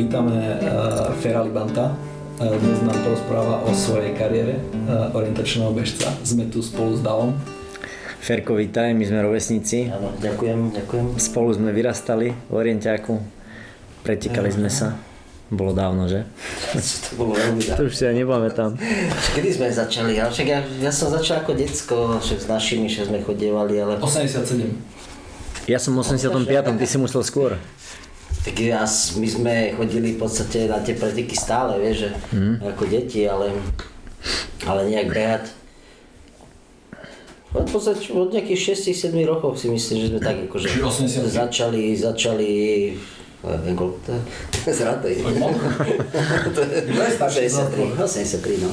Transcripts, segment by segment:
vítame uh, Fera Libanta. Uh, dnes nám porozpráva o svojej kariére uh, orientačného bežca. Sme tu spolu s Dalom. Ferko, vítaj, my sme rovesníci. Áno, ďakujem, ďakujem. Spolu sme vyrastali v Orientiaku. Pretekali sme sa. Bolo dávno, že? to bolo veľmi To dávno. už si ja nepamätám. Kedy sme začali? Ale však ja, ja som začal ako decko, však s našimi, že sme chodievali, ale 87. Ja som v 85. ty si musel skôr. Tak ja, my sme chodili v podstate na tie preteky stále, vieš, že ako deti, ale, ale nejak behať. Od podstate od nejakých 6-7 rokov si myslím, že sme tak akože Čiže 80. začali, začali koľko to je, z ratej. to je Kto je starší z vás 83, 83, no.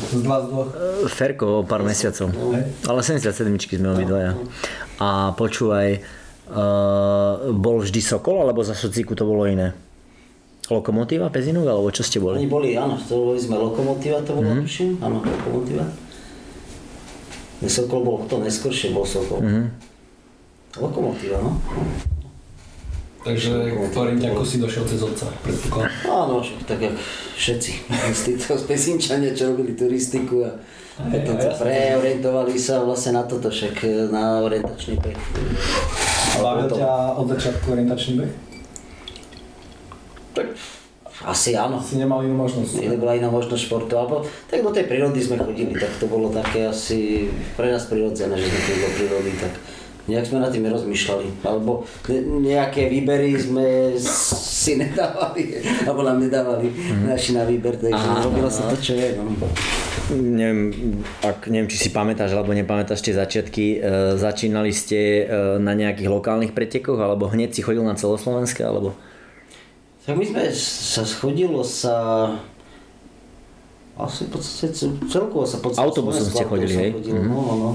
Ferko o pár mesiacov. Ale 77 sme obidvaja. A počúvaj, uh, bol vždy Sokol, alebo za Sociku to bolo iné? Lokomotíva Pezinok, alebo čo ste boli? Oni boli, áno, to boli sme Lokomotíva, to bolo, tuším, áno, Lokomotíva. Sokol bol to neskôršie, bol Sokol. Lokomotíva, no. Takže k Orientiaku si došiel cez otca, predpokladám. Áno, však tak jak všetci. Z týchto spezinčania, čo robili turistiku a potom sa preorientovali sa vlastne na toto, však na orientačný beh. Bavil ťa od začiatku orientačný beh? Asi áno. Si nemal inú možnosť. Nebola iná možnosť športu, alebo tak do tej prírody sme chodili, tak to bolo také asi pre nás prirodzené, že sme do prírody, tak nejak sme nad tým nerozmýšľali, alebo ne, nejaké výbery sme si nedávali, alebo nám nedávali naši na výber, takže Aha, robilo sa to, čo je. No. Neviem, ak, neviem, či si pamätáš alebo nepamätáš tie začiatky. E, začínali ste e, na nejakých lokálnych pretekoch, alebo hneď si chodil na celoslovenské, alebo... Tak my sme sa schodilo sa asi v podstate ce- celkovo sa po celom Autobusom ste chodili, hej? Chodilo, no, no, no.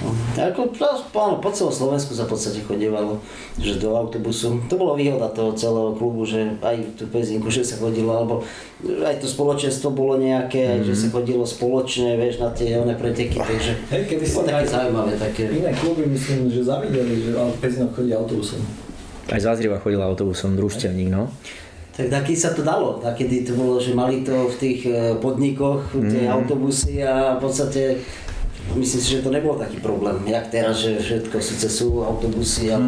No, Ako, áno, po celom Slovensku sa v podstate chodievalo, že do autobusu. To bolo výhoda toho celého klubu, že aj tú pezinku, že sa chodilo, alebo aj to spoločenstvo bolo nejaké, aj, že sa chodilo spoločne, vieš, na tie one preteky, takže Hej, kedy si bolo také aj- zaujímavé, také. Iné kluby myslím, že zavideli, že Pezinok chodí autobusom. Aj z Vazriva chodil autobusom, družstevník, no. Tak taký sa to dalo, takedy to bolo, že mali to v tých e, podnikoch, tie autobusy a v podstate myslím si, že to nebol taký problém, jak teraz, že všetko síce sú autobusy a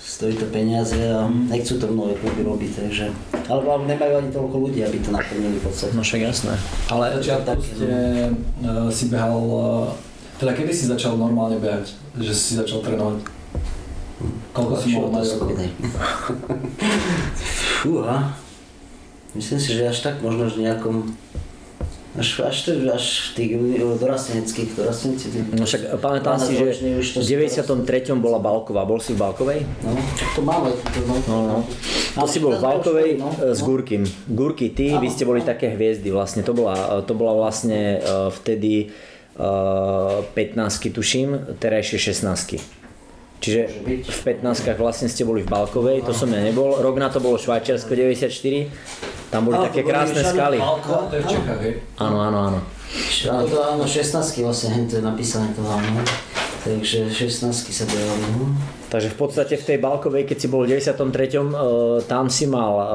stojí to peniaze a nechcú to mnohé kluby robiť, takže, alebo, alebo nemajú ani toľko ľudí, aby to naplnili v podstate. No však jasné. Ale začiatku ste, uh, si behal, uh, teda kedy si začal normálne behať? Že si začal trénovať? Koľko si mohol mať rokov? Fúha. Myslím si, že až tak možno, že nejakom Až, až, to, až tých dorasteneckých, dorastenci. No však pamätám si, že v 93. bola Balková. Bol si v Balkovej? No, to máme. To, no, No, no. To si bol v Balkovej e, s Gurkým. Gurky, ty, vy ste boli také hviezdy vlastne. To bola, to bola vlastne e, vtedy e, 15 tuším, terajšie 16 Čiže v 15 vlastne ste boli v Balkovej, to som ja nebol. Rok na to bolo Švajčiarsko 94. Tam boli také krásne skaly. Balko, to je v Čechách, hej? Áno, áno, áno. Ale to áno, 16 vlastne, to je napísané to áno. Takže 16 sa dojali. No. Takže v podstate v tej Balkovej, keď si bol v 93. e, tam si mal, e,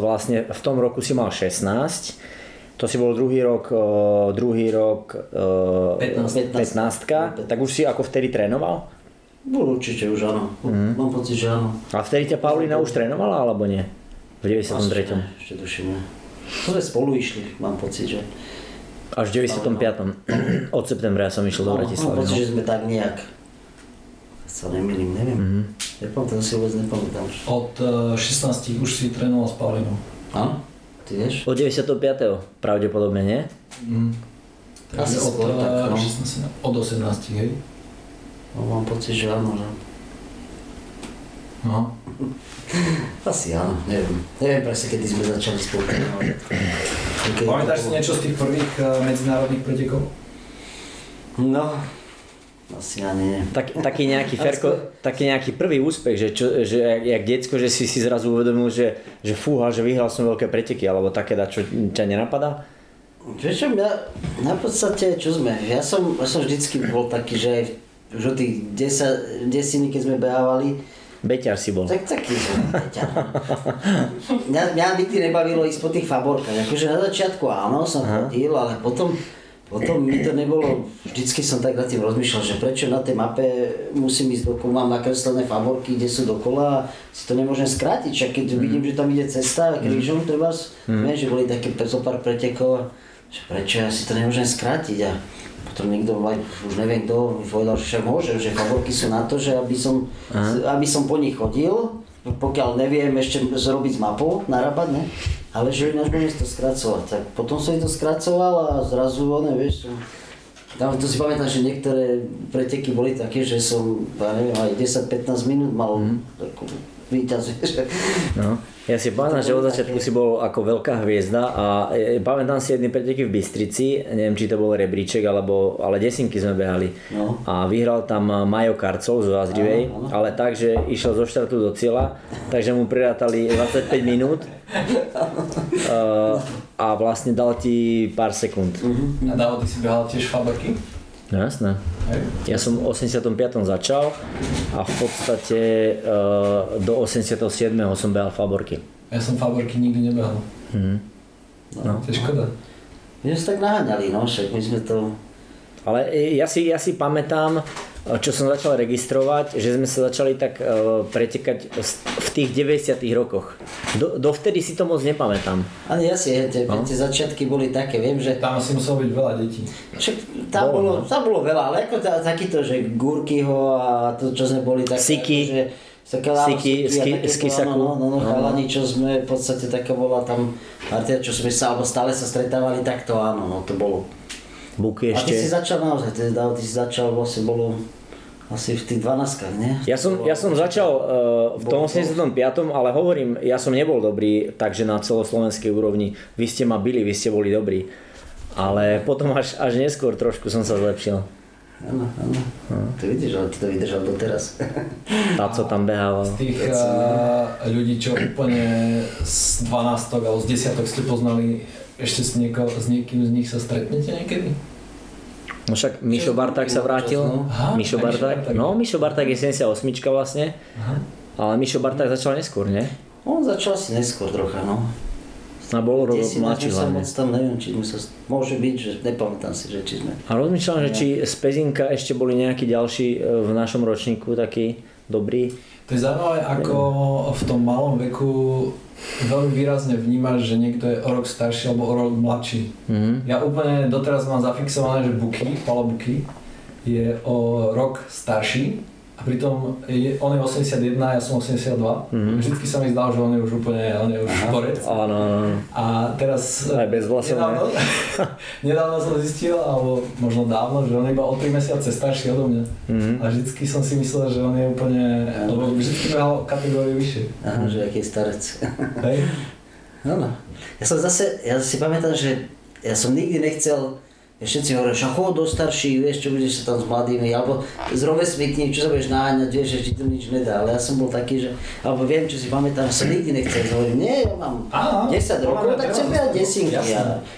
vlastne v tom roku si mal 16. To si bol druhý rok, e, druhý rok e, 15. 15. Tak už si ako vtedy trénoval? Bol určite už áno. Mm. Mám pocit, že áno. A vtedy ťa Paulina už trénovala alebo nie? V 93. Ešte tuším, ne. To sme spolu išli, mám pocit, že... Až v 95. Od septembra ja som išiel do Mám Bratislavy. pocit, No. že sme tak nejak... Sa nemýlim, neviem. Mhm. Mm-hmm. Nepamätám si vôbec, nepamätám. Od uh, 16 už si trénoval s Paulinou. Áno? Ty vieš? Od 95. pravdepodobne, nie? Mm. Asi od, skôr tak, uh, no. 16, od 18, hej? No, mám pocit, že áno, že... No. Asi áno, neviem. Neviem presne, kedy sme začali spolu trénovať. Kedy to Pamätáš si niečo z tých prvých uh, medzinárodných pretekov? No, asi ani nie. Tak, taký nejaký Ferko, taký nejaký prvý úspech, že, čo, že jak, jak decko, že si si zrazu uvedomil, že, že fúha, že vyhral som veľké preteky, alebo také, čo ťa nenapadá? Vieš čo, ja, na podstate, čo sme, ja som, ja som vždycky bol taký, že aj už od tých 10, desiny, keď sme behávali, Beťar si bol. Tak taký som Beťar. Mňa, mňa nikdy nebavilo ísť po tých faborkách. Akože na začiatku áno, som chodil, ale potom, potom mi to nebolo, vždycky som tak nad tým rozmýšľal, že prečo na tej mape musím ísť dokola, mám nakreslené favorky, kde sú dokola, si to nemôžem skrátiť, však keď vidím, že tam ide cesta krížom, treba, viem, že boli také pár pretekov, že prečo ja si to nemôžem skrátiť a potom niekto, už neviem kto, mi povedal, že však môžem, že favorky sú na to, že aby som, aby som po nich chodil, pokiaľ neviem ešte zrobiť z mapou, narábať, ne? Ale že ináč budem to skracovať. Tak potom som to skracoval a zrazu, ne, vieš, tam to si pamätám, že niektoré preteky boli také, že som, ja neviem, aj 10-15 minút mal takú víťaz, vieš. No. Ja si pamätám, že od začiatku si bol ako veľká hviezda a e, pamätám si jedny preteky v Bystrici, neviem či to bol rebríček, alebo, ale desinky sme behali. No. A vyhral tam Majo Karcov z Vázrivej, ale tak, že išiel zo štartu do cieľa, takže mu prirátali 25 minút uh, a vlastne dal ti pár sekúnd. Mhm. A Davo, ty si behal tiež fabrky? No jasné. Ja som v 85. začal a v podstate uh, do 87. som behal Faborky. Ja som fabrky nikdy nebehal. Mhm. No. To je škoda. My sme sa tak naháňali, no, však my sme to... Ale e, ja si, ja si pamätám, čo som začal registrovať, že sme sa začali tak uh, pretekať v tých 90 rokoch. Do, dovtedy si to moc nepamätám. Ale ja si, tie, No. tie začiatky boli také, viem, že Tam asi muselo byť veľa detí. Však tam Bolo, bolo, no. tam bolo veľa, ale ako tá, takýto, že Gurkyho a to, čo sme boli také, Siky. že také, áno, Siky, Siky a ski- skisaku. áno, no, no, no, No. chalani, čo sme v podstate taká bola tam partia, čo sme sa, alebo stále sa stretávali, tak to áno, no to bolo. Buky A ty si ešte. začal naozaj, ty, Davo, ty si začal, vlastne bolo asi v tých 12 nie? Ja som, ja som začal uh, v tom 85. ale hovorím, ja som nebol dobrý, takže na celoslovenskej úrovni. Vy ste ma byli, vy ste boli dobrí. Ale potom až, až neskôr trošku som sa zlepšil. Áno, áno. To vidíš, ale ty to vydržal doteraz. Táco tam behával. Z tých uh, ľudí, čo úplne z 12 alebo z 10 ste poznali, ešte s, nieko, s niekým z nich sa stretnete niekedy? No však Mišo Barták sa vrátil. Aha, Mišo Barták, no Mišo Barták je 78 vlastne. Aha. Ale Mišo Barták začal neskôr, nie? On začal asi neskôr trocha, no. A bol ro- Kde si mladší hlavne. moc tam, neviem, či sme sa, môže byť, že nepamätám si, že či sme. A rozmýšľam, že či z Pezinka ešte boli nejakí ďalší e, v našom ročníku takí dobrí. To je zaujímavé, ako v tom malom veku veľmi výrazne vnímaš, že niekto je o rok starší alebo o rok mladší. Mhm. Ja úplne doteraz mám zafixované, že Buky, Palo Buky, je o rok starší a pritom je, on je 81, ja som 82. Mhm. Vždycky sa mi zdal, že on je už úplne, on je už borec. Áno, áno. A teraz... Aj bez vlasov, nedávno, nedávno som zistil, alebo možno dávno, že on je iba o 3 mesiace starší odo mňa. Mhm. A vždycky som si myslel, že on je úplne... Lebo vždycky behal kategóriu vyššie. Aha, že aký je starec. Hej? Áno. Ja som zase, ja si pamätám, že ja som nikdy nechcel, všetci hovoria, že chod do starších, vieš, čo budeš sa tam s mladými, alebo s rovesmitním, čo sa budeš náňať, vieš, že ti to nič nedá. Ale ja som bol taký, že, alebo viem, čo si pamätám, som nikdy nechcel, hovorím, nie, ja mám Áno, 10 to rokov, tak chcem behať desinky.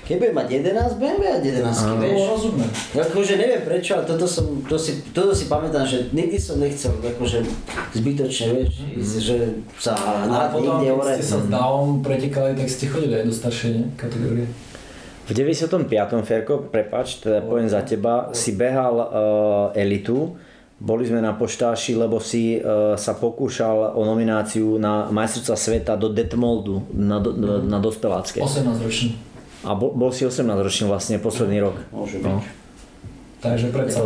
Keď budem mať 11, budem behať 11, To vieš. rozumné. Akože neviem prečo, ale toto, som, to si, toto si pamätám, že nikdy som nechcel akože zbytočne, vieš, ísť, že sa Ale hnať potom, niekde keď hore. ste sa s Davom pretekali, tak ste chodili aj do staršej kategórie. V 95. Ferko, prepač, teda poviem za teba, si behal uh, elitu. Boli sme na poštáši, lebo si uh, sa pokúšal o nomináciu na majstrovstva sveta do Detmoldu na, do, do, na dospelácké. 18 ročný. A bol, bol si 18 ročný vlastne posledný rok. Môže byť. No. Takže predsa.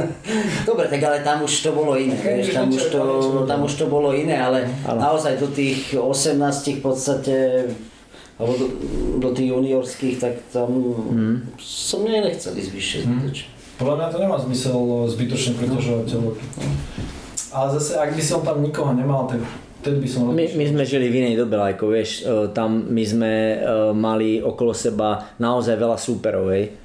Dobre, tak ale tam už to bolo iné, Tak, vieš, tam, už to, tam už to bolo iné, ale Áno. naozaj do tých 18 v podstate, alebo do, do tých juniorských, tak tam Mhm. som nie nechcel ísť vyššie. zbytočne. Podľa mňa to nemá zmysel zbytočne preťažovať telo. Ale zase, ak by som tam nikoho nemal, tak vtedy by som My, my sme žili v inej dobe, Lajko, vieš, e, tam my sme e, mali okolo seba naozaj veľa súperov, hej.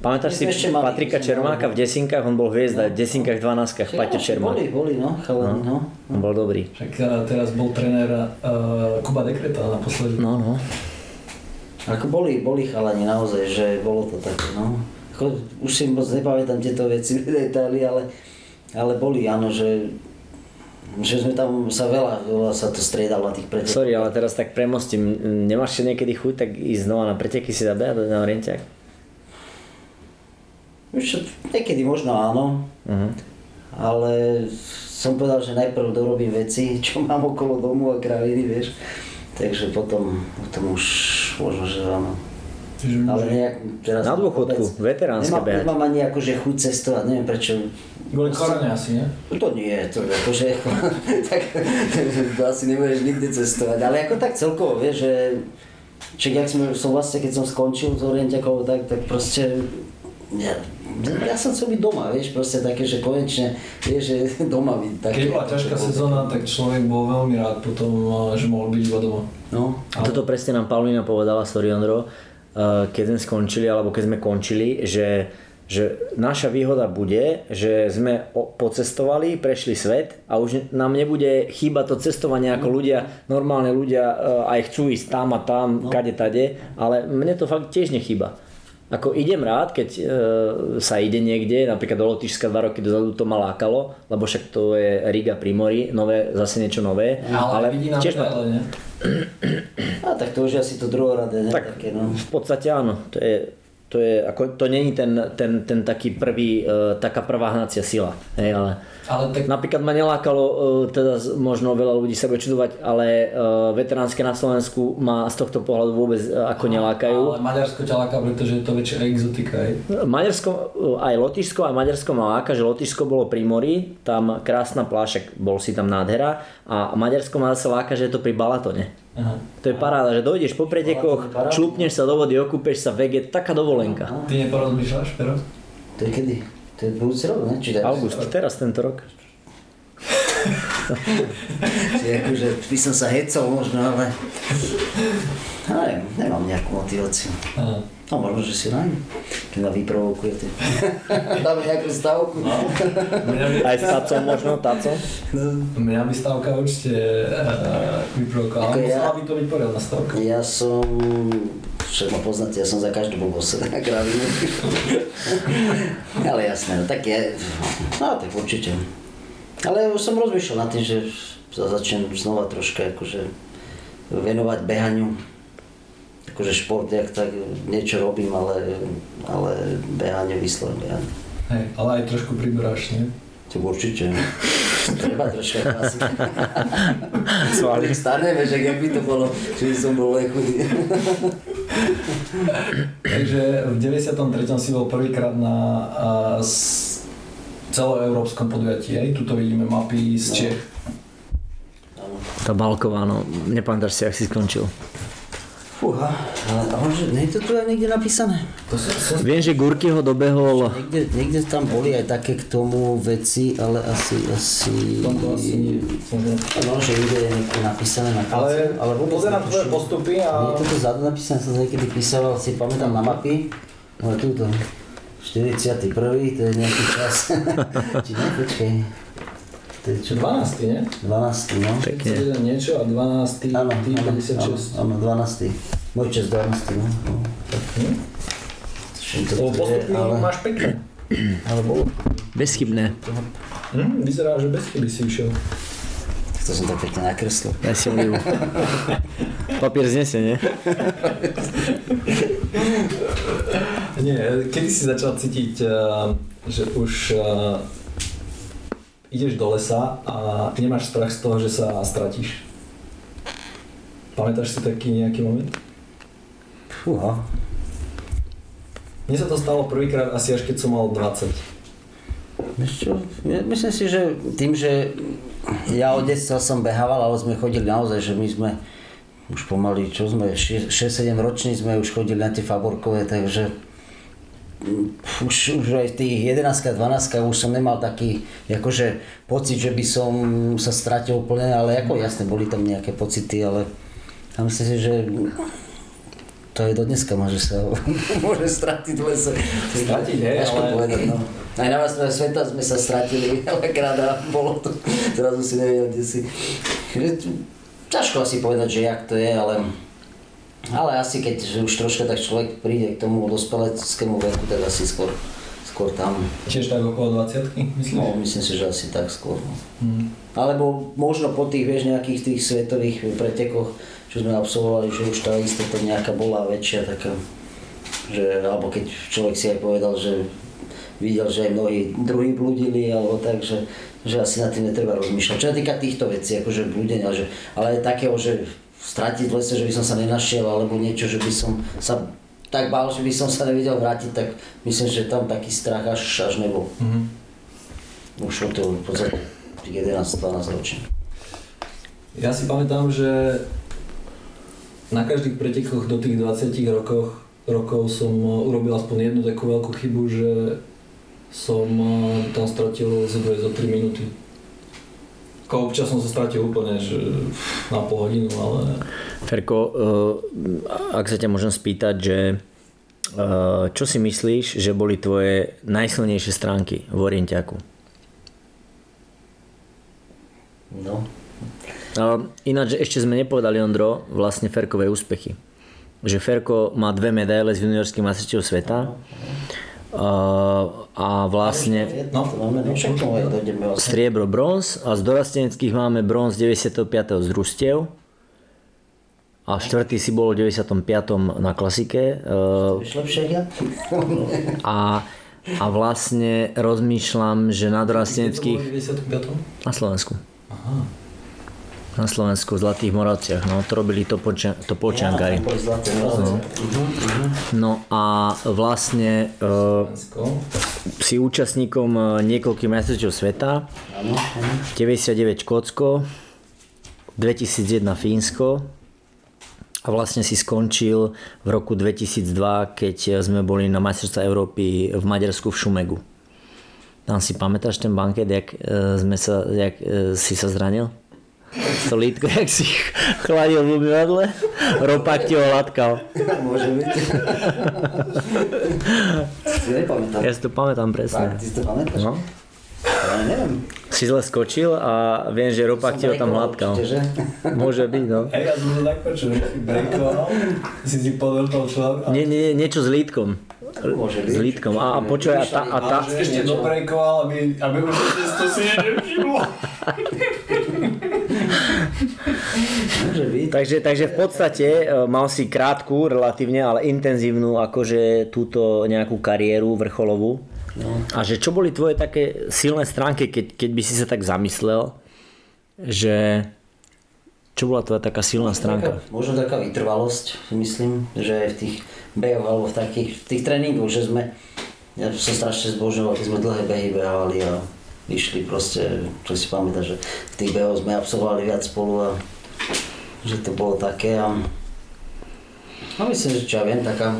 Pamätáš si Patrika Čermáka v desinkách, on bol hviezda, v desinkách 12 Však Paťo Čermák. Boli, boli, no, chalani, no. On bol dobrý. Však teraz bol tréner uh, Kuba Dekreta naposledy. No, no. Ako boli, boli chalani naozaj, že bolo to také, no. Ako, už si moc nepamätám tieto veci, detaily, ale, ale boli, áno, že že sme tam sa veľa, veľa sa to striedalo na tých pretekoch. Sorry, ale teraz tak premostím. Nemáš si niekedy chuť tak ísť znova na preteky si zabehať na orientiak? Už niekedy možno áno, uh-huh. ale som povedal, že najprv dorobím veci, čo mám okolo domu a kraviny, vieš. Takže potom, potom už možno, že áno. Ale nejak, teraz na dôchodku, veteránske nemám, behať. Nemám ani akože chuť cestovať, neviem prečo. Kvôli korone asi, nie? To nie, to akože, tak to asi nebudeš nikdy cestovať, ale ako tak celkovo, vieš, že Čiže jak sme, som vlastne, keď som skončil s orientiakou, tak, tak proste ja, ja som chcel byť doma, vieš, proste také, že konečne, vieš, že doma byť. Také, Keď bola ťažká sezóna, tak človek bol veľmi rád potom, že mohol byť iba doma. No. A toto presne nám Paulina povedala, sorry Ondro, keď sme skončili, alebo keď sme končili, že že naša výhoda bude, že sme pocestovali, prešli svet a už nám nebude chýba to cestovanie ako ľudia, normálne ľudia aj chcú ísť tam a tam, no. kade tade, ale mne to fakt tiež nechýba. Ako idem rád, keď e, sa ide niekde, napríklad do Lotyšska dva roky dozadu to ma lákalo, lebo však to je Riga pri mori, nové, zase niečo nové. Ale, ale vidí tiež ma... to... A tak to už je asi to druhoradé, ne? Tak, Také, no. v podstate áno, to je, to je, ako, to není ten, ten, ten taký prvý, e, taká prvá hnacia sila, hej, ale ale tak... Napríklad ma nelákalo, e, teda možno veľa ľudí sa bude čudovať, ale e, veteránske na Slovensku ma z tohto pohľadu vôbec e, ako nelákajú. Ale Maďarsko ťa láka, pretože je to väčšia exotika, aj? Maďarsko, aj Lotyšsko a Maďarsko ma láka, že Lotyšsko bolo pri mori, tam krásna plášek, bol si tam nádhera a Maďarsko ma zase láka, že je to pri Balatone. Aha. To je paráda, že dojdeš po pretekoch, člupneš sa do vody, okúpeš sa veget, taká dovolenka. Ty neporozmýšľaš, Pero? To je kedy? To je budúci rok, ne? Či August, teraz tento rok. Čiže akože by som sa hecol možno, ale... Ale nemám nejakú motiváciu. Aha. No možno, že si nájde. Keď ma vyprovokujete. Dáme nejakú stavku. No. Aj s tacom možno, tacom? No. Mňa by stavka určite uh, vyprovokovala. Ale ja, by to byť poriadna stavka. Ja som však ma poznáte, ja som za každú blbosť na kravinu. Ale jasné, no tak je, no tak určite. Ale už som rozmýšľal nad tým, že začnem znova troška akože venovať behaniu. Akože šport, jak tak niečo robím, ale, ale behanie, vyslovene behanie. Hej, ale aj trošku priberáš, nie? To určite. Treba troška klasiť. Svali. Starneme, že jak by to bolo, že by som bol chudý. Takže v 93. si bol prvýkrát na s celoeurópskom podujatí, aj? Tuto vidíme mapy z no. Čech. Tá Balková, no, nepamätáš si, ak si skončil. Fúha, ale že nie je to tu aj niekde napísané? To som, som... Viem, že Gurky ho dobehol... Niekde, niekde tam boli aj také k tomu veci, ale asi... asi... Asi nie. No, že niekde je niekde napísané na kalce. Ale, ale pozerám tvoje postupy a... Nie je to zadu napísané, som sa niekedy písal, si pamätám na mapy. Ale túto. 41. to je nejaký čas. Či ne, počkej. To je čo? 12, nie? 12, no. Pekne. niečo a 12, áno, ty 56. Áno, 12. Môj čas 12, no. no tak. Hm? To, postupy ale... máš pekné. Ale bolo. Bezchybné. Hm, vyzerá, že bez chyby si išiel. To som tak pekne nakreslil. Ja si ju. Papier znese, nie? nie, kedy si začal cítiť, eh, že už eh, ideš do lesa a nemáš strach z toho, že sa stratíš. Pamätáš si taký nejaký moment? Fúha. Mne sa to stalo prvýkrát asi až keď som mal 20. čo, myslím si, že tým, že ja od detstva som behával, ale sme chodili naozaj, že my sme už pomaly, čo sme, 6-7 roční sme už chodili na tie faborkové, takže už, už aj v tých 11 12 už som nemal taký akože, pocit, že by som sa stratil úplne, ale ako jasne, boli tam nejaké pocity, ale a myslím si, že to je do dneska môže sa môže stratiť v lese. Stratiť, hej, ale... povedať, no. Aj na vás sveta sme sa stratili veľakrát a bolo to, teraz už si nevedel, kde si. Ťažko asi povedať, že jak to je, ale ale asi keď už troška tak človek príde k tomu dospeleckému veku, tak asi skôr, skôr tam. Tiež tak okolo 20 myslím? No, myslím si, že asi tak skôr. No. Mm. Alebo možno po tých, vieš, nejakých tých svetových pretekoch, čo sme absolvovali, že už tá istota nejaká bola väčšia, taká, že, alebo keď človek si aj povedal, že videl, že aj mnohí druhí bludili, alebo tak, že, že asi na tým netreba rozmýšľať. Čo sa týka týchto vecí, akože blúdenia, že, ale takého, že stratiť v lese, že by som sa nenašiel, alebo niečo, že by som sa tak bál, že by som sa nevedel vrátiť, tak myslím, že tam taký strach až, až nebol. Mm-hmm. Už to v podstate 11-12 ročne. Ja si pamätám, že na každých pretekoch do tých 20 rokoch, rokov som urobil aspoň jednu takú veľkú chybu, že som tam stratil 2 zo 3 minúty. Ko občas som sa stratil úplne, že na pol hodinu, ale... Ferko, eh, ak sa ťa môžem spýtať, že eh, čo si myslíš, že boli tvoje najsilnejšie stránky v Orientiaku? No. Ináč ešte sme nepovedali, Ondro, vlastne Ferkové úspechy. Že Ferko má dve medaile z juniorských majstrovstiev sveta. Uh, a vlastne no, no, striebro, bronz a z dorasteneckých máme bronz 95. z družstiev a štvrtý si bol v 95. na klasike. Uh, a, a vlastne rozmýšľam, že na dorasteneckých... Na Slovensku. Aha na Slovensku v Zlatých Moravciach, no to robili to, poča- to počiankári. No. no a vlastne uh, si účastníkom e, niekoľkých majstrovstiev sveta, 99 Škótsko, 2001 Fínsko a vlastne si skončil v roku 2002, keď sme boli na majstrovstvá Európy v Maďarsku v Šumegu. Tam si pamätáš ten banket, jak, e, sme sa, jak si sa zranil? To lítko, jak si chladil v umývadle, ropak ti ho hladkal. Môže byť. si nepamätám. Ja si to pamätám presne. Tak, ty si to pamätáš? No. Ja neviem. Si zle skočil a viem, že ropak ti ho tam hladkal. Môže byť, no. Hej, ja som to tak počul, že si breakoval, si si podvrtol človek. Nie, nie, niečo s lítkom. Môže byť. S lítkom. A, a počuj, a tá... A tá... ešte dobrejkoval, aby, aby už to si nevšimlo. takže, takže v podstate e, mal si krátku relatívne, ale intenzívnu akože túto nejakú kariéru vrcholovú. No. A že čo boli tvoje také silné stránky, keď, keď by si sa tak zamyslel, že čo bola tvoja taká silná stránka? Taká, možno taká vytrvalosť, myslím, že v tých behoch alebo v takých v tých tréningoch, že sme, ja som strašne zbožoval, keď sme dlhé behy behávali a išli proste, čo si pamätáš, že v tých behoch sme absolvovali viac spolu a že to bolo také a no myslím, že čo ja viem, taká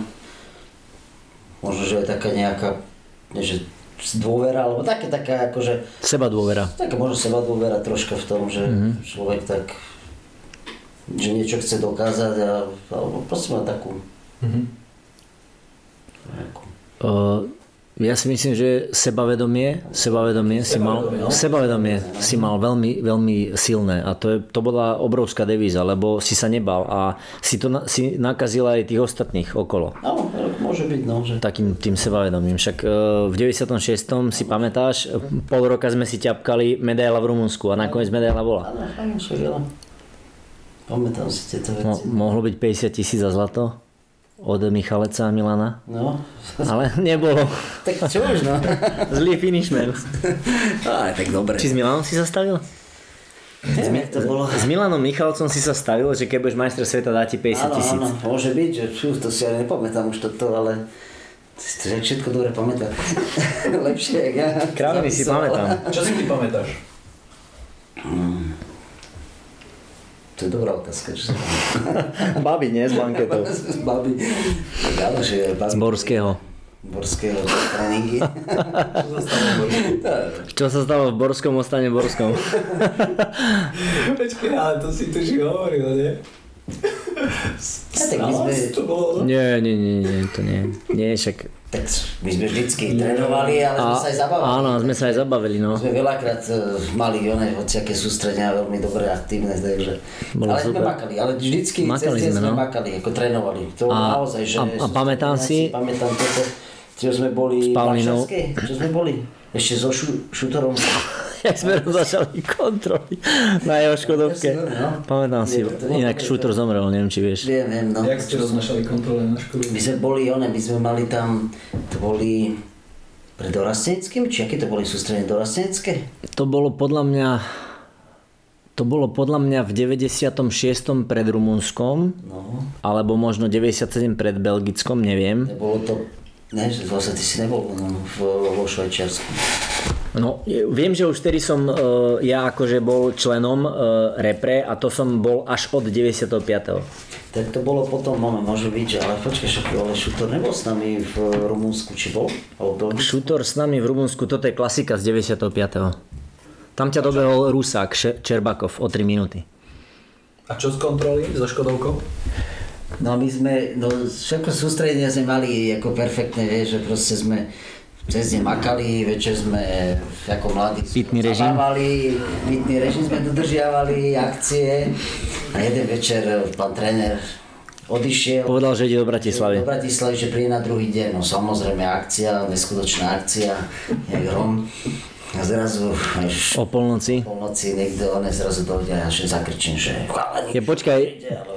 možno, že je taká nejaká, nie že dôvera, alebo také, taká akože... Seba dôvera. Taká možno seba dôvera troška v tom, že mm-hmm. človek tak že niečo chce dokázať a, alebo proste má takú... Mm-hmm. takú. Uh, ja si myslím, že sebavedomie, sebavedomie, si mal, no. sebavedomie si mal veľmi, veľmi silné a to, je, to bola obrovská devíza, lebo si sa nebal a si to si nakazil aj tých ostatných okolo. Áno, môže byť, no. Že... Takým tým sebavedomím. Však e, v 96. si pamätáš, pol roka sme si ťapkali medaila v Rumunsku a nakoniec medaila bola. Áno, áno, Pamätám si tieto veci. Mo, mohlo byť 50 tisíc za zlato? Od Michaleca a Milana. No. Ale nebolo. tak čo už no. Zlý finishman. Á, tak dobre. Či s Milanom si sa stavil? Neviem, to bolo. S Milanom Michalcom si sa stavil, že keď budeš majster sveta, dá ti 50 tisíc. Áno, áno, môže byť, že čú, to si ja nepamätám už toto, ale si to všetko dobre pamätá. Lepšie, jak ja. Krávny si pamätám. Čo si ty pamätáš? Hmm. To je dobrá otázka, čo Babi, nie? Z banketov. Z babi. Áno, že babi. Z Borského. Borského tréningy. Čo sa stalo v Borskom, ostane Borskom. Počkej, ale to si tu hovoril, nie? Ja, tak my sme... to bolo? Nie, nie, nie, nie, to nie. Nie, však tak my sme vždycky trénovali, ale sme sa aj zabavili. Áno, sme sa aj zabavili, no. Sme veľakrát uh, mali one hociaké sústredenia veľmi dobre aktívne, takže... Bolo ale super. sme makali, ale vždycky makali cez sme, sme no. makali, ako trénovali. To a, naozaj, že... A, a pamätám si... Pamätám toto, Čo sme boli S Paulinou. Čo sme boli? Ešte so šu, šutorom. Jak sme začali kontroly na jeho Škodovke. No. Pamätám si, inak šútor zomrel, neviem či vieš. Viem, viem, no. Jak ste roznašali kontrole na školu? My sme boli, one, my sme mali tam, to boli pre dorasteneckým, či aké to boli sústredenie dorastenecké? To bolo podľa mňa to bolo podľa mňa v 96. pred Rumunskom, No, alebo možno 97 pred Belgickom, neviem. nebolo to, ne, že vlastne ty si nebol no, v, vo Švajčiarsku. No, viem, že už vtedy som e, ja akože bol členom e, repre a to som bol až od 95. Tak to bolo potom, moment, môže byť, že ale počkaj, však ale Šutor nebol s nami v Rumunsku, či bol? Alebo? Šutor s nami v Rumunsku, toto je klasika z 95. Tam ťa dobehol Rusák Čerbakov o 3 minúty. A čo z kontroly so Škodovkou? No my sme, no všetko sústredenie sme mali ako perfektné, vieš, že proste sme cez deň makali, večer sme ako mladí Pitný režim. zabávali, pitný režim sme dodržiavali, akcie a jeden večer pán tréner odišiel Povedal, že ide do Bratislavy. do Bratislavy, že príde na druhý deň, no samozrejme akcia, neskutočná akcia, jak hrom. A zrazu, vieš, O polnoci. po noci niekto, on zrazu dojde a že zakrčím, že chalani, Je, počkaj,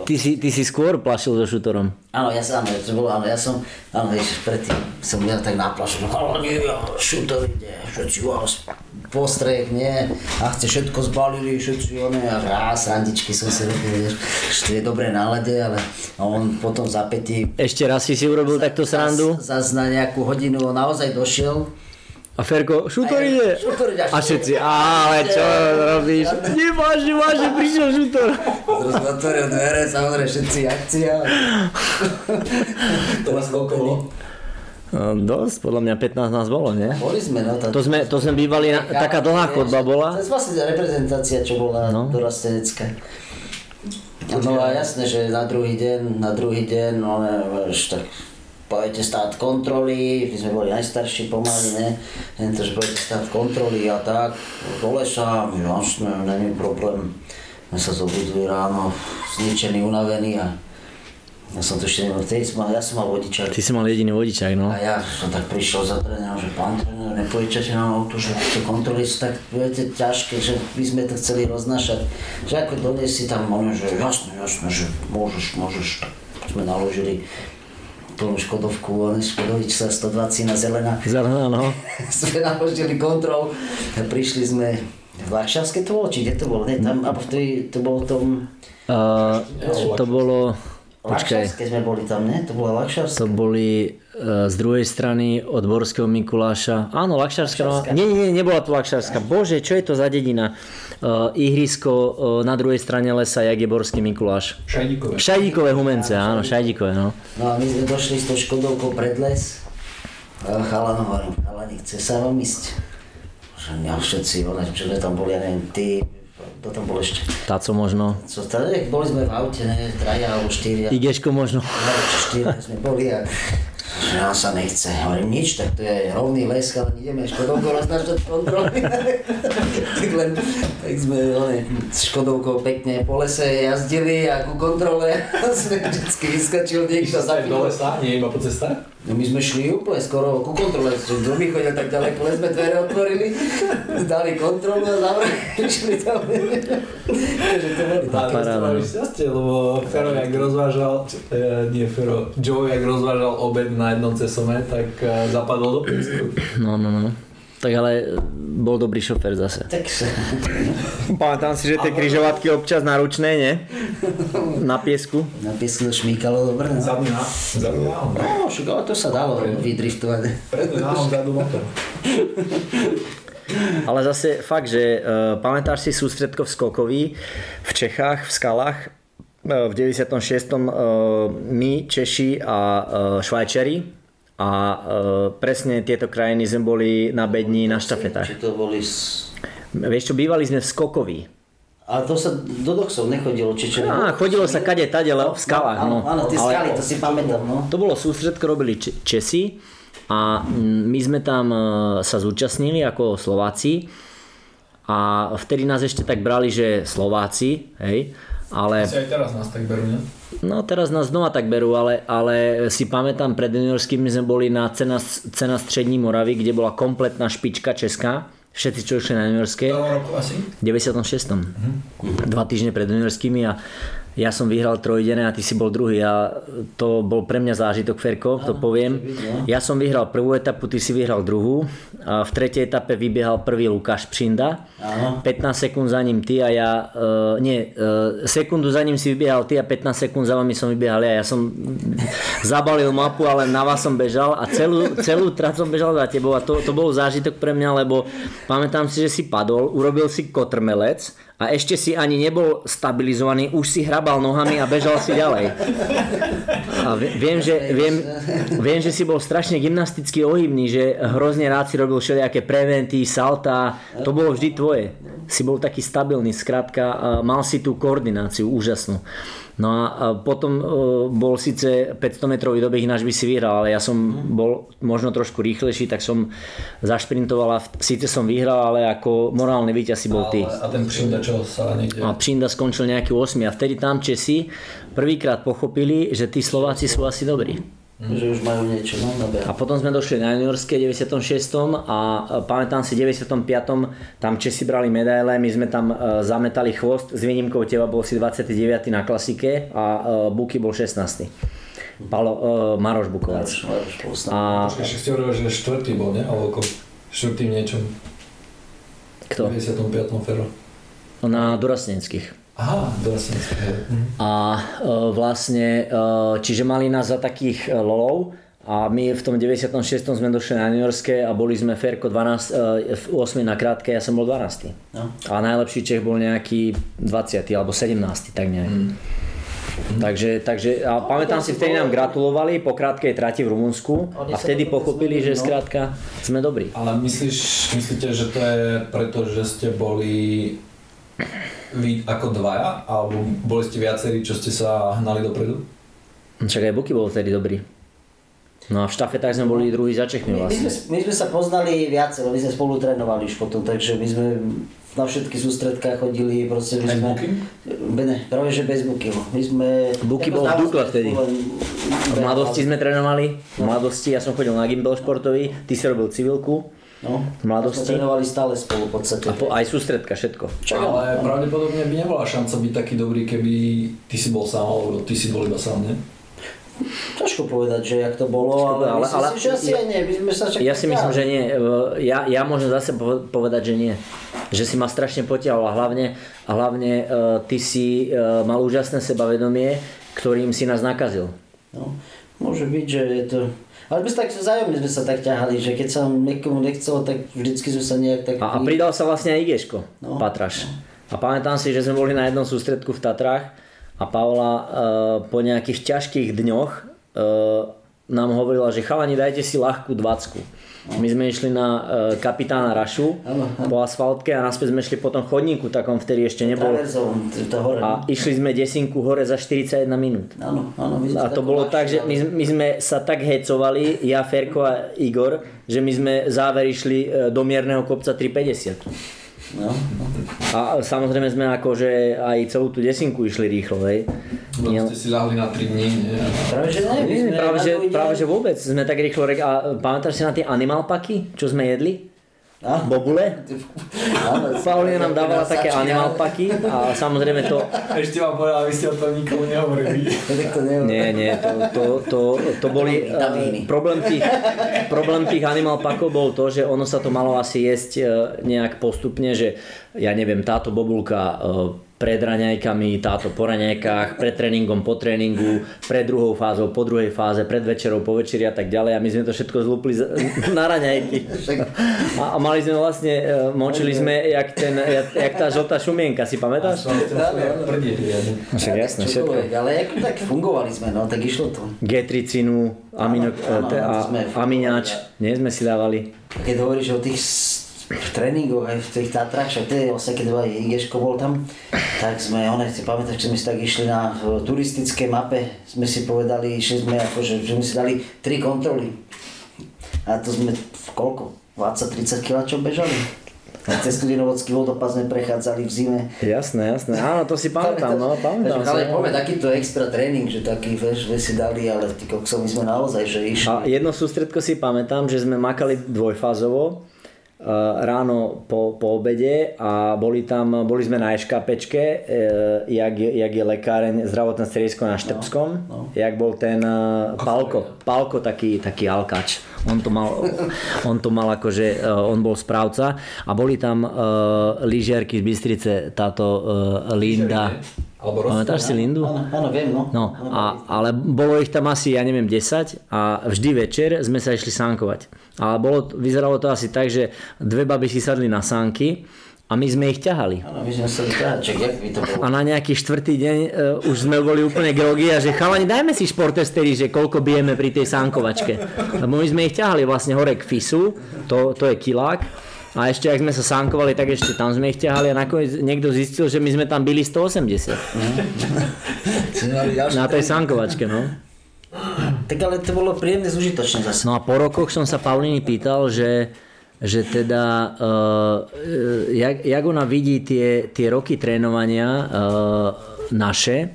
ty si, ty si skôr plašil so šutorom. Áno, ja som, to bolo, áno, ja som, áno, vieš, predtým som ja tak naplašil, nie, šutor ide, všetci vás postreh, nie, a ste všetko zbalili, všetci one, a raz, randičky som si robil, vieš, je dobré nálade, ale on potom za pätí, Ešte raz si si urobil takto srandu zas na nejakú hodinu on naozaj došiel, a Ferko, šutor ide. A všetci, ale čo robíš? Nevážne, vážne, prišiel šutor. zrazu otvoril dvere, samozrejme všetci akcia. To vás koľko bolo? No, dosť, podľa mňa 15 nás bolo, nie? Boli sme, no, tá, To sme, to sme bývali, na, taká dlhá chodba bola. To je vlastne reprezentácia, čo bola No. no. dorastenecká. No a jasné, že na druhý deň, na druhý deň, no vieš, tak pojete stát kontroly, my sme boli najstarší pomaly, ne, len to, že pojete stát kontroly a tak, do lesa, jasné, není problém. My sa zobudili ráno, zničený, unavený a ja som to ešte nemal, vtedy som mal, ja som mal vodičák. Ty si mal jediný vodičák, no. A ja som tak prišiel za trénerom, že pán tréner, nepojičate nám auto, že tie kontroly sú tak, viete, ťažké, že by sme to chceli roznášať. Že ako doniesi tam, ono, že jasné, jasné, že môžeš, môžeš. Sme naložili plnú Škodovku, on Škodovič sa 120 na zelená. Zelená, no. sme naložili kontrol prišli sme v Varšavské to bolo, či kde to bolo? Ne, tam, alebo v tej, to bolo tom... Uh, to bolo, počkaj, Vakšavské sme boli tam, ne? To bola Vakšavská. to boli uh, z druhej strany od Borského Mikuláša. Áno, Lakšarská. Lakšarská. nie, nie, nebola to Lakšarská. Bože, čo je to za dedina? Uh, ihrisko uh, na druhej strane lesa, jak je Borský Mikuláš. Šajdíkové. Šajdíkové humence, áno, šajdíkové, no. No a my sme došli s tou Škodovkou pred les. Chalan hovorím, chalani, chce sa vám ísť? Že mňa všetci, čo sme tam boli, ja neviem, ty, kto tam bol ešte? Táco možno. Co tady, boli sme v aute, ne, traja alebo štyria. Igeško možno. No, štyria sme boli a že nám sa nechce. Hovorím, nič, tak to je rovný les, ale ideme Škodovkou roznášať kontroly. tak len, tak sme s Škodovkou pekne po lese jazdili a ku kontrole sme vždycky vyskočil niekto Sa za do lesa, nie iba po cestách? No my sme šli úplne skoro ku kontrole, že kto by chodil tak ďaleko, len sme dvere otvorili, dali kontrolu a zavreli, išli tam. Takže to boli A to ste mali šťastie, lebo Fero, jak rozvážal, e, nie Fero, Joe, jak rozvážal obed na jednom cesome, tak e, zapadol do piesku. No, no, no. Tak ale bol dobrý šofér zase. Tak sa... Pamätám si, že tie križovatky občas náručné, nie? Na piesku. Na piesku to šmíkalo dobre. No, Zadný na, zadný no však ale to sa dalo vydriftovať. Predný motor. Ale zase fakt, že uh, pamätáš si sústredko v Skokovi v Čechách, v skalách uh, v 96. Uh, my, Češi a uh, Švajčari a uh, presne tieto krajiny sme boli na bedni na štafetách. Či to boli... Vieš čo, bývali sme v Skokovi. A to sa do doxov nechodilo, či čo? Á, chodilo sa kade tade, v skalách. Áno, No. áno, tie skaly, to si pamätám, no. To bolo sústredko, robili Česi a mm, my sme tam e, sa zúčastnili ako Slováci a vtedy nás ešte tak brali, že Slováci, hej, Ale... Asi aj teraz nás tak berú, ne? No teraz nás znova tak berú, ale, ale si pamätám, pred juniorskými sme boli na cena, cena Střední Moravy, kde bola kompletná špička česká. Všetci, čo išli na juniorské. V 96. Mhm. Dva týždne pred juniorskými a ja som vyhral trojdené a ty si bol druhý a to bol pre mňa zážitok, Ferko, to poviem. Ja som vyhral prvú etapu, ty si vyhral druhú. A v tretej etape vybiehal prvý Lukáš Pšinda. 15 sekúnd za ním ty a ja, uh, nie, uh, sekundu za ním si vybiehal ty a 15 sekúnd za vami som vybiehal ja. Ja som zabalil mapu, ale na vás som bežal a celú, celú trať som bežal za tebou a to, to bol zážitok pre mňa, lebo pamätám si, že si padol, urobil si kotrmelec a ešte si ani nebol stabilizovaný, už si hrabal nohami a bežal si ďalej. A viem, že, viem, viem, že si bol strašne gymnasticky ohybný, že hrozne rád si robil všelijaké preventy, salta, to bolo vždy tvoje. Si bol taký stabilný, skrátka, mal si tú koordináciu úžasnú. No a potom e, bol síce 500 metrový dobeh, ináč by si vyhral, ale ja som bol možno trošku rýchlejší, tak som zašprintoval a síce som vyhral, ale ako morálny víťaz si bol ty. A ten Přinda čo sa niekde... A Přinda skončil nejaký 8 a vtedy tam Česi prvýkrát pochopili, že tí Slováci sú asi dobrí. Mm. Že už majú niečo, no dobre. A potom sme došli na juniorské 96. a pamätám si 95. tam Česi brali medaile, my sme tam e, zametali chvost, s výnimkou teba bol si 29. na klasike a e, Buky bol 16. Palo, uh, Maroš Bukovac. A Počkaj, ešte hovoril, že štvrtý bol, ne? Alebo ako štvrtým niečom. kto? V 95. Fero. Na Durasneckých. Aha, vlastne. A e, vlastne, e, čiže mali nás za takých e, lolov a my v tom 96. sme došli na juniorské a boli sme Ferko 12, v 8 na krátke, ja som bol 12. No. A najlepší Čech bol nejaký 20. alebo 17. tak nejak. Mm. Takže, takže a pamätám si, vtedy nám gratulovali po krátkej trati v Rumunsku a vtedy pochopili, že skrátka sme dobrí. Ale myslíš, myslíte, že to je preto, že ste boli vy ako dvaja? Alebo boli ste viacerí, čo ste sa hnali dopredu? Však aj Buky bol vtedy dobrý. No a v štafetách sme boli druhý za Čechmi My, my, vlastne. sme, my sme sa poznali viacero, my sme spolu trénovali už potom, takže my sme na všetky sústredkách chodili, proste my sme... Bukym? Ne, práve že bez Buky. My sme... Buky bol v Dukle vtedy. V mladosti sme trénovali, v mladosti ja som chodil na gimbal športový, ty si robil civilku No, v mladosti. trénovali stále spolu v podstate. a po, aj sústredka, všetko. Čo? Ale pravdepodobne by nebola šanca byť taký dobrý, keby ty si bol sám, alebo ty si bol iba sám, ne? Ťažko povedať, že jak to bolo, Ťažko ale, ale- myslím ale- si, že asi aj nie, my sme sa Ja si myslím, že nie. Ja, ja môžem zase povedať, že nie. Že si ma strašne potiahol a hlavne, a hlavne uh, ty si uh, mal úžasné sebavedomie, ktorým si nás nakazil. No, môže byť, že je to... Ale my sa tak vzájomne sme sa tak ťahali, že keď sa niekomu nechcelo, tak vždycky sme sa nejak tak... A, a pridal sa vlastne aj Igeško, No. Patraš. A pamätám si, že sme boli na jednom sústredku v Tatrách a Paola uh, po nejakých ťažkých dňoch uh, nám hovorila, že chalani dajte si ľahkú dvacku. My sme išli na uh, kapitána Rašu áno. po asfaltke a naspäť sme išli po tom chodníku takom, vtedy ešte nebol. A išli sme desinku hore za 41 minút. My sme A to bolo tak, že my, my sme sa tak hecovali, ja, Ferko a Igor, že my sme záver išli e, do mierneho kopca 350. No. A samozrejme sme akože aj celú tú desinku išli rýchlo, hej. Nie, No, ste si ľahli na 3 dní, nie? Práve že ne, práve, že, práve že vôbec sme tak rýchlo. A pamätáš si na tie animal paky, čo sme jedli? Á, Bobule? áno, Paulina nám dávala také animal paky a samozrejme to... Ešte vám povedal, aby ste o tom nikomu nehovorili. Tak to. Nie, nie, to, to, to, to boli... Eh, problém, tých, problém tých animal pakov bol to, že ono sa to malo asi jesť eh, nejak postupne, že ja neviem, táto bobulka eh, pred raňajkami, táto po raňajkách, pred tréningom, po tréningu, pred druhou fázou, po druhej fáze, pred večerou, po večeri a tak ďalej a my sme to všetko zlúpli na raňajky. A, a mali sme vlastne, eh, močili sme jak, ten, jak, jak tá žltá šumienka, si pamätáš? Prdieli, Však jasné, všetko. Ale ako tak fungovali sme, no, tak išlo to. Getricinu, amino, Áno, áno, aminiač, nie sme si dávali. Keď hovoríš o tých s- tréningoch aj v tých Tatrách, však je vlastne, keď aj Igeško bol tam, tak sme, one, si pamätáš, že sme si tak išli na turistické mape, sme si povedali, išli sme akože, že sme si dali tri kontroly. A to sme, koľko? 20-30 kg čo bežali? Cez studinovodský vodopad sme prechádzali v zime. Jasné, jasné. Áno, to si pamätám, no, pamätám Ale poďme takýto extra tréning, že taký, vieš, že si dali, ale ty kokso, my sme naozaj, že išli. A jedno sústredko si pamätám, že sme makali dvojfázovo ráno po, po obede a boli tam, boli sme na eškapečke, eh, jak, jak je lekáreň, zdravotné stredisko na Štrbskom, no, no. jak bol ten eh, Palko, Palko taký, taký alkač. On to mal, on to mal akože, on bol správca a boli tam uh, lyžiarky z Bystrice, táto uh, Linda. Pamätáš si Lindu? Áno, áno, viem, no. no a, ale bolo ich tam asi, ja neviem, 10 a vždy večer sme sa išli sánkovať. Ale bolo, vyzeralo to asi tak, že dve baby si sadli na sánky a my sme ich ťahali. Áno, my sme sa jak by to bolo? A na nejaký štvrtý deň uh, už sme boli úplne grogy a že chalani, dajme si športestery, že koľko bijeme pri tej sánkovačke. Lebo my sme ich ťahali vlastne hore k FISu, to, to je kilák a ešte ak sme sa sánkovali, tak ešte tam sme ich ťahali a nakoniec niekto zistil, že my sme tam byli 180. Na tej sánkovačke, no. Tak ale to bolo príjemne zúžitočné zase. No a po rokoch som sa Pauliny pýtal, že že teda, uh, jak, jak ona vidí tie, tie roky trénovania uh, naše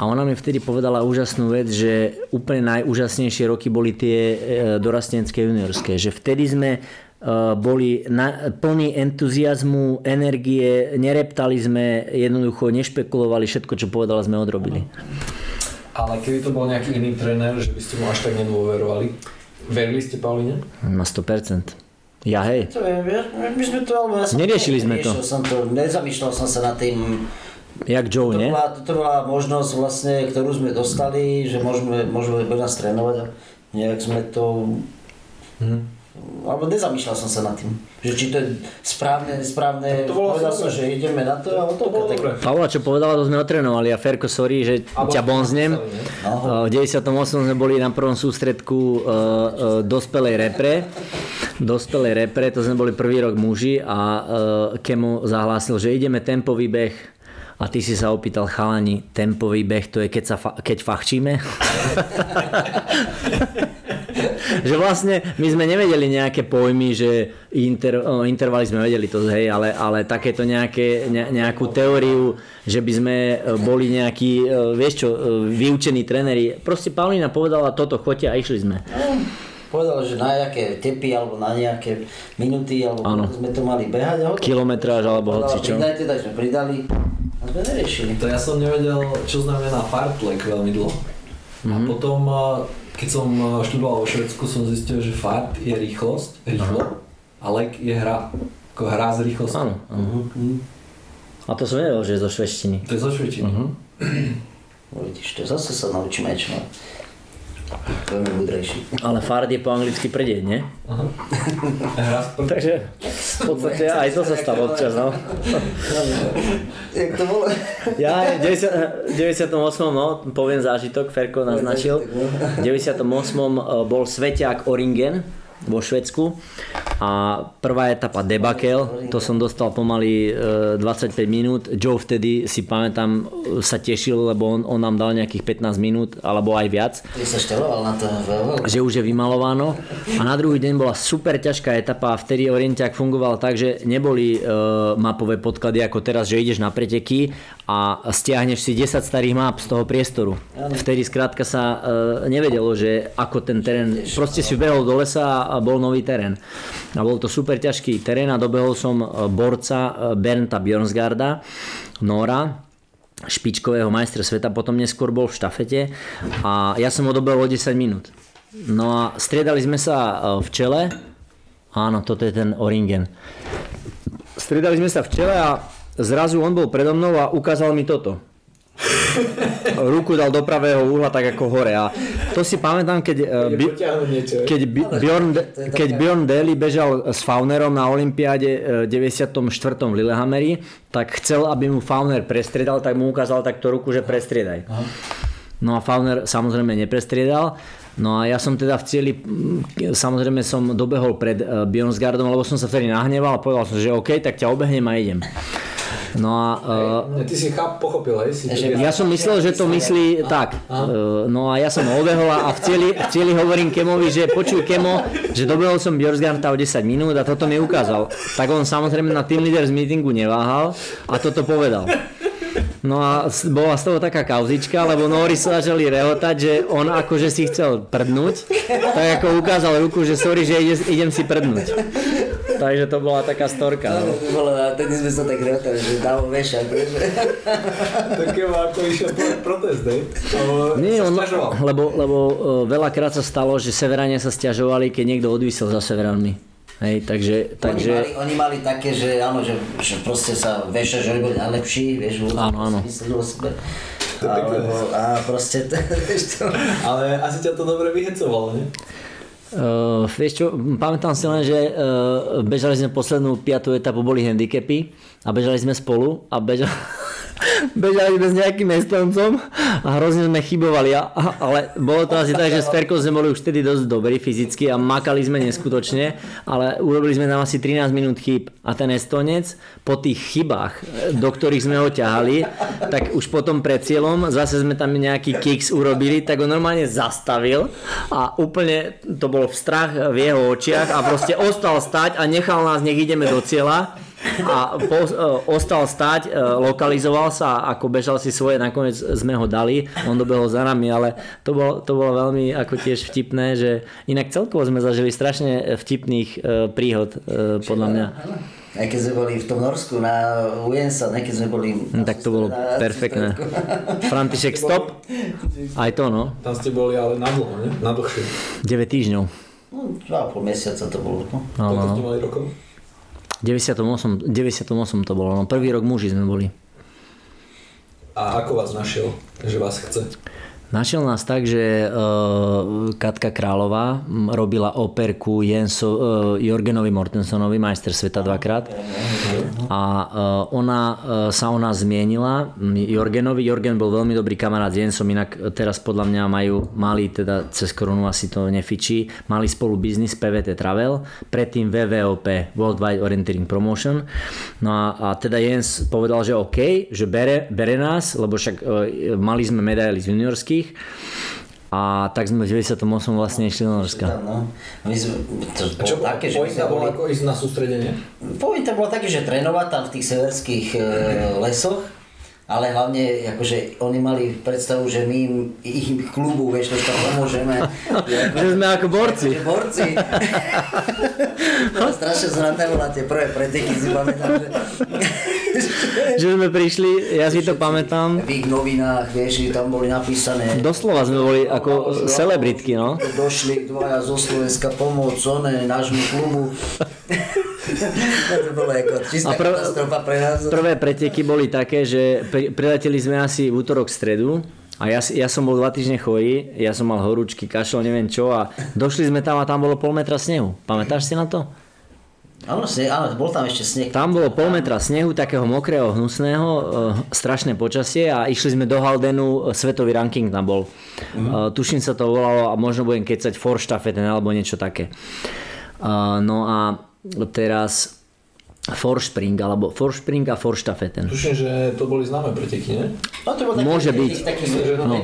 a ona mi vtedy povedala úžasnú vec, že úplne najúžasnejšie roky boli tie uh, dorastenské juniorské, že vtedy sme Eh, boli na, plní entuziasmu, energie, nereptali sme, jednoducho nešpekulovali, všetko, čo povedala, sme odrobili. Ale keby to bol nejaký iný tréner, že by ste mu až tak nedôverovali, verili ste Pauline? Na 100%. Ja hej. To je, my sme to, alebo ja som Neriešili sme to. Som to. Nezamýšľal som sa nad tým, Jak Joe, to nie? Bola, to bola možnosť vlastne, ktorú sme dostali, že môžeme, môžeme nás trénovať a nejak sme to... Hm alebo nezamýšľal som sa nad tým, že či to je správne, správne, to bolo povedal som, že ideme na to a to, to bolo dobre. Pavla, čo povedala, to sme otrénovali a Ferko, sorry, že Abo ťa bonznem. V 98. sme boli na prvom sústredku uh, uh, dospelej repre, dospelej repre, to sme boli prvý rok muži a uh, Kemo zahlásil, že ideme tempový beh a ty si sa opýtal chalani, tempový beh to je keď, sa fa- keď fachčíme? že vlastne my sme nevedeli nejaké pojmy, že inter, oh, intervaly sme vedeli to, hej, ale, ale takéto nejaké, ne, nejakú teóriu, že by sme e, boli nejakí, e, vieš čo, e, vyučení tréneri. Proste Paulina povedala toto, choďte a išli sme. povedal, že na nejaké tepy alebo na nejaké minuty alebo ano. sme to mali behať. A Kilometráž alebo hoci čo. Pridajte, tak sme pridali a sme neriešili. To ja som nevedel, čo znamená fartlek veľmi dlho. Mm-hmm. A mhm. potom keď som eh, študoval vo Švedsku, som zistil, že fart je rýchlosť, rýchlo, a lek je hra. Ako hra s rýchlosťou. Áno. Uh-huh. A to som nevedel, že je zo švedštiny. To je zo švedštiny. Uh-huh. Vidíš, to zase sa naučíme niečo. Veľmi múdrejší. Ale fart je po anglicky prdeň, nie? Aha. Takže v podstate aj to sa stalo občas, no. Jak to bolo? Ja v 98. no, poviem zážitok, Ferko naznačil. V 98. bol Sveťák Oringen, vo Švedsku a prvá etapa debakel, to som dostal pomaly 25 e, minút. Joe vtedy si pamätám sa tešil, lebo on, on nám dal nejakých 15 minút alebo aj viac. Ty sa šteloval na to. Že už je vymalováno a na druhý deň bola super ťažká etapa a vtedy Orientiak fungoval tak, že neboli uh, mapové podklady ako teraz, že ideš na preteky a stiahneš si 10 starých map z toho priestoru. Vtedy skrátka sa uh, nevedelo, že ako ten terén, proste si behol do lesa a bol nový terén. A bol to super ťažký terén a dobehol som e, borca e, Bernta Bjornsgarda, Nora, špičkového majstra sveta, potom neskôr bol v štafete a ja som ho dobehol o 10 minút. No a striedali sme sa e, v čele, áno, toto je ten Oringen. Striedali sme sa v čele a zrazu on bol predo mnou a ukázal mi toto ruku dal do pravého uhla tak ako hore a to si pamätám, keď, bi, keď, bi, Bjorn, keď Bjorn Daly bežal s Faunerom na Olympiáde v 94. v Lillehammeri, tak chcel, aby mu Fauner prestriedal, tak mu ukázal takto ruku, že prestriedaj. No a Fauner samozrejme neprestriedal. No a ja som teda v cieli, samozrejme som dobehol pred Bjornsgardom, lebo som sa vtedy nahneval a povedal som, že OK, tak ťa obehnem a idem. No a... Uh, Ty si cháp, pochopil, hej? Si ja som myslel, že to myslí tak. Uh, no a ja som obehol a v cieli, v cieli hovorím Kemovi, že počuj Kemo, že dobehol som Björnsgarta o 10 minút a toto mi ukázal. Tak on samozrejme na Team Leaders meetingu neváhal a toto povedal. No a bola z toho taká kauzička, lebo Nori sa začali rehotať, že on akože si chcel prdnúť, tak ako ukázal ruku, že sorry, že ide, idem si prdnúť. Takže to bola taká storka. No, to bolo, a tedy sme sa tak rehotali, že dal vešať. Také ako išiel protest, hej? Nie, on, lebo, lebo e, veľakrát sa stalo, že Severania sa stiažovali, keď niekto odvisel za Severanmi. Hej, takže, takže... Oni, mali, oni mali také, že áno, že, že proste sa veša, že oni boli najlepší, vieš, áno, áno. mysleli o sebe. Alebo, a proste, to. Ale asi ťa to dobre vyhecovalo, nie? Uh, vieš čo, pamätám si len, že uh, bežali sme poslednú piatú etapu, boli handicapy a bežali sme spolu a bežali, bežali sme s nejakým Estoncom a hrozne sme chybovali, ale bolo to asi tak, že s Ferkou sme boli už vtedy dosť dobrí fyzicky a makali sme neskutočne, ale urobili sme tam asi 13 minút chyb. A ten Estonec po tých chybách, do ktorých sme ho ťahali, tak už potom pred cieľom zase sme tam nejaký kicks urobili, tak ho normálne zastavil a úplne to bol v strach v jeho očiach a proste ostal stať a nechal nás, nech ideme do cieľa a po, uh, ostal stať, uh, lokalizoval sa ako bežal si svoje, nakoniec sme ho dali, on dobehol za nami, ale to bolo, to bolo veľmi ako tiež vtipné, že inak celkovo sme zažili strašne vtipných uh, príhod, podľa mňa. Aj keď sme boli v tom Norsku na Ujensa, keď sme boli... No, tak to bolo perfektné. František, stop. Aj to, no. Tam ste boli ale na dlho, ne? Na dlhšie. 9 týždňov. No, 2,5 mesiaca to bolo. No. Koľko ste mali rokov? 98, 98 to bolo, no prvý rok muži sme boli. A ako vás našiel, že vás chce? Našiel nás tak, že uh, Katka Králová robila operku Jenso, uh, Jorgenovi Mortensonovi, majster sveta dvakrát. A uh, ona sa o nás zmienila Jorgenovi. Jorgen bol veľmi dobrý kamarát s Jensom, inak teraz podľa mňa majú, mali teda cez korunu asi to nefičí, mali spolu biznis PVT Travel, predtým WWOP, Worldwide Orienteering Promotion. No a, a teda Jens povedal, že OK, že bere, bere nás, lebo však mali sme medaily z juniorských všetkých. A tak sme v 98 vlastne išli do Norska. No. My sme, to a čo také, že pointa bola ako ísť na sústredenie? Pointa bola také, že trénovať tam v tých severských e, lesoch ale hlavne akože oni mali predstavu, že my im, ich klubu, vieš, to tam pomôžeme. že sme ako borci. Že borci. no, strašne zradné bola tie prvé preteky, si pamätám, že... že sme prišli, ja si to pamätám. V ich novinách, vieš, že tam boli napísané. Doslova sme boli ako celebritky, no. Došli dvaja zo Slovenska pomôcť, oné, nášmu klubu. to bolo ako čistá prv, katastrofa pre nás. Prvé preteky boli také, že pri, prileteli sme asi v útorok stredu a ja, ja som bol dva týždne chorý, ja som mal horúčky, kašel, neviem čo a došli sme tam a tam bolo pol metra snehu. Pamätáš si na to? Áno, áno, bol tam ešte sneh. Tam bolo pol metra snehu, takého mokrého, hnusného, e, strašné počasie a išli sme do Haldenu, e, svetový ranking tam bol. Uh-huh. E, tuším sa to volalo a možno budem kecať Forštafeten alebo niečo také. E, no a teraz Forspring, alebo Forspring a Forstafeten. Tuším, že to boli známe preteky, nie? No, to taký, Môže byť. Taký, no,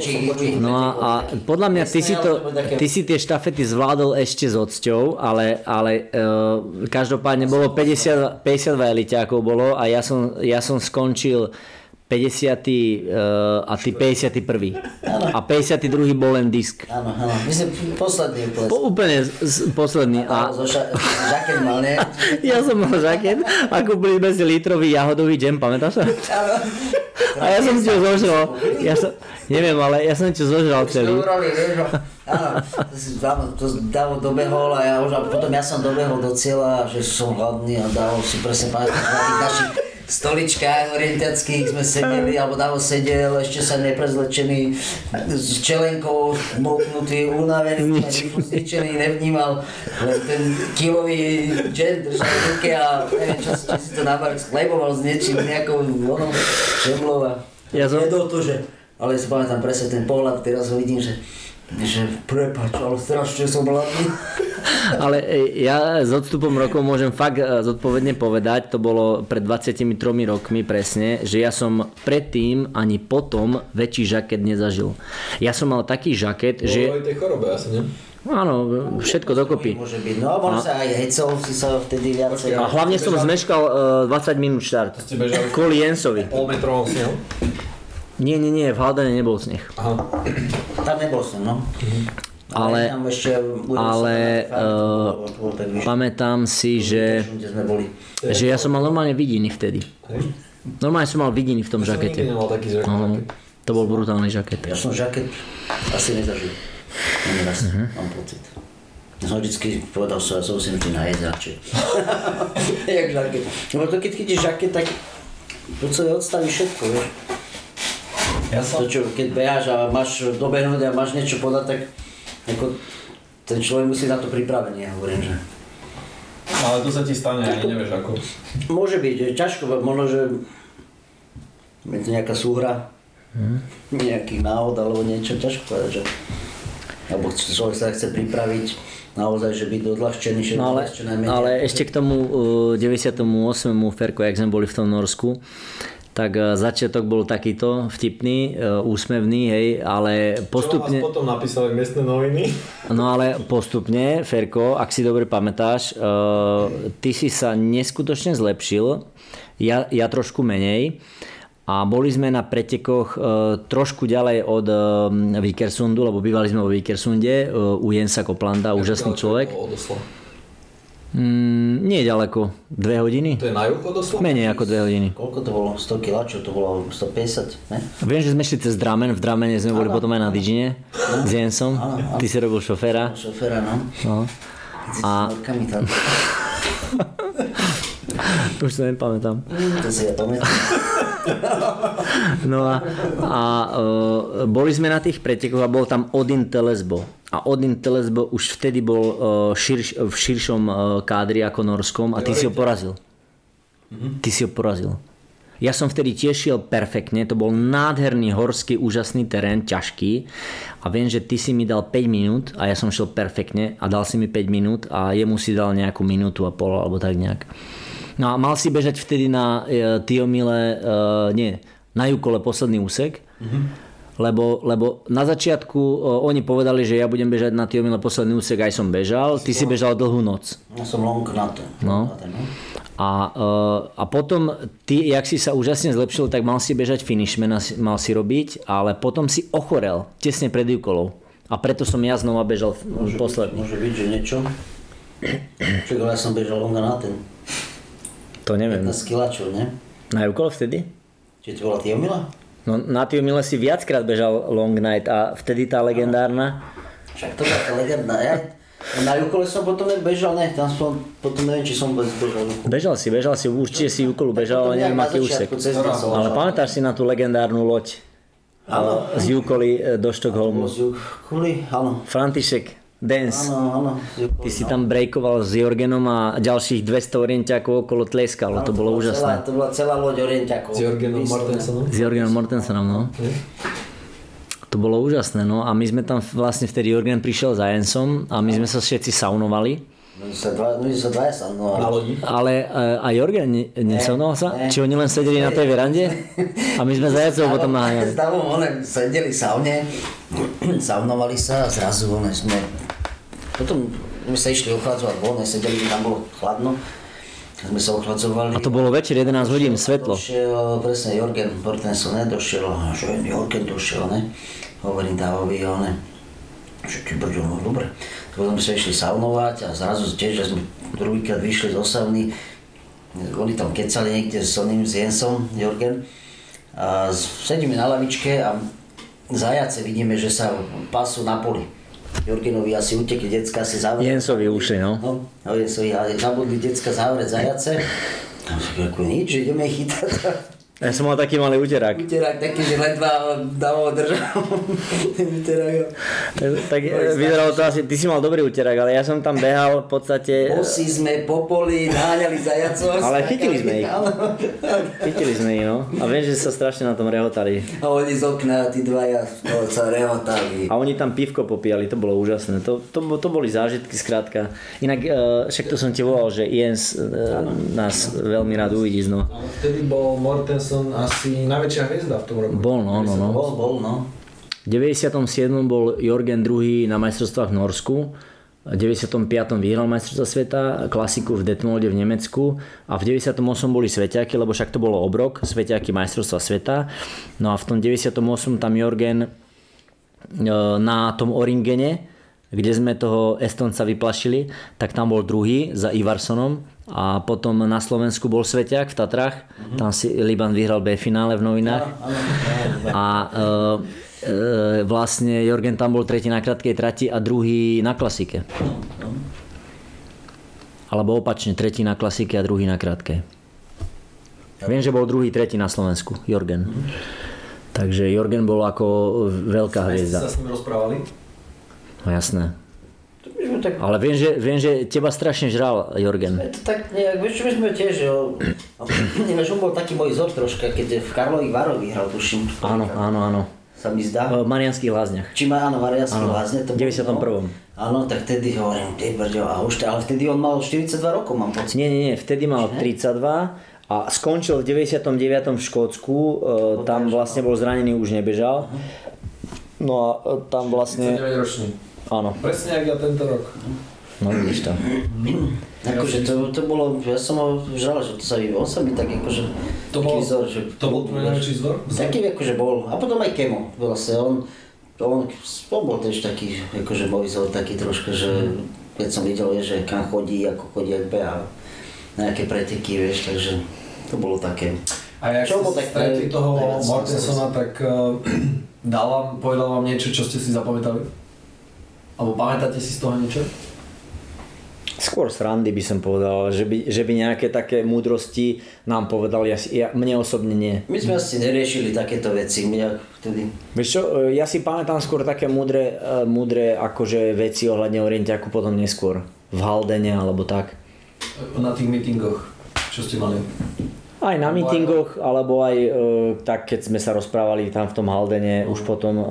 no a, a podľa mňa ty si, to, ty si tie štafety zvládol ešte s odsťou, ale, ale uh, každopádne bolo 50, 52 eliťákov bolo a ja som, ja som skončil 50. Uh, a ty 51. Ano. A 52. bol len disk. Áno, áno. Myslím, posledný ples. Po, úplne z, posledný. A, a... Ša- žaket mal, nie? ja som mal žaket a kúpili sme si litrový jahodový džem, pamätáš sa? Áno. A ja som ti ho zožral. Ja som, neviem, ale ja som ti zožral celý. Áno, to si dávno, to dávno dobehol a ja už, a potom ja som dobehol do cieľa, že som hladný a dával si presne pamätať na tých našich stoličkách orientiackých sme sedeli, alebo Davo sedel, ešte sa neprezlečený, s čelenkou moknutý, unavený, zničený, nevnímal, len ten kilový džen držal v ruke a neviem, čo, čo si to nabar, skleboval s niečím, nejakou onou šemlou a ja som... jedol to, že, ale si pamätám presne ten pohľad, teraz ho vidím, že že prepač, ale strašne som hladný. Ale e, ja s odstupom rokov môžem fakt e, zodpovedne povedať, to bolo pred 23 rokmi presne, že ja som predtým ani potom väčší žaket nezažil. Ja som mal taký žaket, Bolo že... aj tej chorobe asi, ne? Áno, všetko dokopy. Môže byť, no a možno sa aj hecol, si sa vtedy viacej... A hlavne som zmeškal e, 20 minút štart. Kvôli Jensovi. pol metrovom snehu? Nie, nie, nie, v Haldane nebol sneh. Aha. Tam nebol som, no. Ale- tam ešte ale, vyššie. Pamätám si, že, Kde sme boli. že ja som mal normálne vidiny vtedy. Hej. Normálne som mal vidiny v tom Som nikdy žakete. nemal taký žaket. No, to bol brutálny žaket. Ja som žaket asi nezažil. Ani raz, Mhm. mám pocit. Ja som vždycky povedal sa, som si vždy najesť radšej. Jak žaket. Lebo to keď chytíš žaket, tak to celé odstaví všetko, vieš. Ja som... To čo, keď beháš a máš dobehnúť a máš niečo podať, tak ako ten človek musí na to pripravený, ja hovorím, že... Ale to sa ti stane, ani nevieš ako. Môže byť, že ťažko, možno, že je to nejaká súhra, nejaký náhod alebo niečo, ťažko povedať, že... Alebo človek sa chce pripraviť naozaj, že byť odľahčený, že No ale, čo najmenej. ale ešte k tomu uh, 98. Ferko, jak sme boli v tom Norsku, tak uh, začiatok bol takýto vtipný, uh, úsmevný, hej, ale postupne... Čo potom napísali miestne noviny? No ale postupne, Ferko, ak si dobre pamätáš, uh, ty si sa neskutočne zlepšil, ja, ja trošku menej a boli sme na pretekoch trošku ďalej od uh, Vikersundu, lebo bývali sme vo Vikersunde u Jensa Koplanda, úžasný človek. Od Osla. Mm, nie ďaleko, dve hodiny? To je na juh od Osla? Menej ako dve hodiny. Koľko to bolo? 100 kg, čo to bolo? 150, ne? Viem, že sme šli cez Dramen, v Dramene sme boli potom aj na Digine s Jensom, ty si robil šoféra. Šoféra, no. No. A... Už sa nepamätám. To si ja pamätám. No a, a uh, boli sme na tých pretekoch a bol tam Odin Telesbo. A Odin Telesbo už vtedy bol uh, širš, v širšom uh, kádri ako norskom a ty si ho porazil. Ty si ho porazil. Ja som vtedy tiež šiel perfektne, to bol nádherný horský, úžasný terén, ťažký a viem, že ty si mi dal 5 minút a ja som šiel perfektne a dal si mi 5 minút a jemu si dal nejakú minútu a pol alebo tak nejak. No a mal si bežať vtedy na e, Tiomile, e, nie, na Jukole posledný úsek, mm-hmm. lebo, lebo na začiatku e, oni povedali, že ja budem bežať na Tiomile posledný úsek, aj som bežal, ty si bežal dlhú noc. Ja som long na to. No. Na ten, no. A, e, a potom ty, jak si sa úžasne zlepšil, tak mal si bežať finishman, mal si robiť, ale potom si ochorel tesne pred Jukolou. A preto som ja znova bežal Môže posledný. Byť, môže byť, že niečo. Ale ja som bežal longa na ten. To neviem. 15 kilačov, ne? Na Jukol vtedy? Či to bola Tiomila? No na Tiomile si viackrát bežal long night a vtedy tá legendárna Však to bola tá legendná. Ja, na Jukole som potom bežal, ne, tam som, potom neviem, či som vôbec bežal. Bežal si, bežal si, určite si Jukolu bežal, ale neviem aký úsek. Ale pamätáš si na tú legendárnu loď Áno. z Jukoli e, do Štokholmu? Z Jukoli, áno. František, dance. Áno, áno. Ty si tam breakoval s Jorgenom a ďalších 200 orientiakov okolo tleskalo, to bolo bola Celá, úžasné. to bola celá loď orientiakov. S Jorgenom. Mortensenom? S Jorgenom Mortensenom, no. To bolo úžasné, no a my sme tam vlastne vtedy Jorgen prišiel za Jensom a my sme sa všetci saunovali. No, sa dva, no, sa dvaja sa, no, Na lodi? Ale uh, a Jorgen ne, nesaunoval sa? ne. Či oni len sedeli na tej verande? A my sme za Jacou potom naháňali. S Davom, one, sedeli saune, saunovali sa a zrazu one sme... Potom sme sa išli ochladzovať von, sedeli, tam bolo chladno. Sme sa ochladzovali. A to bolo večer 11 hodín, svetlo. Došiel presne Jorgen Mortensen, ne, došiel, že Jorgen došiel, ne, hovorím Davovi, one, že ty brďo, no dobre. Potom sme išli saunovať a zrazu tiež, že sme druhýkrát vyšli z osavny, oni tam kecali niekde s oným, s Jensom, Jorgen. A sedíme na lavičke a zajace vidíme, že sa pasú na poli. Jorgenovi asi utekli decka, asi zavreli. Jensovi ušli, no. No, no Jensovi, ale zabudli decka zavrieť zajace. A nič, ideme ich chytať. Ja som mal taký malý uterák. Uterák taký, že ledva dával držal. uterák. Tak vyzeralo to asi, ty si mal dobrý uterák, ale ja som tam behal v podstate... Bosi sme po poli, náňali zajacov. Ale chytili sme ich. Chytili sme ich, no. A viem, že sa strašne na tom rehotali. A oni z okna, tí dvaja, no, sa rehotali. A oni tam pivko popíjali, to bolo úžasné. To, to, to boli zážitky, skrátka. Inak, uh, však to som ti volal, že Jens uh, nás veľmi rád uvidí znova. Vtedy bol Mortensen asi najväčšia hviezda v tom roku. Bol, no, no, no. Bol, bol, no. V 97. bol Jorgen II na majstrovstvách v Norsku. V 95. vyhral majstrovstva sveta, klasiku v Detmolde v Nemecku a v 98. boli sveťaky, lebo však to bolo obrok, sveťaky majstrovstva sveta. No a v tom 98. tam Jorgen e, na tom Oringene, kde sme toho Estonca vyplašili, tak tam bol druhý za Ivarsonom a potom na Slovensku bol Sveťák v Tatrách, mm-hmm. tam si Liban vyhral B finále v novinách a e, e, vlastne Jorgen tam bol tretí na krátkej trati a druhý na klasike. Alebo opačne, tretí na klasike a druhý na krátkej. Viem, že bol druhý, tretí na Slovensku, Jorgen. Takže Jorgen bol ako veľká hviezda. Ste sa s ním rozprávali? No jasné. Sme tak, Ale viem že, viem, že teba strašne žral Jorgen. to tak nejak, vieš čo, my sme tiež, jo, nevieš, on bol taký môj vzor troška, keď v Karlových Varoch vyhral, tuším. Áno, áno, áno. Sa mi zdá. V Marianských lázniach. Či má, áno, Marianský Áno, lázne, to v 91.. No, áno, tak vtedy hovorím, ty brďo, a už, ale vtedy on mal 42 rokov, mám pocit. Nie, nie, nie, vtedy mal 32 a skončil v 99. v Škótsku, e, tam vlastne bol zranený, už nebežal. No a e, tam vlastne, 39 ročný. Áno, Presne jak ja tento rok. no vidíš to. Akože to, to bolo, ja som ho žral, že to sa vyvíjal, on sa mi tak akože, To bol, vzor, že... to bol tvoj najväčší vzor? Taký akože bol, a potom aj Kemo, vlastne on, on, on bol tiež taký, akože môj vzor, taký troška, že keď som videl, vieš, že kam chodí, ako chodí, ak beha, nejaké preteky, vieš, takže to bolo také. A jak Čo bol ste tak stretli pre- toho Mortensona, tak uh, dal vám, povedal vám niečo, čo ste si zapamätali? Alebo pamätáte si z toho niečo? Skôr srandy by som povedal, že by, že by nejaké také múdrosti nám povedal, ja, ja, mne osobne nie. My sme asi neriešili takéto veci, my vtedy. Vieš čo, e, ja si pamätám skôr také múdre, e, múdre akože veci ohľadne orientiaku potom neskôr. V Haldene alebo tak. Na tých meetingoch, čo ste mali? Aj na mítingoch, alebo aj e, tak, keď sme sa rozprávali tam v tom Haldene, už potom e,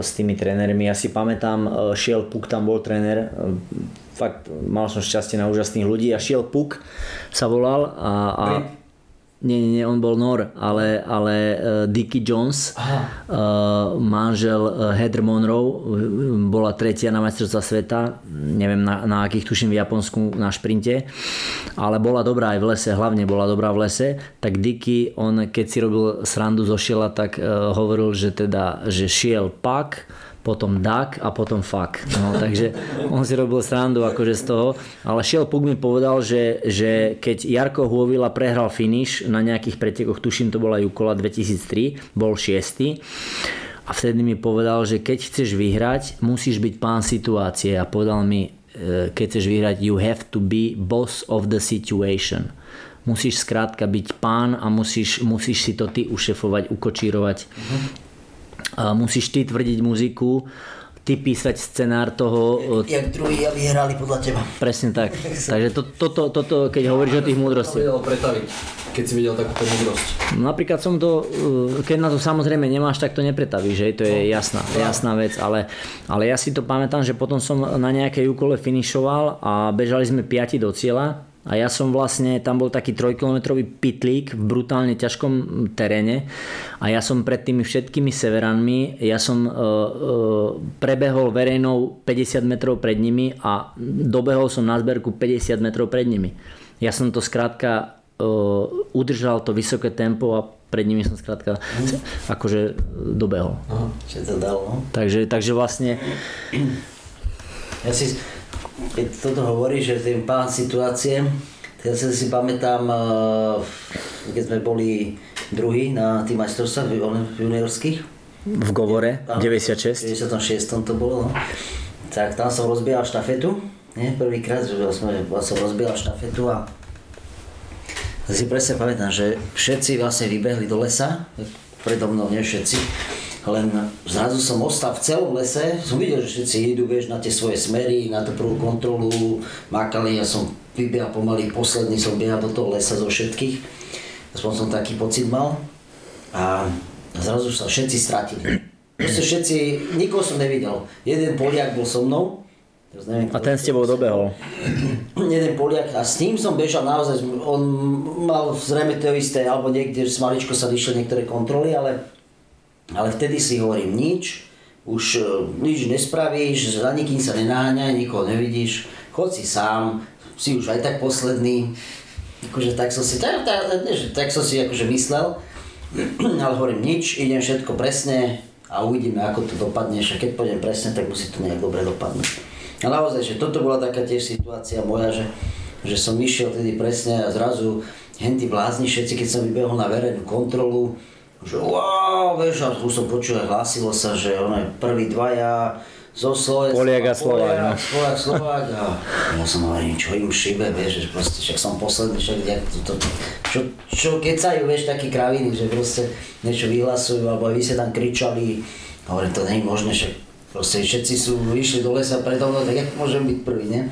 s tými trénermi. Ja si pamätám, e, Šiel Puk tam bol tréner, e, fakt mal som šťastie na úžasných ľudí a Šiel Puk sa volal a, a? Nie, nie, nie, on bol Nor, ale, ale uh, Dickie Jones, Aha. uh, manžel uh, Heather Monroe, bola tretia na majstrovstva sveta, neviem na, na akých tuším v Japonsku na šprinte, ale bola dobrá aj v lese, hlavne bola dobrá v lese, tak Dickie, on keď si robil srandu zo šiela, tak hovoril, že teda, že šiel pak, potom duck a potom fuck. No, takže on si robil srandu akože z toho. Ale Šiel Puk mi povedal, že, že keď Jarko Hôvila prehral finish na nejakých pretekoch, tuším to bola Jukola 2003, bol šiestý. A vtedy mi povedal, že keď chceš vyhrať, musíš byť pán situácie. A povedal mi, e, keď chceš vyhrať, you have to be boss of the situation. Musíš skrátka byť pán a musíš, musíš si to ty ušefovať, ukočírovať. A musíš ty tvrdiť muziku, ty písať scenár toho, Jak druhý a vyhrali podľa teba. presne tak. Takže to, toto, toto, keď hovoríš o tých To múdrostiach. vedel pretaviť, keď si videl takúto múdrosť. No Napríklad som to, e, keď na to samozrejme nemáš, tak to nepretavíš, že to je jasná, jasná vec, ale, ale ja si to pamätám, že potom som na nejakej úkole finišoval a bežali sme piati do cieľa a ja som vlastne, tam bol taký trojkilometrový pitlík v brutálne ťažkom teréne a ja som pred tými všetkými severanmi, ja som e, e, prebehol verejnou 50 metrov pred nimi a dobehol som na zberku 50 metrov pred nimi. Ja som to skrátka e, udržal to vysoké tempo a pred nimi som skrátka akože dobehol. Aha. To dal, no? Takže, takže vlastne Ja si, keď toto hovorí, že ten pán situácie, ja si, si pamätám, eh, keď sme boli druhý na tým majstrovstvách juni- juniorských. v Govore Áno, 96 V 96. to bolo, no. Tak tam som rozbiehal štafetu, nie? Prvýkrát, že som, som rozbiehal štafetu a si presne pamätám, že všetci vlastne vybehli do lesa, predo mnou, nie všetci, len zrazu som ostal v celom lese, som videl, že všetci idú, vieš, na tie svoje smery, na tú prvú kontrolu, mákali, ja som vybiehal pomaly, posledný som biehal do toho lesa zo všetkých, aspoň som taký pocit mal a zrazu sa všetci stratili. Proste všetci, nikoho som nevidel. Jeden Poliak bol so mnou, Neviem, a ten s tebou dobehol. Jeden Poliak a s ním som bežal naozaj, on mal zrejme to isté, alebo niekde s maličko sa vyšli niektoré kontroly, ale, ale vtedy si hovorím nič, už uh, nič nespravíš, za nikým sa nenáňaj, nikoho nevidíš, chod si sám, si už aj tak posledný, akože tak som si, tak, tak, tak som si akože myslel, ale hovorím nič, idem všetko presne a uvidíme ako to dopadne, a keď pôjdem presne, tak musí to nejak dobre dopadnúť. A naozaj, že toto bola taká tiež situácia moja, že, že som išiel tedy presne a zrazu henty blázni všetci, keď som vybehol na verejnú kontrolu, že wow, vieš, a som počul, hlásilo sa, že one prví dvaja zo Slovenska, Poliak a Slovák, no. Poliak, Slovák a ja som hovorím, čo im šibe, vieš, že proste však som posledný, však jak to, to, čo, čo kecajú, vieš, takí kraviny, že proste niečo vyhlasujú, alebo vy ste tam kričali, hovorím, to nie je možné, však Proste všetci sú vyšli do lesa predo mnou, tak jak môžem byť prvý, ne?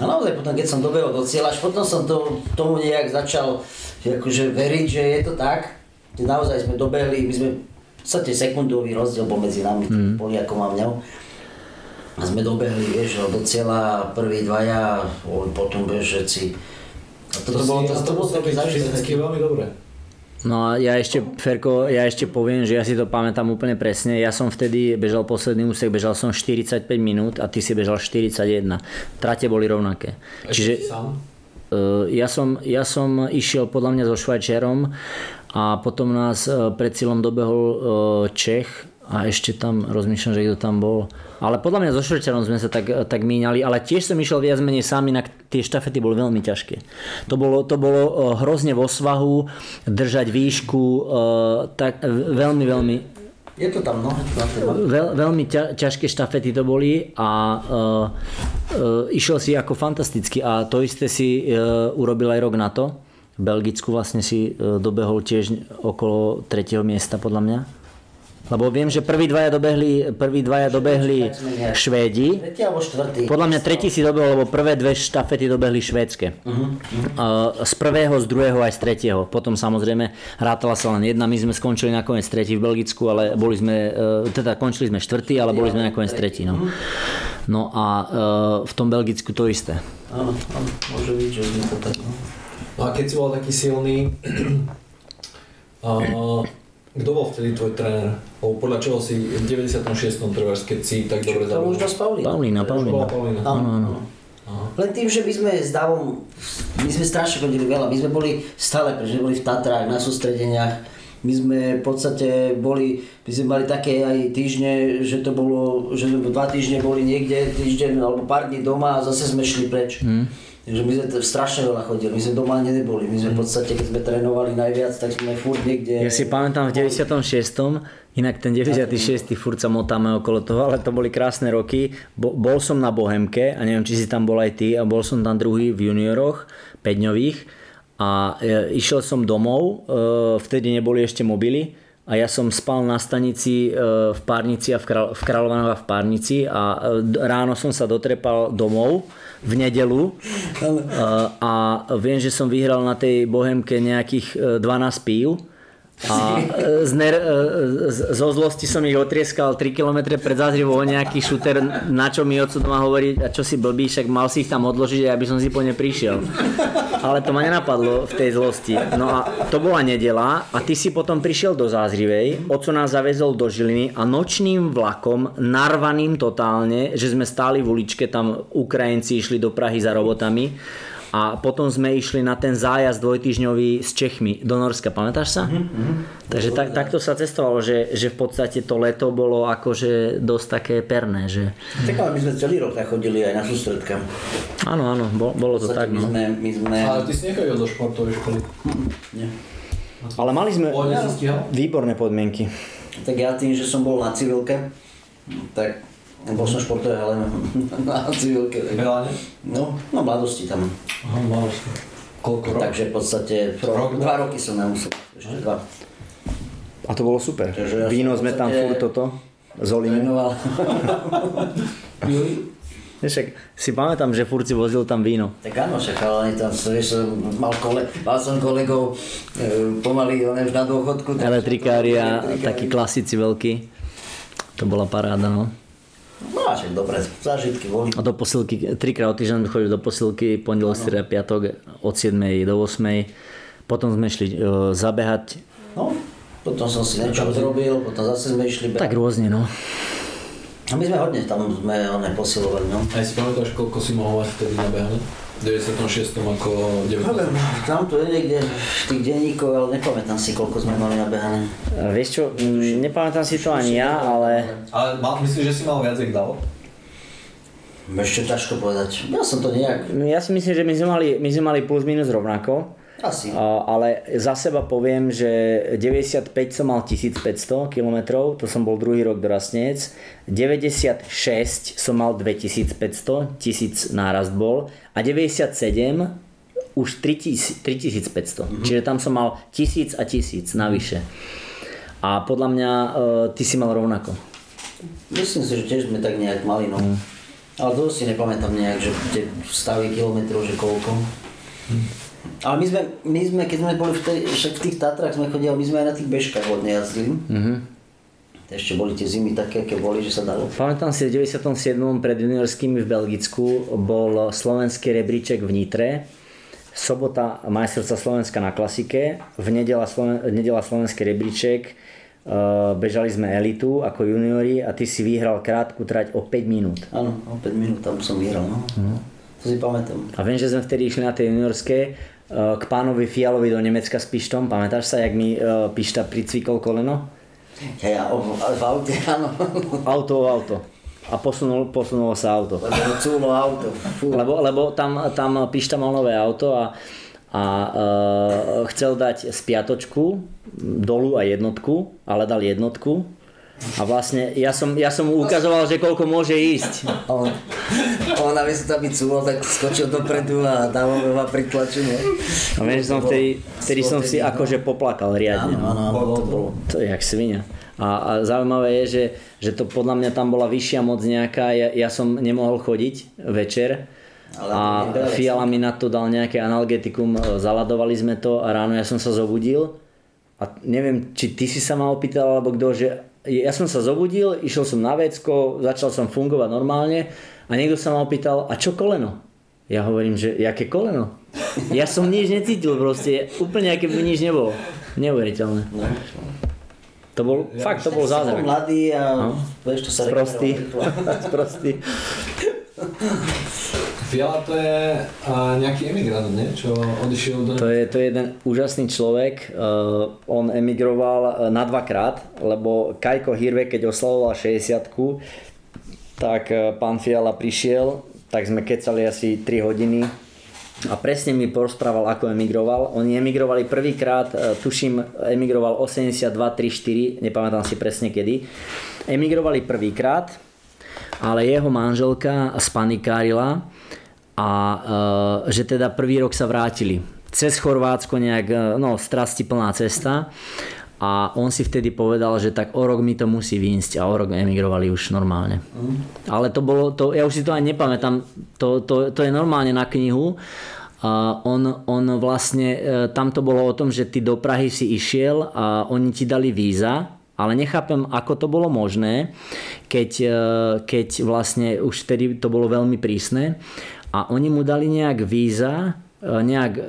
A naozaj potom, keď som dobehol do cieľa, až potom som to, tomu nejak začal akože veriť, že je to tak. Naozaj sme dobehli, my sme v podstate sekundový rozdiel medzi nami, mm. Poliakom a mňou. A sme dobehli, vieš, do cieľa prvý dvaja, potom vieš, všetci. A toto bolo, to, to, bolo také veľmi dobré. No a ja ešte, Ferko, ja ešte poviem, že ja si to pamätám úplne presne. Ja som vtedy bežal posledný úsek, bežal som 45 minút a ty si bežal 41. Trate boli rovnaké. Ešte Čiže sám? Uh, ja, som, ja som išiel podľa mňa so Švajčiarom a potom nás uh, pred cieľom dobehol uh, Čech a ešte tam rozmýšľam, že kto tam bol. Ale podľa mňa so Švrťanom sme sa tak, tak míňali, ale tiež som išiel viac menej sám, inak tie štafety boli veľmi ťažké. To bolo, to bolo e, hrozne vo svahu, držať výšku, e, tak veľmi, veľmi je to tam, no. Veľ, veľmi ťa, ťažké štafety to boli a uh, uh, išiel si ako fantasticky a to isté si uh, urobil aj rok na to. Belgicku vlastne si uh, dobehol tiež okolo tretieho miesta podľa mňa. Lebo viem, že prví dvaja dobehli, prví dvaja dobehli Švédi. Podľa mňa tretí si dobehol, lebo prvé dve štafety dobehli švédske. Uh-huh. Z prvého, z druhého aj z tretieho. Potom samozrejme rátala sa len jedna. My sme skončili nakoniec tretí v Belgicku, ale boli sme, e, teda končili sme štvrtý, ale boli sme nakoniec tretí. No, mhm. no a v tom Belgicku to isté. Áno, áno, môže byť, že sme to tak. No. A keď si bol taký silný, uh, Kto bol vtedy tvoj tréner? O, podľa čoho si v 96. trváš, keď si tak dobre zaujal? To už dosť Paulína. Paulína, Paulína. Paulína. Áno, áno. Len tým, že my sme s Davom, my sme strašne chodili veľa, my sme boli stále, pretože boli v Tatrách, na sústredeniach, my sme v podstate boli, my sme mali také aj týždne, že to bolo, že sme dva týždne boli niekde, týždeň alebo pár dní doma a zase sme šli preč. Hmm. Takže my sme strašne veľa chodili, my sme doma neboli, my sme v podstate, keď sme trénovali najviac, tak sme furt niekde... Ja si pamätám v 96. Inak ten 96. furt sa motáme okolo toho, ale to boli krásne roky. Bo, bol som na Bohemke a neviem, či si tam bol aj ty a bol som tam druhý v junioroch, 5 a e, išiel som domov, e, vtedy neboli ešte mobily a ja som spal na stanici e, v Párnici a v, Kral- v Kráľovanoch a v Párnici a ráno som sa dotrepal domov v nedelu. A viem, že som vyhral na tej bohemke nejakých 12 pív a e, z ner- e, zo zlosti som ich otrieskal 3 km pred zázrivou nejaký šuter, na čo mi oco doma hovorí, a čo si blbý, však mal si ich tam odložiť, aby som si po ne prišiel. Ale to ma nenapadlo v tej zlosti. No a to bola nedela a ty si potom prišiel do Zázrivej, oco nás zavezol do Žiliny a nočným vlakom, narvaným totálne, že sme stáli v uličke, tam Ukrajinci išli do Prahy za robotami a potom sme išli na ten zájazd dvojtyžňový s Čechmi do Norska, pamätáš sa? Mm-hmm. Takže tak, takto sa cestovalo, že, že v podstate to leto bolo akože dosť také perné. Že... Tak ale my sme celý rok tak chodili aj na sústredka. Áno, áno, bolo, bolo to tak. My no. sme, my sme... Ale ty si nechodil do športovej školy? Nie. Ale mali sme výborné podmienky. Tak ja tým, že som bol na civilke, tak bol som športový, ale na civilke. Veľa, ne? No, no mladosti tam. Aha, mladosti. Koľko rok? Takže v podstate rok, dva roky som nemusel. Ešte dva. A to bolo super. Takže ja Víno sme tam furt toto. Trénoval. Však si pamätám, že furt si vozil tam víno. Tak áno, však ale tam, vieš, mal, kole, mal som kolegov e, pomaly, on už na dôchodku. Elektrikári a takí klasici veľkí. To bola paráda, no. No a však dobre, zážitky boli. A do posilky, trikrát o týždeň chodil do posilky, pondelok, streda, piatok od 7. do 8. Potom sme šli e, zabehať, No, potom som si niečo odrobil, potom zase sme išli tak behať. rôzne, no. A my sme hodne tam sme one posilovali, no. A si pamätáš, koľko si mohol mať vtedy nabehané? V 96. ako 19. Neviem, tam to je niekde v tých denníkoch, ale nepamätám si, koľko sme mali nabehané. Vieš čo, nepamätám si to ani ja, ale Ale mal, myslíš, že si mal viac, jak dal? Ešte ťažko povedať. Ja som to nejak, ja si myslím, že my sme mali, my sme mali plus minus rovnako. Asi. Ale za seba poviem, že 95 som mal 1500 km, to som bol druhý rok dorastnec. 96 som mal 2500, 1000 nárast bol. A 97 už 3000, 3500. Mm-hmm. Čiže tam som mal 1000 a 1000 navyše. A podľa mňa e, ty si mal rovnako. Myslím si, že tiež sme tak nejak mali, no. Ale to si nepamätám nejak, že tie stavy kilometrov, že koľko. Ale my sme, my sme, keď sme boli v, tej, však v tých Tatrách sme chodili, my sme aj na tých bežkách hodne jazdili. Mhm. To Ešte boli tie zimy také, aké boli, že sa dalo. Pamätám si, v 97. pred juniorskými v Belgicku bol slovenský rebríček v Nitre. Sobota majstrovstva Slovenska na klasike, v nedela, Sloven- nedela slovenský rebríček, uh, bežali sme elitu ako juniori a ty si vyhral krátku trať o 5 minút. Áno, o 5 minút tam som vyhral, no. To si pamätám. A viem, že sme vtedy išli na tej juniorské k pánovi Fialovi do Nemecka s Pištom. Pamätáš sa, jak mi uh, Pišta pricvikol koleno? Ja, v aute, áno. Auto auto. A posunul, posunulo sa auto. Lebo cúlo auto. Fú. Lebo, lebo tam, tam Pišta mal nové auto a, a uh, chcel dať spiatočku dolu a jednotku, ale dal jednotku. A vlastne ja som, ja som mu ukazoval, že koľko môže ísť. A on, on namiesto aby cúlo, tak skočil dopredu a dával ma pritlačil. ne? A vieš, som vtedy, vtedy som si akože poplakal riadne. Áno, no. áno, áno, to bolo. To je jak svinia. A, a zaujímavé je, že, že to podľa mňa tam bola vyššia moc nejaká, ja, ja som nemohol chodiť večer Ale a Fiala mi na to dal nejaké analgetikum, e, zaladovali sme to a ráno ja som sa zobudil a neviem, či ty si sa ma opýtal alebo kto, že ja som sa zobudil, išiel som na vecko, začal som fungovať normálne a niekto sa ma opýtal, a čo koleno? Ja hovorím, že jaké koleno? Ja som nič necítil proste, úplne aké by nič nebolo. Neuveriteľné. No. To bol, fakt to bol Som zázrak. mladý a vieš, to sa rýchlo. Sprostý. Fiala to je a, nejaký emigrant, nie? Čo odišiel do... To je, to je jeden úžasný človek. Uh, on emigroval uh, na dvakrát, lebo Kajko Hirve, keď oslavoval 60 tak uh, pán Fiala prišiel, tak sme kecali asi 3 hodiny a presne mi porozprával, ako emigroval. Oni emigrovali prvýkrát, uh, tuším, emigroval 82, 3, 4, nepamätám si presne kedy. Emigrovali prvýkrát, ale jeho manželka spanikárila a e, že teda prvý rok sa vrátili. Cez Chorvátsko nejak, e, no strasti plná cesta a on si vtedy povedal, že tak o rok mi to musí výjsť a o rok emigrovali už normálne. Ale to bolo, to, ja už si to aj nepamätám, to, to, to je normálne na knihu. A on, on vlastne, e, tam to bolo o tom, že ty do Prahy si išiel a oni ti dali víza, ale nechápem, ako to bolo možné, keď, e, keď vlastne už vtedy to bolo veľmi prísne a oni mu dali nejak víza, e, nejak e,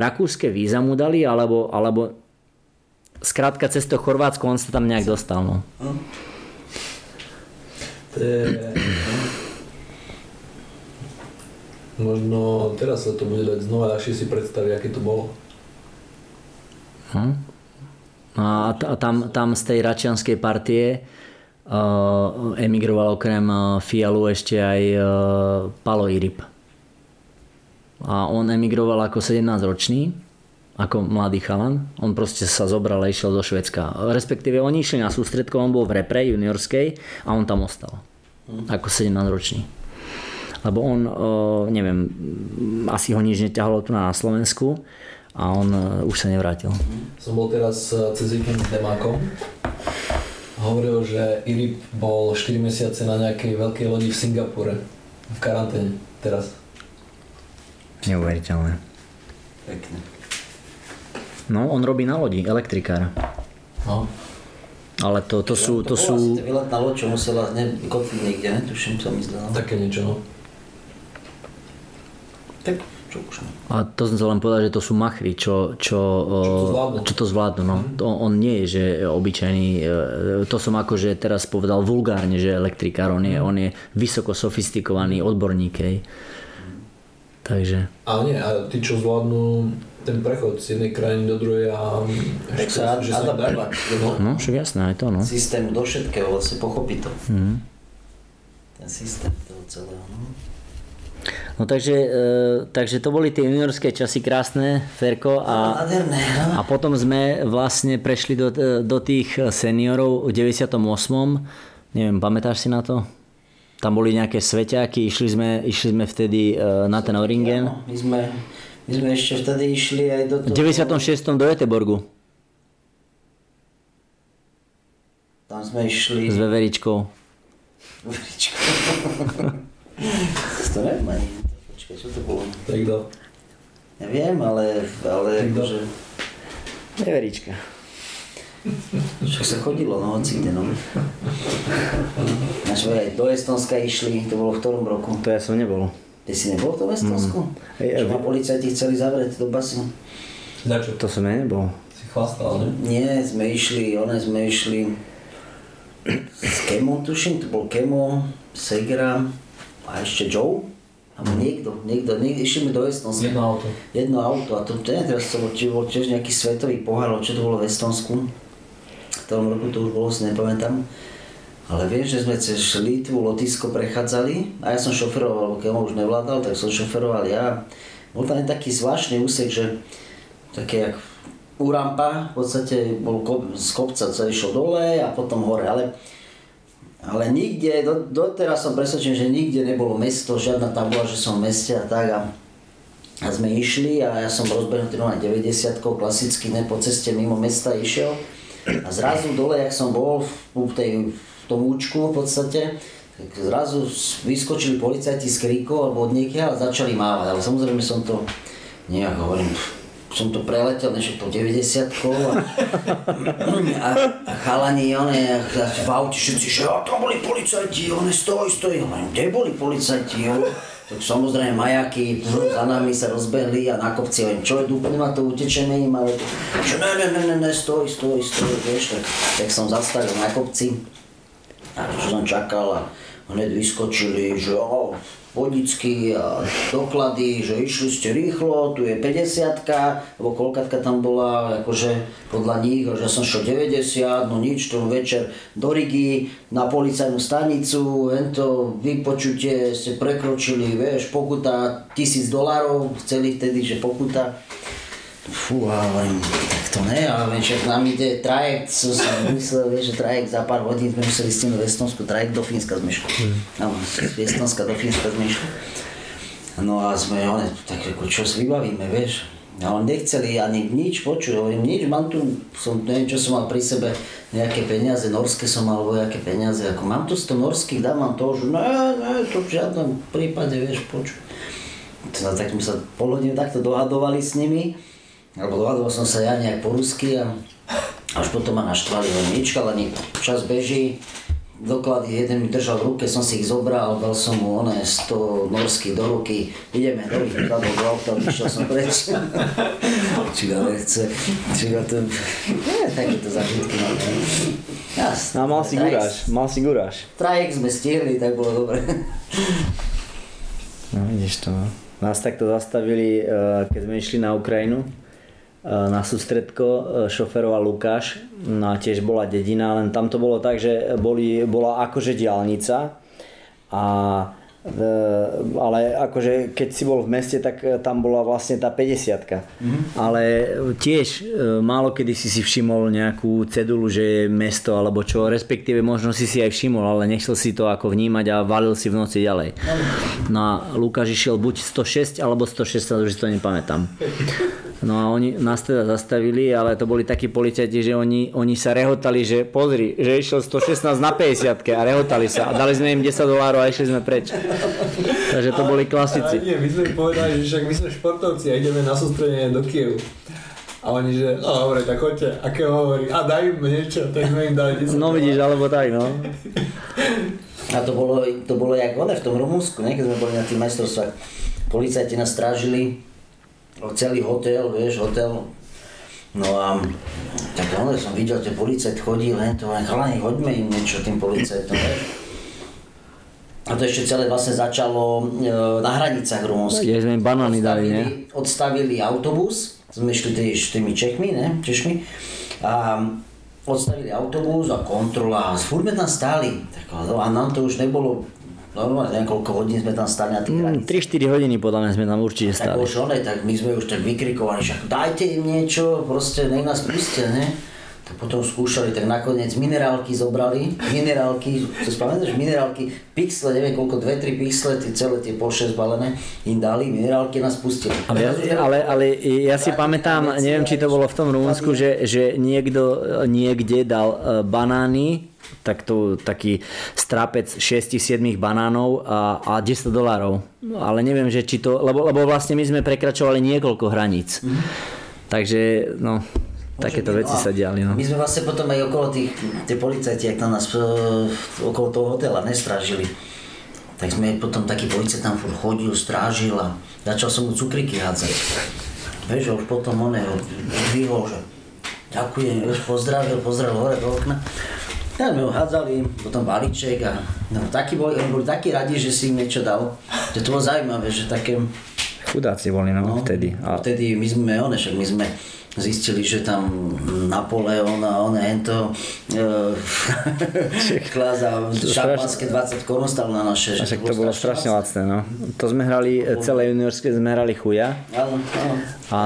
rakúske víza mu dali, alebo, alebo skrátka cez to Chorvátsko on sa tam nejak dostal. No. To je... Možno teraz sa to bude dať znova ľahšie si predstaviť, aké to bolo. Hm? A, t- a tam, tam z tej račianskej partie uh, emigroval okrem uh, Fialu ešte aj uh, Palo Irip. A on emigroval ako 17 ročný, ako mladý chalan. On proste sa zobral a išiel do Švedska. Respektíve oni išli na sústredko, on bol v repre juniorskej a on tam ostal. Ako 17 ročný. lebo on, neviem, asi ho nič neťahalo tu na Slovensku a on už sa nevrátil. Som bol teraz cez víkend s Demákom. Hovoril, že Irip bol 4 mesiace na nejakej veľkej lodi v Singapúre, v karanténe teraz. Neuveriteľné. Pekne. No, on robí na lodi, elektrikár. No. Ale to, to sú... To, to sú... Asi výletná loď, čo musela ne, kotliť niekde, ne? Tuším, čo mi zdalo. Také niečo, no. Tak, čo už no. A to som chcel len povedať, že to sú machry, čo, čo, to zvládnu. čo to zvládnu. No. Mhm. To, on nie je, že obyčajný, e, to som akože teraz povedal vulgárne, že elektrikár, on je, on je vysoko sofistikovaný odborník. Hej. Takže... Ale nie, a tí, čo zvládnu ten prechod z jednej krajiny do druhej a Tak sa že sa adaptovať. No. No, však jasné, aj to, no. Systém do všetkého, vlastne pochopí to. Mhm. Ten systém toho celého, no. No takže, e, takže to boli tie juniorské časy krásne, Ferko. A, Nádherné, no. a potom sme vlastne prešli do, do tých seniorov v 98. Neviem, pamätáš si na to? Tam boli nejaké sveťáky, išli sme, išli sme vtedy e, na ten Oringen. Áno, my sme, my sme ešte vtedy išli aj do V toho... 96. do Göteborgu Tam sme išli... s veveričkou. Veveričko. to neviem ani. Počkaj, čo to bolo? Tak kto? Neviem, ale... ale Kto? akože, Veverička. Však sa chodilo, no hoci kde, no. Naš aj do Estonska išli, to bolo v ktorom roku? To ja som nebol. Ty si nebol v tom Estonsku? Hej, Čo ja- ma policajti chceli zavrieť do basy? Za čo? To som ja nebol. Si chlastal, ne? Nie, sme išli, one sme išli s Kemom, tuším, to bol Kemo, Segra a ešte Joe. Alebo niekto, niekto, niekto, išli mi do Estonska. Jedno auto. Jedno auto a to, to neviem teraz, to bol, bol tiež nejaký svetový pohár, čo to bolo v Estonsku. V tom roku to už bolo, si nepamätám. Ale viem, že sme cez Litvu, Lotisko prechádzali a ja som šoferoval, lebo Kemo už nevládal, tak som šoferoval ja. Bol tam taký zvláštny úsek, že také jak u v podstate bol z kopca sa išiel dole a potom hore, ale, ale nikde, do, doteraz som presvedčený, že nikde nebolo mesto, žiadna tam bola, že som v meste a tak a, a sme išli a ja som rozbehnutý no 90 klasicky, ne po ceste mimo mesta išiel a zrazu dole, jak som bol v, tej, v tom účku v podstate, tak zrazu vyskočili policajti z kríkov alebo od niekiaľ a začali mávať, ale samozrejme som to nejak hovorím, som to preletel, než to 90 a, a, a chalani, one, v aute všetci, že a tam boli policajti, one stoj, stoj, hovorím, kde boli policajti, jo? Tak samozrejme majaky za nami sa rozbehli a na kopci hovorím, čo je úplne ma to utečeme im, ale že ne, ne, ne, ne, ne, stoj, stoj, stoj, vieš, tak, tak som zastavil na kopci. A čo som čakal a hneď vyskočili, že o, vodicky a doklady, že išli ste rýchlo, tu je 50 lebo koľkatka tam bola, akože podľa nich, že som šiel 90, no nič, to večer do Rigi, na policajnú stanicu, to vypočutie ste prekročili, vieš, pokuta 1000 dolárov, chceli vtedy, že pokuta, Fú, a hovorím, tak to ne, ale však nám ide trajekt, som si myslel, vieš, že trajekt za pár hodín sme museli stihnúť v Estonsku, trajekt do Fínska sme išli. Áno, z Estonska do Fínska sme išli. No a sme, one, tak ako, čo si vybavíme, vieš. A on nechceli ani nič počuť, hovorím, nič, mám tu, som, neviem, čo som mal pri sebe, nejaké peniaze, norské som mal, nejaké peniaze, ako mám tu 100 norských, dám vám to, že ne, ne, to v žiadnom prípade, vieš, počuť. No, tak sme sa pol hodinu takto dohadovali s nimi, alebo dohadoval som sa ja nejak po rusky a až potom ma naštvali, len nič, ale čas beží, doklady jeden mi držal v ruke, som si ich zobral, dal som mu oné 100 norských do ruky, ideme do vyhľadol do auta, vyšiel som preč. či ale chce, či to, nie, takéto zažitky mám. Jasne. No mal si guráš, mal si guráš. Trajek sme stihli, tak bolo dobre. No vidíš to. no. Nás takto zastavili, eh, keď sme išli na Ukrajinu. Eh, Na sústredko eh, šoferoval Lukáš, no a tiež bola dedina, len tam to bolo tak, že boli, bola akože diálnica a ale akože keď si bol v meste, tak tam bola vlastne tá 50 mm-hmm. Ale tiež málo kedy si si všimol nejakú cedulu, že je mesto alebo čo, respektíve možno si si aj všimol, ale nechcel si to ako vnímať a valil si v noci ďalej. No a Lukáš išiel buď 106 alebo 116, už si to nepamätám. No a oni nás teda zastavili, ale to boli takí policajti, že oni, oni sa rehotali, že pozri, že išiel 116 na 50 a rehotali sa a dali sme im 10 dolárov a išli sme preč. Takže to boli klasici. Ale nie, my sme povedali, že však my sme športovci a ideme na sústredenie do Kievu. A oni, že no dobre, tak choďte. A keď hovorí, a daj im niečo, tak sme im dali 10 No vidíš, alebo tak, no. A to bolo, to bolo jak one v tom Rumunsku, ne? keď sme boli na tých majstrovstvách. Policajti nás strážili, celý hotel, vieš, hotel. No a tak ale som videl, že policajt chodí len to, len chalani, hoďme im niečo tým policajtom, vieš. A to ešte celé vlastne začalo e, na hranicách rumunských. Kde sme banány dali, ne? Odstavili autobus, sme išli tý, tými Čechmi, ne, Češmi. A odstavili autobus a kontrola a furt tam stáli. Tak, a nám to už nebolo Normálne, neviem koľko hodín sme tam stali na tých mm, 3-4 hodiny podľa mňa sme tam určite stali. Tak už one, tak my sme už tak vykrikovali, však dajte im niečo, proste nech nás pustia, ne? Tak potom skúšali, tak nakoniec minerálky zobrali, minerálky, to spamätáš, minerálky, pixle, neviem koľko, 2-3 pixle, tie celé tie po 6 balené, im dali, minerálky nás pustili. Ale, ale, ale ja si pamätám, neviem či to bolo v tom Rumunsku, že, že niekto niekde dal e, banány, tak to, taký strapec 6-7 banánov a, a 10 dolárov. Ale neviem, že či to, lebo, lebo vlastne my sme prekračovali niekoľko hraníc. Mm. Takže, no, Takéto veci sa diali. No. My sme vlastne potom aj okolo tých, tie policajti, ak tam nás uh, okolo toho hotela nestrážili, tak sme potom taký policajt tam furt chodil, strážil a začal som mu cukriky hádzať. Vieš, už potom on ho vyhol, že ďakujem, vieš, pozdravil, pozdravil hore do okna. Ja sme ho hádzali, potom balíček a no, takí boli, oni boli takí radi, že si im niečo dal. Že to bolo zaujímavé, že také... Chudáci boli, no, no vtedy. A... Vtedy my sme, one, však my sme zistili, že tam Napoleon a on hento e, kláza šampanské 20 korun stal na naše. Že to, to bolo strašne lacné, no. To sme hrali, celé juniorské sme hrali chuja. Áno, áno. A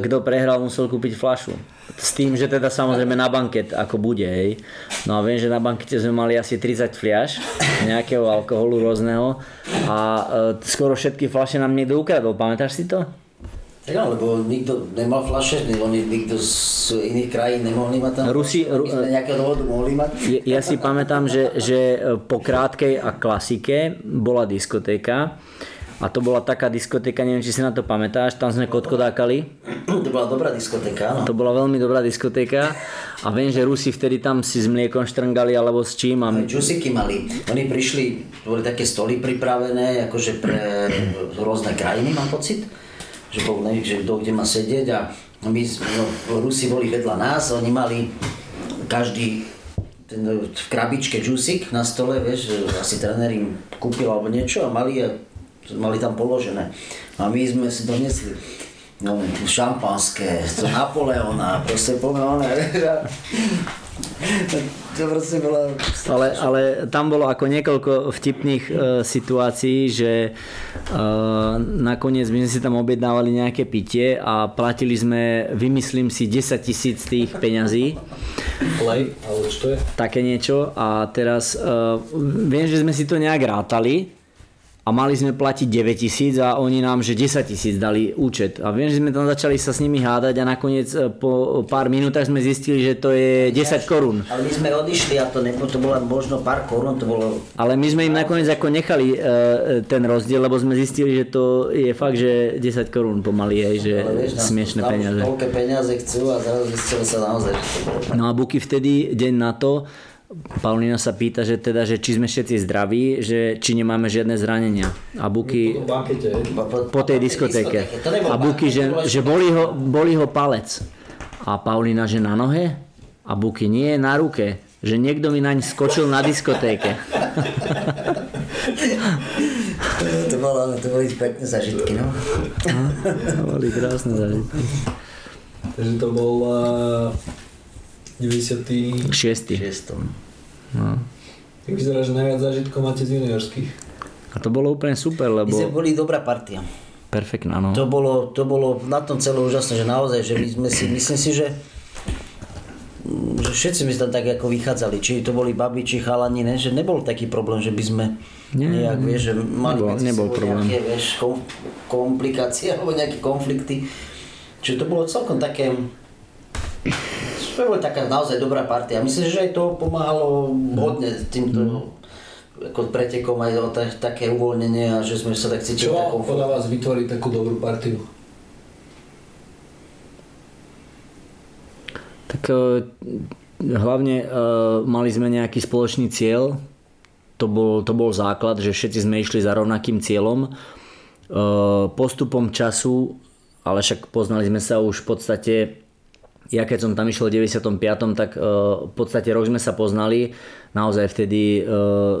kto prehral, musel kúpiť flašu. S tým, že teda samozrejme na banket ako bude, hej. No a viem, že na bankete sme mali asi 30 fliaž nejakého alkoholu rôzneho a e, skoro všetky flaše nám niekto ukradol, pamätáš si to? Tak lebo nikto nemal flaše, oni nikto z iných krajín nemohli mať tam Rusi, sme nejakého dôvodu mohli mať. Ja si pamätám, že, že po krátkej a klasike bola diskotéka a to bola taká diskotéka, neviem, či si na to pamätáš, tam sme kotkodákali. To bola dobrá diskotéka, áno. To bola veľmi dobrá diskotéka a viem, že Rusi vtedy tam si s mliekom štrngali alebo s čím. A... Džusiky mali. Oni prišli, boli také stoly pripravené, akože pre rôzne krajiny, mám pocit že bol ne, že kto kde má sedieť a my, no, Rusi boli vedľa nás, oni mali každý ten, v krabičke džusik na stole, vieš, asi tréner im kúpil alebo niečo a mali, mali tam položené. A my sme si donesli no, šampanské, to Napoleona, proste pomené, to proste bolo... Ale, ale tam bolo ako niekoľko vtipných uh, situácií, že uh, nakoniec my sme si tam objednávali nejaké pitie a platili sme, vymyslím si, 10 tisíc tých peňazí. Play, alebo čo to je? Také niečo a teraz uh, viem, že sme si to nejak rátali, a mali sme platiť 9 tisíc a oni nám, že 10 tisíc dali účet. A viem, že sme tam začali sa s nimi hádať a nakoniec e, po pár minútach sme zistili, že to je 10 korún. Ale my sme odišli a to, nebo, to bolo možno pár korún, to bolo... Ale my sme im nakoniec ako nechali uh, ten rozdiel, lebo sme zistili, že to je fakt, že 10 korún pomaly, je, že Ale vieš, smiešné peniaze. Toľké peniaze chcú a zrazu zistili sa naozaj, že to bolo. No a Buky vtedy, deň na to, Paulina sa pýta, že teda, že či sme všetci zdraví, že či nemáme žiadne zranenia. A Buky po tej diskotéke. A Buky, že, že boli, ho, boli ho palec. A Paulina, že na nohe? A Buky, nie, na ruke. Že niekto mi naň skočil na diskotéke. to, bolo, to boli pekné zažitky, no. to boli krásne zažitky. Takže to bol uh 96. 6. No. Tak vyzerá, že najviac zážitkov máte z juniorských. A to bolo úplne super, lebo... My sme boli dobrá partia. Perfektná, no. To bolo, to bolo na tom celé úžasné, že naozaj, že my sme si, myslím si, že že všetci sme tam tak ako vychádzali, či to boli babi, či chalani, ne? že nebol taký problém, že by sme Nie, nejak, vieš, že mali nebol, nebol problém. nejaké, vieš, kom, komplikácie alebo nejaké konflikty. Čiže to bolo celkom také, to bolo taká naozaj dobrá partia. Myslím, že aj to pomáhalo hodne týmto mm. ako pretekom aj o také uvoľnenie a že sme sa tak cítili. Čo podľa vás vytvoriť takú dobrú partiu? Tak e, hlavne e, mali sme nejaký spoločný cieľ, to bol, to bol základ, že všetci sme išli za rovnakým cieľom. E, postupom času, ale však poznali sme sa už v podstate, ja keď som tam išiel v 95. tak v podstate rok sme sa poznali, naozaj vtedy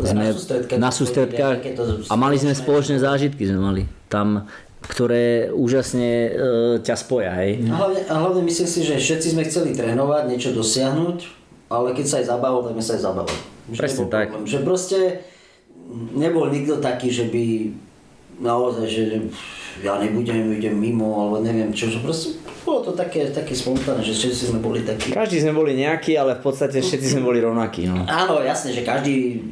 sme na sústredkách a mali sme spoločné zážitky sme mali. Tam ktoré úžasne e, ťa spoja. Hej? A hlavne, a hlavne myslím si, že všetci sme chceli trénovať, niečo dosiahnuť, ale keď sa aj zabavil, tak sme sa aj zabavili. Presne tak. Problém. Že proste nebol nikto taký, že by naozaj, že ja nebudem, idem mimo, alebo neviem čo, že proste bolo to také, také spontánne, že všetci sme boli takí. Každý sme boli nejakí, ale v podstate všetci sme boli rovnakí. No. Áno, jasne, že každý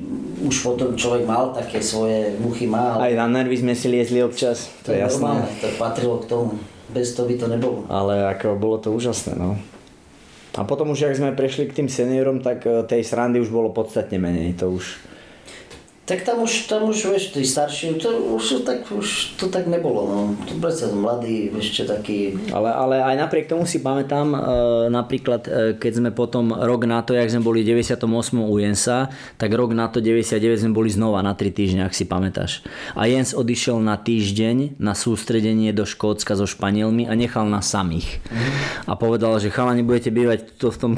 už potom človek mal také svoje muchy má. Ale... Aj na nervy sme si liezli občas, to, to je jasné. Normálne, to patrilo k tomu. Bez toho by to nebolo. Ale ako bolo to úžasné, no. A potom už, ak sme prešli k tým seniorom, tak eh, tej srandy už bolo podstatne menej. To už tak tam už, tam už, vieš, tí starší, to už, tak, už to tak nebolo, no. To predsa mladý, ešte taký... Ale, ale aj napriek tomu si pamätám, e, napríklad, e, keď sme potom rok na to, jak sme boli 98. u Jensa, tak rok na to 99 sme boli znova na 3 týždne, ak si pamätáš. A Jens odišiel na týždeň na sústredenie do Škótska so Španielmi a nechal nás samých. Mm. A povedal, že chalani budete bývať tu v tom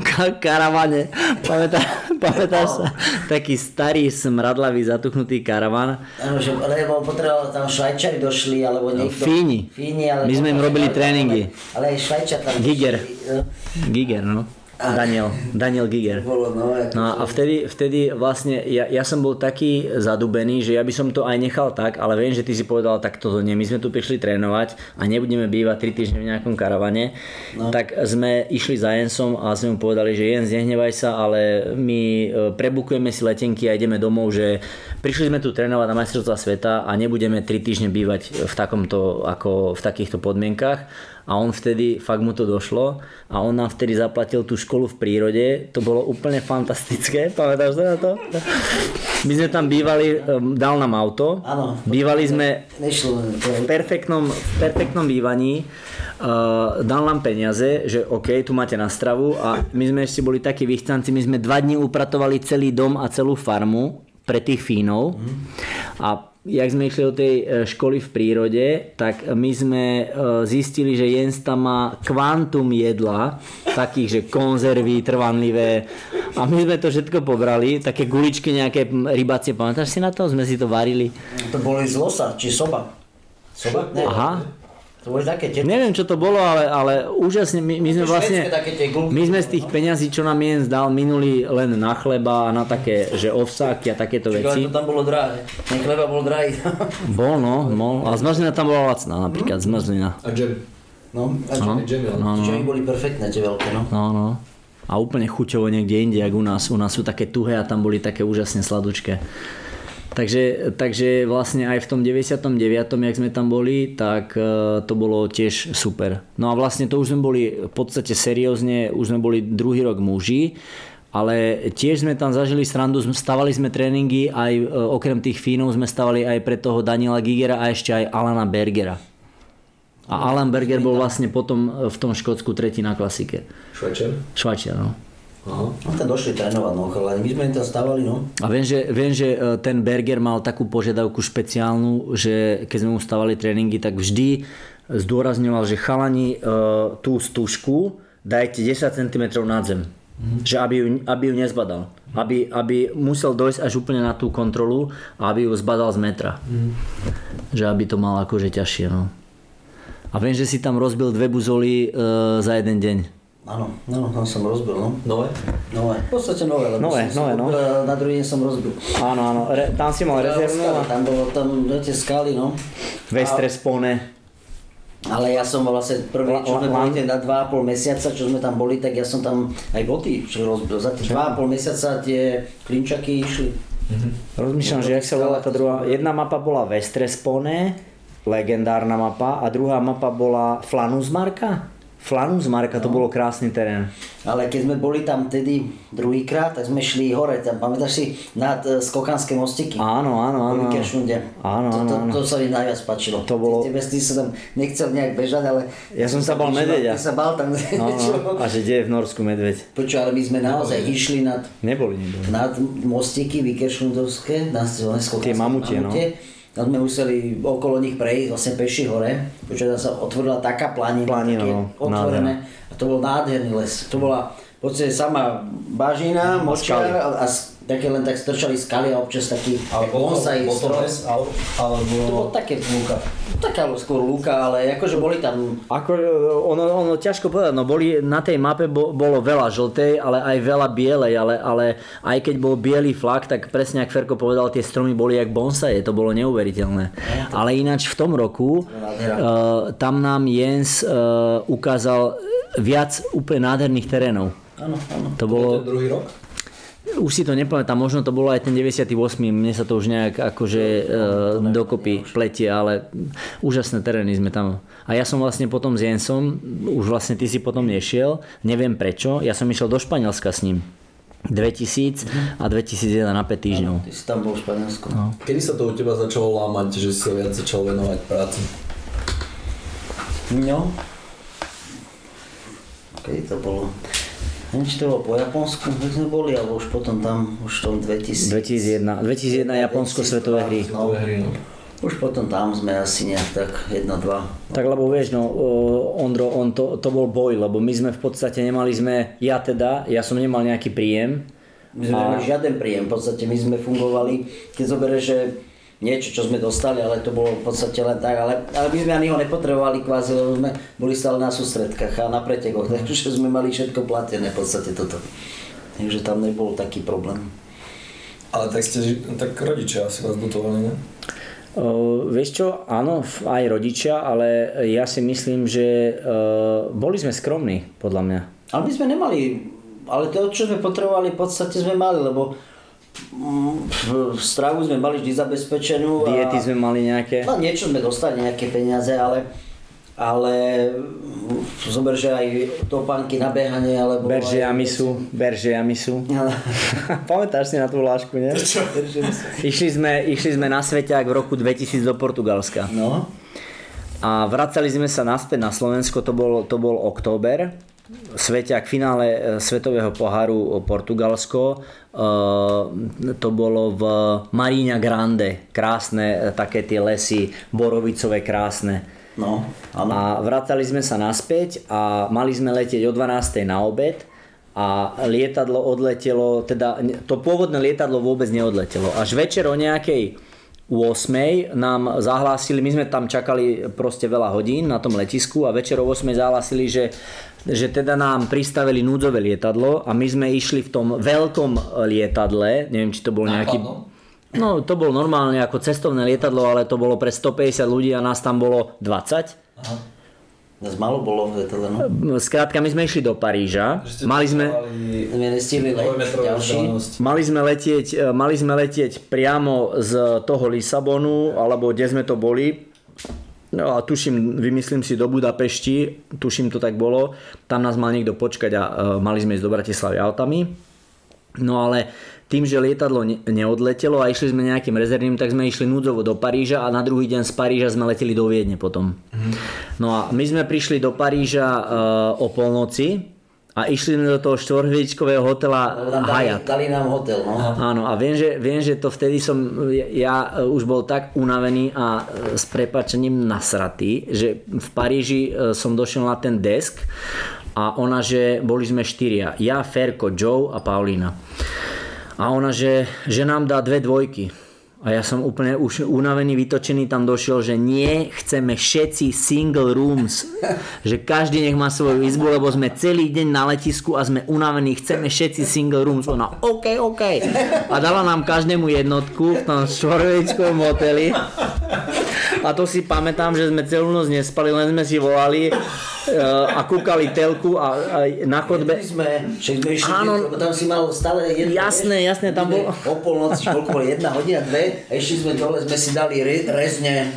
karavane. Pamätá, pamätáš sa? Taký starý smradlavý zatuchnutý karavan. Áno, že, lebo potreboval tam Švajčari došli, alebo niekto... Fíni. Fíni ale My sme im robili tréningy. Ale aj Švajčar tam Giger. Došli, no. Giger, no. Daniel, Daniel Giger. Bolo, no, no a vtedy, vtedy vlastne ja, ja som bol taký zadubený, že ja by som to aj nechal tak, ale viem, že ty si povedal, tak toto nie, my sme tu prišli trénovať a nebudeme bývať 3 týždne v nejakom karavane. No. Tak sme išli za Jensom a sme mu povedali, že Jens, nehnevaj sa, ale my e, prebukujeme si letenky a ideme domov, že prišli sme tu trénovať na majstrovstvá sveta a nebudeme 3 týždne bývať v takomto, ako v takýchto podmienkach. A on vtedy, fakt mu to došlo. A on nám vtedy zaplatil tú školu v prírode, to bolo úplne fantastické, pamätáš sa na to? My sme tam bývali, um, dal nám auto, Áno, bývali sme v perfektnom, v perfektnom bývaní, uh, dal nám peniaze, že OK, tu máte na stravu. A my sme ešte boli takí vychcanci, my sme dva dní upratovali celý dom a celú farmu pre tých Fínov mm. a jak sme išli do tej e, školy v prírode, tak my sme e, zistili, že Jens tam má kvantum jedla, takých, že konzervy trvanlivé. A my sme to všetko pobrali, také guličky nejaké rybacie, pamätáš si na to? Sme si to varili. To boli z losa, či soba. Soba? Ne, Aha. To boli také tie... Neviem, čo to bolo, ale, ale úžasne, my, my sme vlastne, my sme z tých peňazí, čo nám Jens dal, minuli len na chleba a na také, že ovsáky a takéto veci. to tam bolo drahé, ten chleba bol drahý. Bol, no, bol. A zmrzlina tam bola lacná, napríklad zmrzlina. A džem. No, a džem, no, džem, no, no. Džemy boli perfektné, tie veľké, no. No, no. A úplne chuťovo niekde inde, jak u nás. U nás sú také tuhé a tam boli také úžasne sladučké. Takže, takže vlastne aj v tom 99. jak sme tam boli, tak e, to bolo tiež super. No a vlastne to už sme boli v podstate seriózne, už sme boli druhý rok muži, ale tiež sme tam zažili srandu, stavali sme tréningy, aj e, okrem tých Fínov sme stavali aj pre toho Daniela Gigera a ešte aj Alana Bergera. A Alan Berger bol vlastne potom v tom Škótsku tretí na klasike. Švajčiar? Švajčiar, no. Aha. No tam došli trénovať, no chalani. My sme im tam stávali, no. A viem že, viem, že e, ten Berger mal takú požiadavku špeciálnu, že keď sme mu stávali tréningy, tak vždy zdôrazňoval, že chalani e, tú stužku dajte 10 cm nad zem. Mm-hmm. Že aby ju, aby ju nezbadal. Aby, aby musel dojsť až úplne na tú kontrolu a aby ju zbadal z metra. Mm-hmm. Že aby to mal akože ťažšie. No. A viem, že si tam rozbil dve buzoly e, za jeden deň. Áno, no, no som rozbil, no. Nové? Nové, v podstate nové, lebo Nové, som nové, no. na druhý deň som rozbil. Áno, áno, Re, tam si mal rezervnú a Tam bolo, tam do tie skaly, no. Vestre spone. Ale ja som vlastne prvý, čo sme boli teda 2,5 mesiaca, čo sme tam boli, tak ja som tam aj boty rozbil. Za tie 2,5 mesiaca tie klinčaky išli. Rozmýšľam, že jak sa volá tá druhá. Jedna mapa bola Vestre spone, legendárna mapa a druhá mapa bola Flanusmarka. Flanusmarka, to bolo krásny terén. Ale keď sme boli tam tedy druhýkrát, tak sme šli hore, tam pamätáš si nad e, skokanské mostiky? Áno, áno, áno. Vikeršunde. Áno, to, áno, to, áno. to, sa mi najviac páčilo. To bolo- Tebe ty sa tam nechcel nejak bežať, ale... Ja som sa bal medveďa. Ty sa bal tam No, no. A že kde je v Norsku medveď? Počuj, ale my sme naozaj išli nad, Neboli, neboli. nad mostiky Vikeršundovské, na skokanské Tie mamutie, no. Tam sme museli okolo nich prejsť, vlastne peši hore. Tam sa otvorila taká planina, Planina, také no, otvorené. A to bol nádherný les. To bola v podstate sama bažina, močka a, a také len tak strčali skaly a občas taký Ale bol to, bonsai bol to strom. les, ale, alebo... To bolo také lúka. Taká skôr lúka, ale akože boli tam Ako, ono, ono ťažko povedať, no boli, na tej mape bo, bolo veľa žltej, ale aj veľa bielej, ale, ale aj keď bol biely flak, tak presne ako Ferko povedal, tie stromy boli jak bonsaje, to bolo neuveriteľné. Ale ináč v tom roku uh, tam nám Jens uh, ukázal viac úplne nádherných terénov. Áno, áno. To bolo, Ten druhý rok? Už si to nepamätám, možno to bolo aj ten 98. Mne sa to už nejak akože e, dokopy pletie, ale úžasné terény sme tam. A ja som vlastne potom s Jensom, už vlastne ty si potom nešiel, neviem prečo, ja som išiel do Španielska s ním. 2000 a 2001 na 5 týždňov. Ty si tam bol v Španielsku. No. Kedy sa to u teba začalo lámať, že si sa viac začal venovať práci? No. Kedy to bolo? Či to po Japonsku, kde sme boli, alebo už potom tam, už v tom 2000. 2001, 2001 Japonsko svetové hry. No. Už potom tam sme asi nejak tak 1-2. Tak lebo vieš, no Ondro, on to, to bol boj, lebo my sme v podstate nemali sme, ja teda, ja som nemal nejaký príjem, My sme nemali žiaden príjem, v podstate my sme fungovali, keď zoberieš, že niečo, čo sme dostali, ale to bolo v podstate len tak, ale, ale my sme ani ho nepotrebovali kvázi, lebo sme boli stále na sústredkách a na pretekoch, takže sme mali všetko platené v podstate toto. Takže tam nebol taký problém. Ale tak ste, tak rodičia asi vás dotovali, ne? Uh, vieš čo, áno, aj rodičia, ale ja si myslím, že uh, boli sme skromní, podľa mňa. Ale my sme nemali, ale to, čo sme potrebovali, v podstate sme mali, lebo stravu sme mali vždy zabezpečenú. a- Diety sme mali nejaké. No niečo sme dostali, nejaké peniaze, ale, ale mm, zober, že aj topánky na behanie, alebo... Berže aj- Amisu, Berže Amisu. Ale- Pamätáš si na tú vlášku, nie? Išli sme, išli sme na Sveťák v roku 2000 do Portugalska. No, A vracali sme sa naspäť na Slovensko, to bol, to bol október. Sveťák finále e, Svetového poháru o Portugalsko. E, to bolo v Maríňa Grande. Krásne e, také tie lesy, borovicové krásne. no, áno. A vracali sme sa naspäť a mali sme letieť o 12. na obed a lietadlo odletelo, teda to pôvodné lietadlo vôbec neodletelo. Až večer o nejakej 8. nám zahlásili, my sme tam čakali proste veľa hodín na tom letisku a večer o 8. zahlásili, že, že teda nám pristavili núdzové lietadlo a my sme išli v tom veľkom lietadle, neviem či to bol nejaký... Nákladnom? No to bolo normálne ako cestovné lietadlo, ale to bolo pre 150 ľudí a nás tam bolo 20. Aha. Nás malo bolo v letadle, no. Skrátka, my sme išli do Paríža. Mali sme, nestihli vzdialenosť. mali, sme letieť, e, mali sme letieť priamo z toho Lisabonu, alebo kde sme to boli. No a tuším, vymyslím si do Budapešti, tuším to tak bolo. Tam nás mal niekto počkať a e, mali sme ísť do Bratislavy autami. No ale tým, že lietadlo ne- neodletelo a išli sme nejakým rezervným, tak sme išli núdzovo do Paríža a na druhý deň z Paríža sme leteli do Viedne potom. No a my sme prišli do Paríža e, o polnoci a išli sme do toho štvorhviezdičkového hotela dali, Hyatt. dali nám hotel, no. Áno, a viem že, viem, že to vtedy som, ja e, už bol tak unavený a s prepačením nasratý, že v Paríži som došiel na ten desk a ona, že boli sme štyria. Ja, Ferko, Joe a Paulína. A ona, že, že nám dá dve dvojky. A ja som úplne už unavený, vytočený tam došiel, že nie, chceme všetci single rooms. Že každý nech má svoju izbu, lebo sme celý deň na letisku a sme unavení, chceme všetci single rooms. Ona, OK, OK. A dala nám každému jednotku v tom štvorvejskom hoteli. A to si pamätám, že sme celú noc nespali, len sme si volali a kúkali telku a, a na chodbe... sme, však sme išli, Áno, tam si mal stále jedno, Jasné, jasné, tam bolo... O polnoci, koľko bolo, jedna hodina, dve, a išli sme dole, sme si dali re, rezne,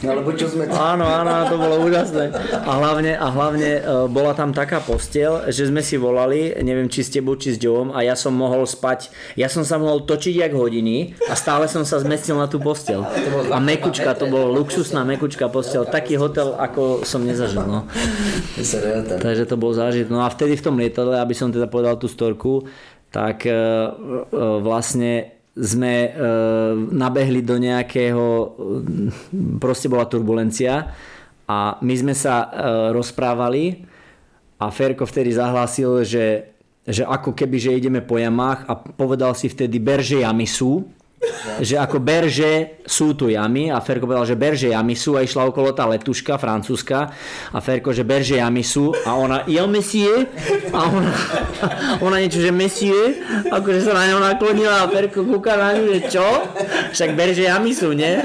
alebo čo sme... Áno, áno, to bolo úžasné. A hlavne, a hlavne uh, bola tam taká postel, že sme si volali, neviem či s tebou, či s Joeom, a ja som mohol spať, ja som sa mohol točiť jak hodiny a stále som sa zmestil na tú postel. A mekučka, to bolo luxusná mekučka postel, taký hotel, ako som nezažil. No. Takže to bol zážit. No a vtedy v tom lietadle, aby som teda povedal tú storku, tak e, e, vlastne sme e, nabehli do nejakého, proste bola turbulencia a my sme sa rozprávali a Ferko vtedy zahlásil, že, že ako keby, že ideme po jamách a povedal si vtedy berže jamy sú že ako berže sú tu jamy a Ferko povedal, že berže jamy sú a išla okolo tá letuška francúzska a Ferko, že berže jamy sú a ona, ja monsieur a ona, ona niečo, že monsieur akože sa na ňou naklonila a Ferko kúka na ňu, že čo? Však berže jamy sú, nie?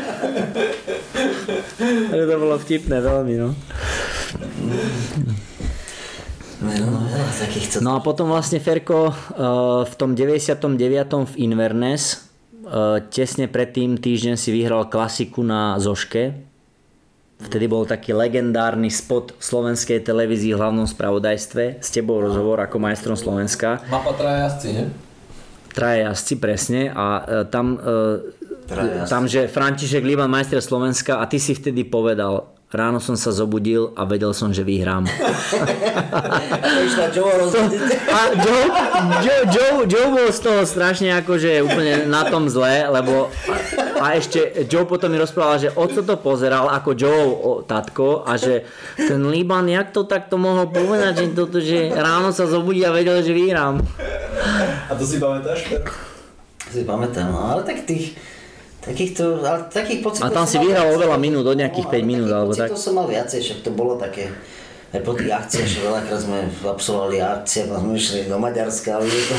to bolo vtipné veľmi, no. No a potom vlastne Ferko v tom 99. v Inverness Eh, tesne predtým týždeň si vyhral klasiku na Zoške. Vtedy bol taký legendárny spot v slovenskej televízii v hlavnom spravodajstve s tebou rozhovor ako majstrom Slovenska. Mapa traja jazdci, nie? Traja jazdci, presne. A uh, tam, uh, tam, že František Liban majster Slovenska a ty si vtedy povedal, Ráno som sa zobudil a vedel som, že vyhrám. a Joe, Joe, Joe, Joe bol z toho strašne akože úplne na tom zle, lebo a ešte Joe potom mi rozprával, že oco to pozeral ako Joe o, tatko a že ten Liban, jak to takto mohol povedať, že, toto, že ráno sa zobudí a vedel, že vyhrám. A to si pamätáš? Si pamätám, no ale tak tých Takýchto, ale takých pocitov... A tam si vyhral oveľa minút, od nejakých 5 minút alebo tak. To som mal viacej, však to bolo také aj po tých akciách, že veľakrát sme absolvovali akcie, a sme išli do Maďarska, ale to,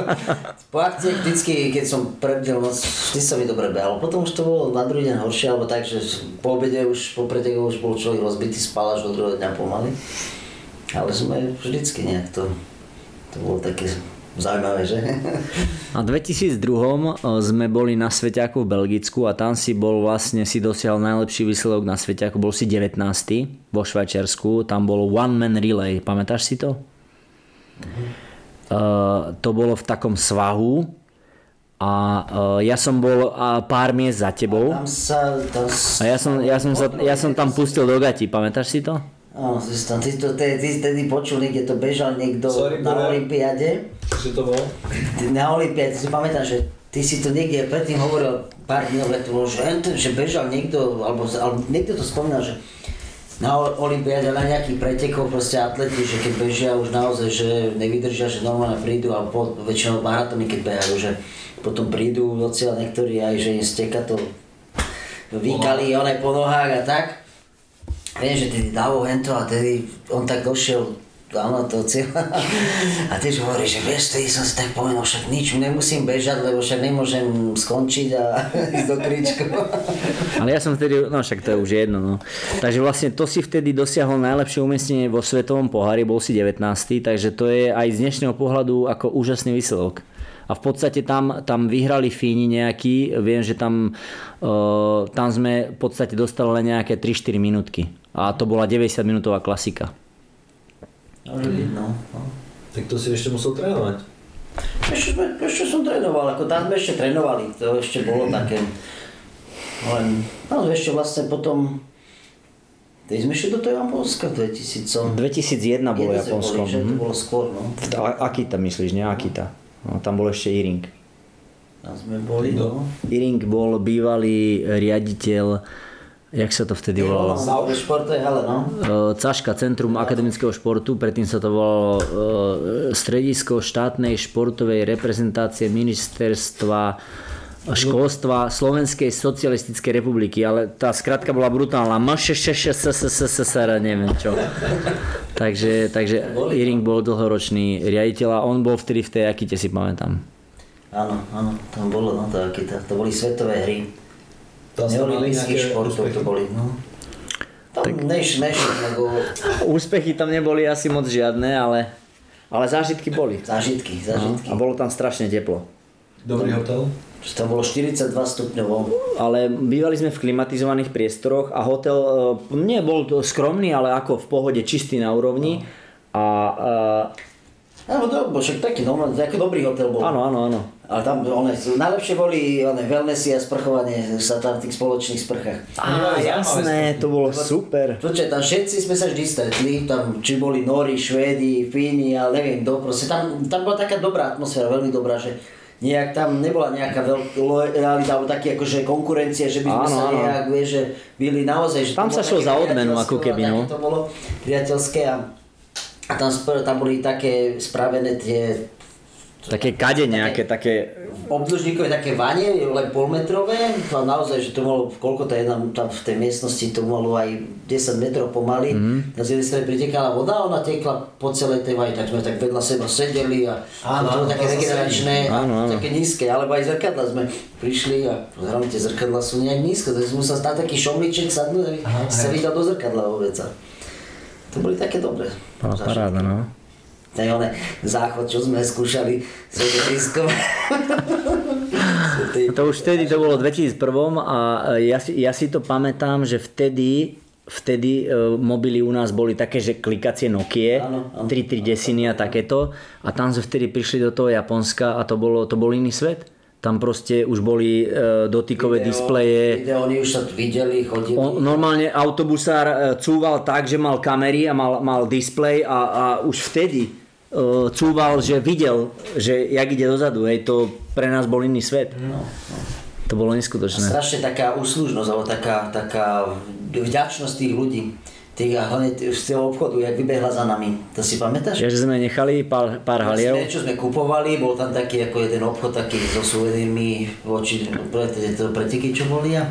po akciách vždycky, keď som predel noc, vždy sa mi dobre behalo. Potom už to bolo na druhý deň horšie, alebo tak, že po obede už, po preteku už bol človek rozbitý, spal až do druhého dňa pomaly. Ale sme vždycky nejak to, to bolo také Zaujímavé, že? A v 2002 eh, sme boli na Sveťaku v Belgicku a tam si bol vlastne, si dosiahol najlepší výsledok na Sveťaku, bol si 19. vo Švajčiarsku, tam bol One Man Relay, pamätáš si to? Uh-huh. Uh, to bolo v takom svahu a uh, ja som bol uh, pár miest za tebou. A, tam sa, tam a ja, som, ja, som sa, ja som tam pustil do gati, pamätáš si to? Áno, ty, to, ty, ty vtedy počul, niekde to bežal niekto Sorry, na Olympiade. Čo to bolo? Na Olympiade, si pamätám, že ty si to niekde predtým hovoril pár dní že, že bežal niekto, alebo, alebo niekto to spomínal, že na Olympiade, na nejakých pretekoch proste atleti, že keď bežia už naozaj, že nevydržia, že normálne prídu, alebo po, väčšinou maratóny, keď behajú, že potom prídu do cieľa niektorí aj, že im steka to vykali, po nohách a tak. Viem, že tedy Davo hento a tedy on tak došiel áno, to cieľa. A tiež hovorí, že vieš, tedy som si tak povedal, však nič, nemusím bežať, lebo však nemôžem skončiť a ísť do kričku. Ale ja som vtedy, no však to je už jedno, no. Takže vlastne to si vtedy dosiahol najlepšie umiestnenie vo svetovom pohári, bol si 19. Takže to je aj z dnešného pohľadu ako úžasný výsledok a v podstate tam, tam vyhrali Fíni nejaký, viem, že tam, uh, tam sme v podstate dostali len nejaké 3-4 minútky a to bola 90 minútová klasika. No, no. Tak to si ešte musel trénovať. Ešte, ešte som trénoval, ako tam sme ešte trénovali, to ešte bolo také, len, no ešte vlastne potom, Teď sme ešte do toho Japonska 2000. 2001 bolo Japonsko. Boli, že to mhm. bolo skôr, no. Akita myslíš, nie Akita? No, tam bol ešte Iring. Tam sme boli, no. Iring bol bývalý riaditeľ Jak sa to vtedy volalo? Športové hale, no. E, Caška, Centrum akademického športu, predtým sa to volalo e, Stredisko štátnej športovej reprezentácie ministerstva školstva Slovenskej socialistickej republiky, ale tá skratka bola brutálna. MŠŠŠSSSR, neviem čo. Takže, takže Iring bol dlhoročný riaditeľ a on bol vtedy v tej Akite, si pamätám. Áno, áno, tam bolo, no to. To boli svetové hry. Tam ste mali nejaké športov to boli, no. Tam tak... než, než, lebo Úspechy tam neboli asi moc žiadne, ale, ale zážitky boli. zážitky, No, zážitky. a bolo tam strašne teplo. Dobrý hotel? Tam bolo 42 stupňov. Ale bývali sme v klimatizovaných priestoroch a hotel e, nie bol to skromný, ale ako v pohode čistý na úrovni. A, Áno, to bol však taký normálny, taký dobrý hotel bol. e, áno, áno, áno. Ale tam one, najlepšie boli one, wellnessy a sprchovanie sa tam v tých spoločných sprchách. Á, jasné, to bolo super. Počkaj, tam všetci sme sa vždy stretli, tam či boli Nóri, Švédi, Fíni, ale neviem kto, proste tam, tam bola taká dobrá atmosféra, veľmi dobrá, že nejak tam nebola nejaká veľká lojalita alebo také akože konkurencie, že by sme Áno, sa áno. nejak, vieš, že byli naozaj, že Tam sa šlo za odmenu, ako keby, no. To bolo priateľské a, a tam, tam boli také spravené tie Také kade nejaké, také... obdĺžnikové také vanie, len polmetrové, a naozaj, že to malo, koľko to je tam, tam v tej miestnosti, to malo aj 10 metrov pomaly, mm-hmm. na z jednej strany pretekala voda a ona tekla po celej tej vani, tak sme tak vedľa seba sedeli a Áno, to bolo také regeneračné, také nízke, alebo aj zrkadla sme prišli a pozeráme, tie zrkadla sú nejak nízke, takže sme musel na taký šomliček sadnúť, aby sa videl do zrkadla vôbec. a To boli také dobré. Paráda, no. Ten one záchod, čo sme skúšali s Ježiskom. To už vtedy to bolo v 2001 a e, ja si, ja si to pamätám, že vtedy vtedy e, mobily u nás boli také, že klikacie Nokia, Áno, áno. 3 3 desiny a takéto a tam sme vtedy prišli do toho Japonska a to, bolo, to bol iný svet. Tam proste už boli e, dotykové displeje, Video, oni už sa videli, chodili. On, normálne autobusár e, cúval tak, že mal kamery a mal, mal displej a, a už vtedy cúval, že videl, že jak ide dozadu, hej, to pre nás bol iný svet. No, To bolo A neskutočné. strašne taká úslužnosť, alebo taká, taká vďačnosť tých ľudí. Tých, a hlavne z toho obchodu, jak vybehla za nami. To si pamätáš? Ja, že sme nechali pár, pár halierov. Sme, čo sme kupovali, bol tam taký ako jeden obchod taký so suvenírmi voči pre preteky, čo boli a,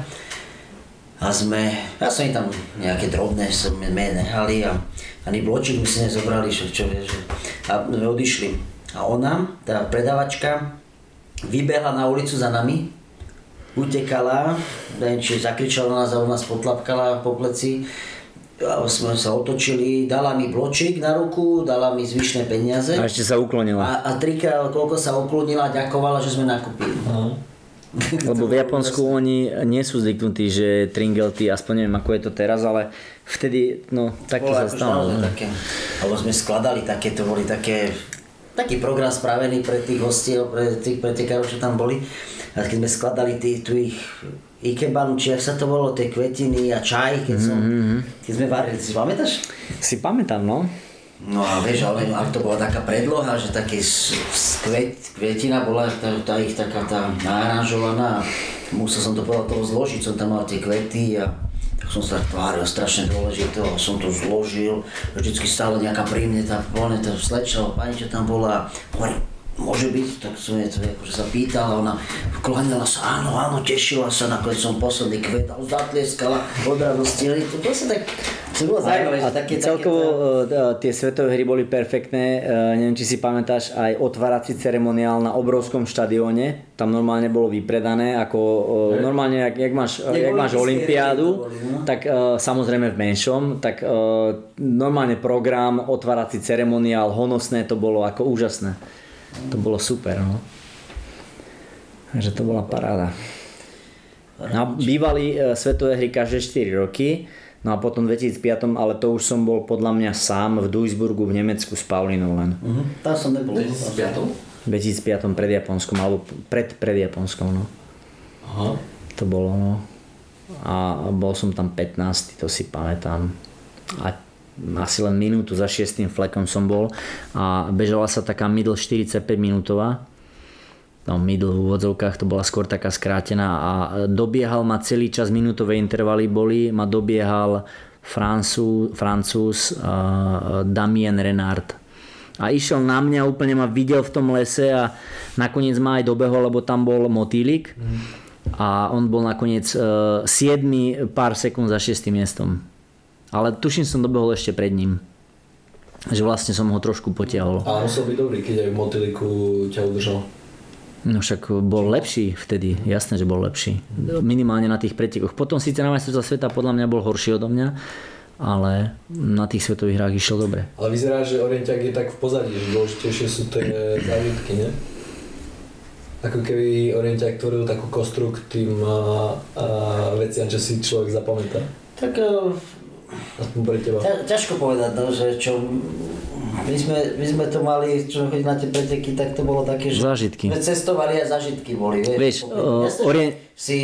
a sme, ja som im tam nejaké drobné som sme nehali a ani bločík my si nezobrali, čo, čo vieš, a sme odišli. A ona, tá predavačka, vybehla na ulicu za nami, utekala, neviem, či zakričala na nás a ona nás potlapkala po pleci. A sme sa otočili, dala mi bločík na ruku, dala mi zvyšné peniaze. A ešte sa uklonila. A, a trikrát, koľko sa uklonila, ďakovala, že sme nakúpili. Aha. Lebo v Japonsku oni nie sú zvyknutí, že tringelty, aspoň neviem ako je to teraz, ale vtedy, no, Bolo sa akože stalo. no. také. Alebo sme skladali také, to boli také, taký program spravený pre tých hostiev, pre tých pretekárov, čo tam boli. A keď sme skladali tí, tu ich ikebanu, či sa to bolo, tie kvetiny a čaj, keď, som, Mhm, keď sme varili, si pamätáš? Si pamätám, no. No a vieš, ale ak to bola taká predloha, že taký s- s kvet, kvetina bola tá, tá ich taká tá naranžovaná. Musel som to podľa toho zložiť, som tam mal tie kvety a tak som sa tváril strašne dôležité som to zložil. Vždycky stále nejaká pri mne tá to sleča, pani, čo tam bola. Hovorí, môže byť, tak som jej to akože sa pýtal a ona klanila sa, áno, áno, tešila sa, nakoniec som posledný kvet a zatlieskala od radosti. Ale To proste tak, to bolo zaujímavé, A také, celkovo také, e, tie svetové hry boli perfektné. E, neviem, či si pamätáš aj otvárací ceremoniál na obrovskom štadióne. Tam normálne bolo vypredané, ako e, normálne, jak, jak máš, Jak máš olympiádu, boli, no. tak e, samozrejme v menšom, tak e, normálne program, otvárací ceremoniál, honosné to bolo ako úžasné. To bolo super, no. Takže to bola paráda. No bývali e, svetové hry každé 4 roky, no a potom v 2005, ale to už som bol podľa mňa sám v Duisburgu v Nemecku s Paulinou len. Mhm, tam som nebol. 2005? V 2005 pred Japonskom, alebo pred, pred Japonskom, no. Aha. To bolo, no. A bol som tam 15, to si pamätám. A asi len minútu za šiestým flekom som bol a bežala sa taká middle 45 minútová no middle v úvodzovkách to bola skôr taká skrátená a dobiehal ma celý čas minútové intervaly boli, ma dobiehal Francúz, Francúz uh, Damien Renard. A išiel na mňa, úplne ma videl v tom lese a nakoniec ma aj dobehol, lebo tam bol motýlik. A on bol nakoniec uh, 7 pár sekúnd za 6 miestom. Ale tuším som dobehol ešte pred ním. Že vlastne som ho trošku potiahol. A musel byť dobrý, keď aj v motýliku ťa udržal. No však bol lepší vtedy, jasné, že bol lepší. Minimálne na tých pretekoch. Potom síce na majstrovstvá sveta podľa mňa bol horší odo mňa, ale na tých svetových hrách išiel dobre. Ale vyzerá, že Orientiak je tak v pozadí, že dôležitejšie sú tie zážitky, ne? Ako keby Orientiak tvoril takú kostru k tým a, a veciam, čo si človek zapamätá. Tak uh, Aspoň pre teba. ťa, ťažko povedať, no, že čo... My sme, my sme to mali, čo chodili na tie preteky, tak to bolo také, že Zážitky. sme cestovali a zážitky boli. Vieš, Vieš, uh, Jasné, že orien- si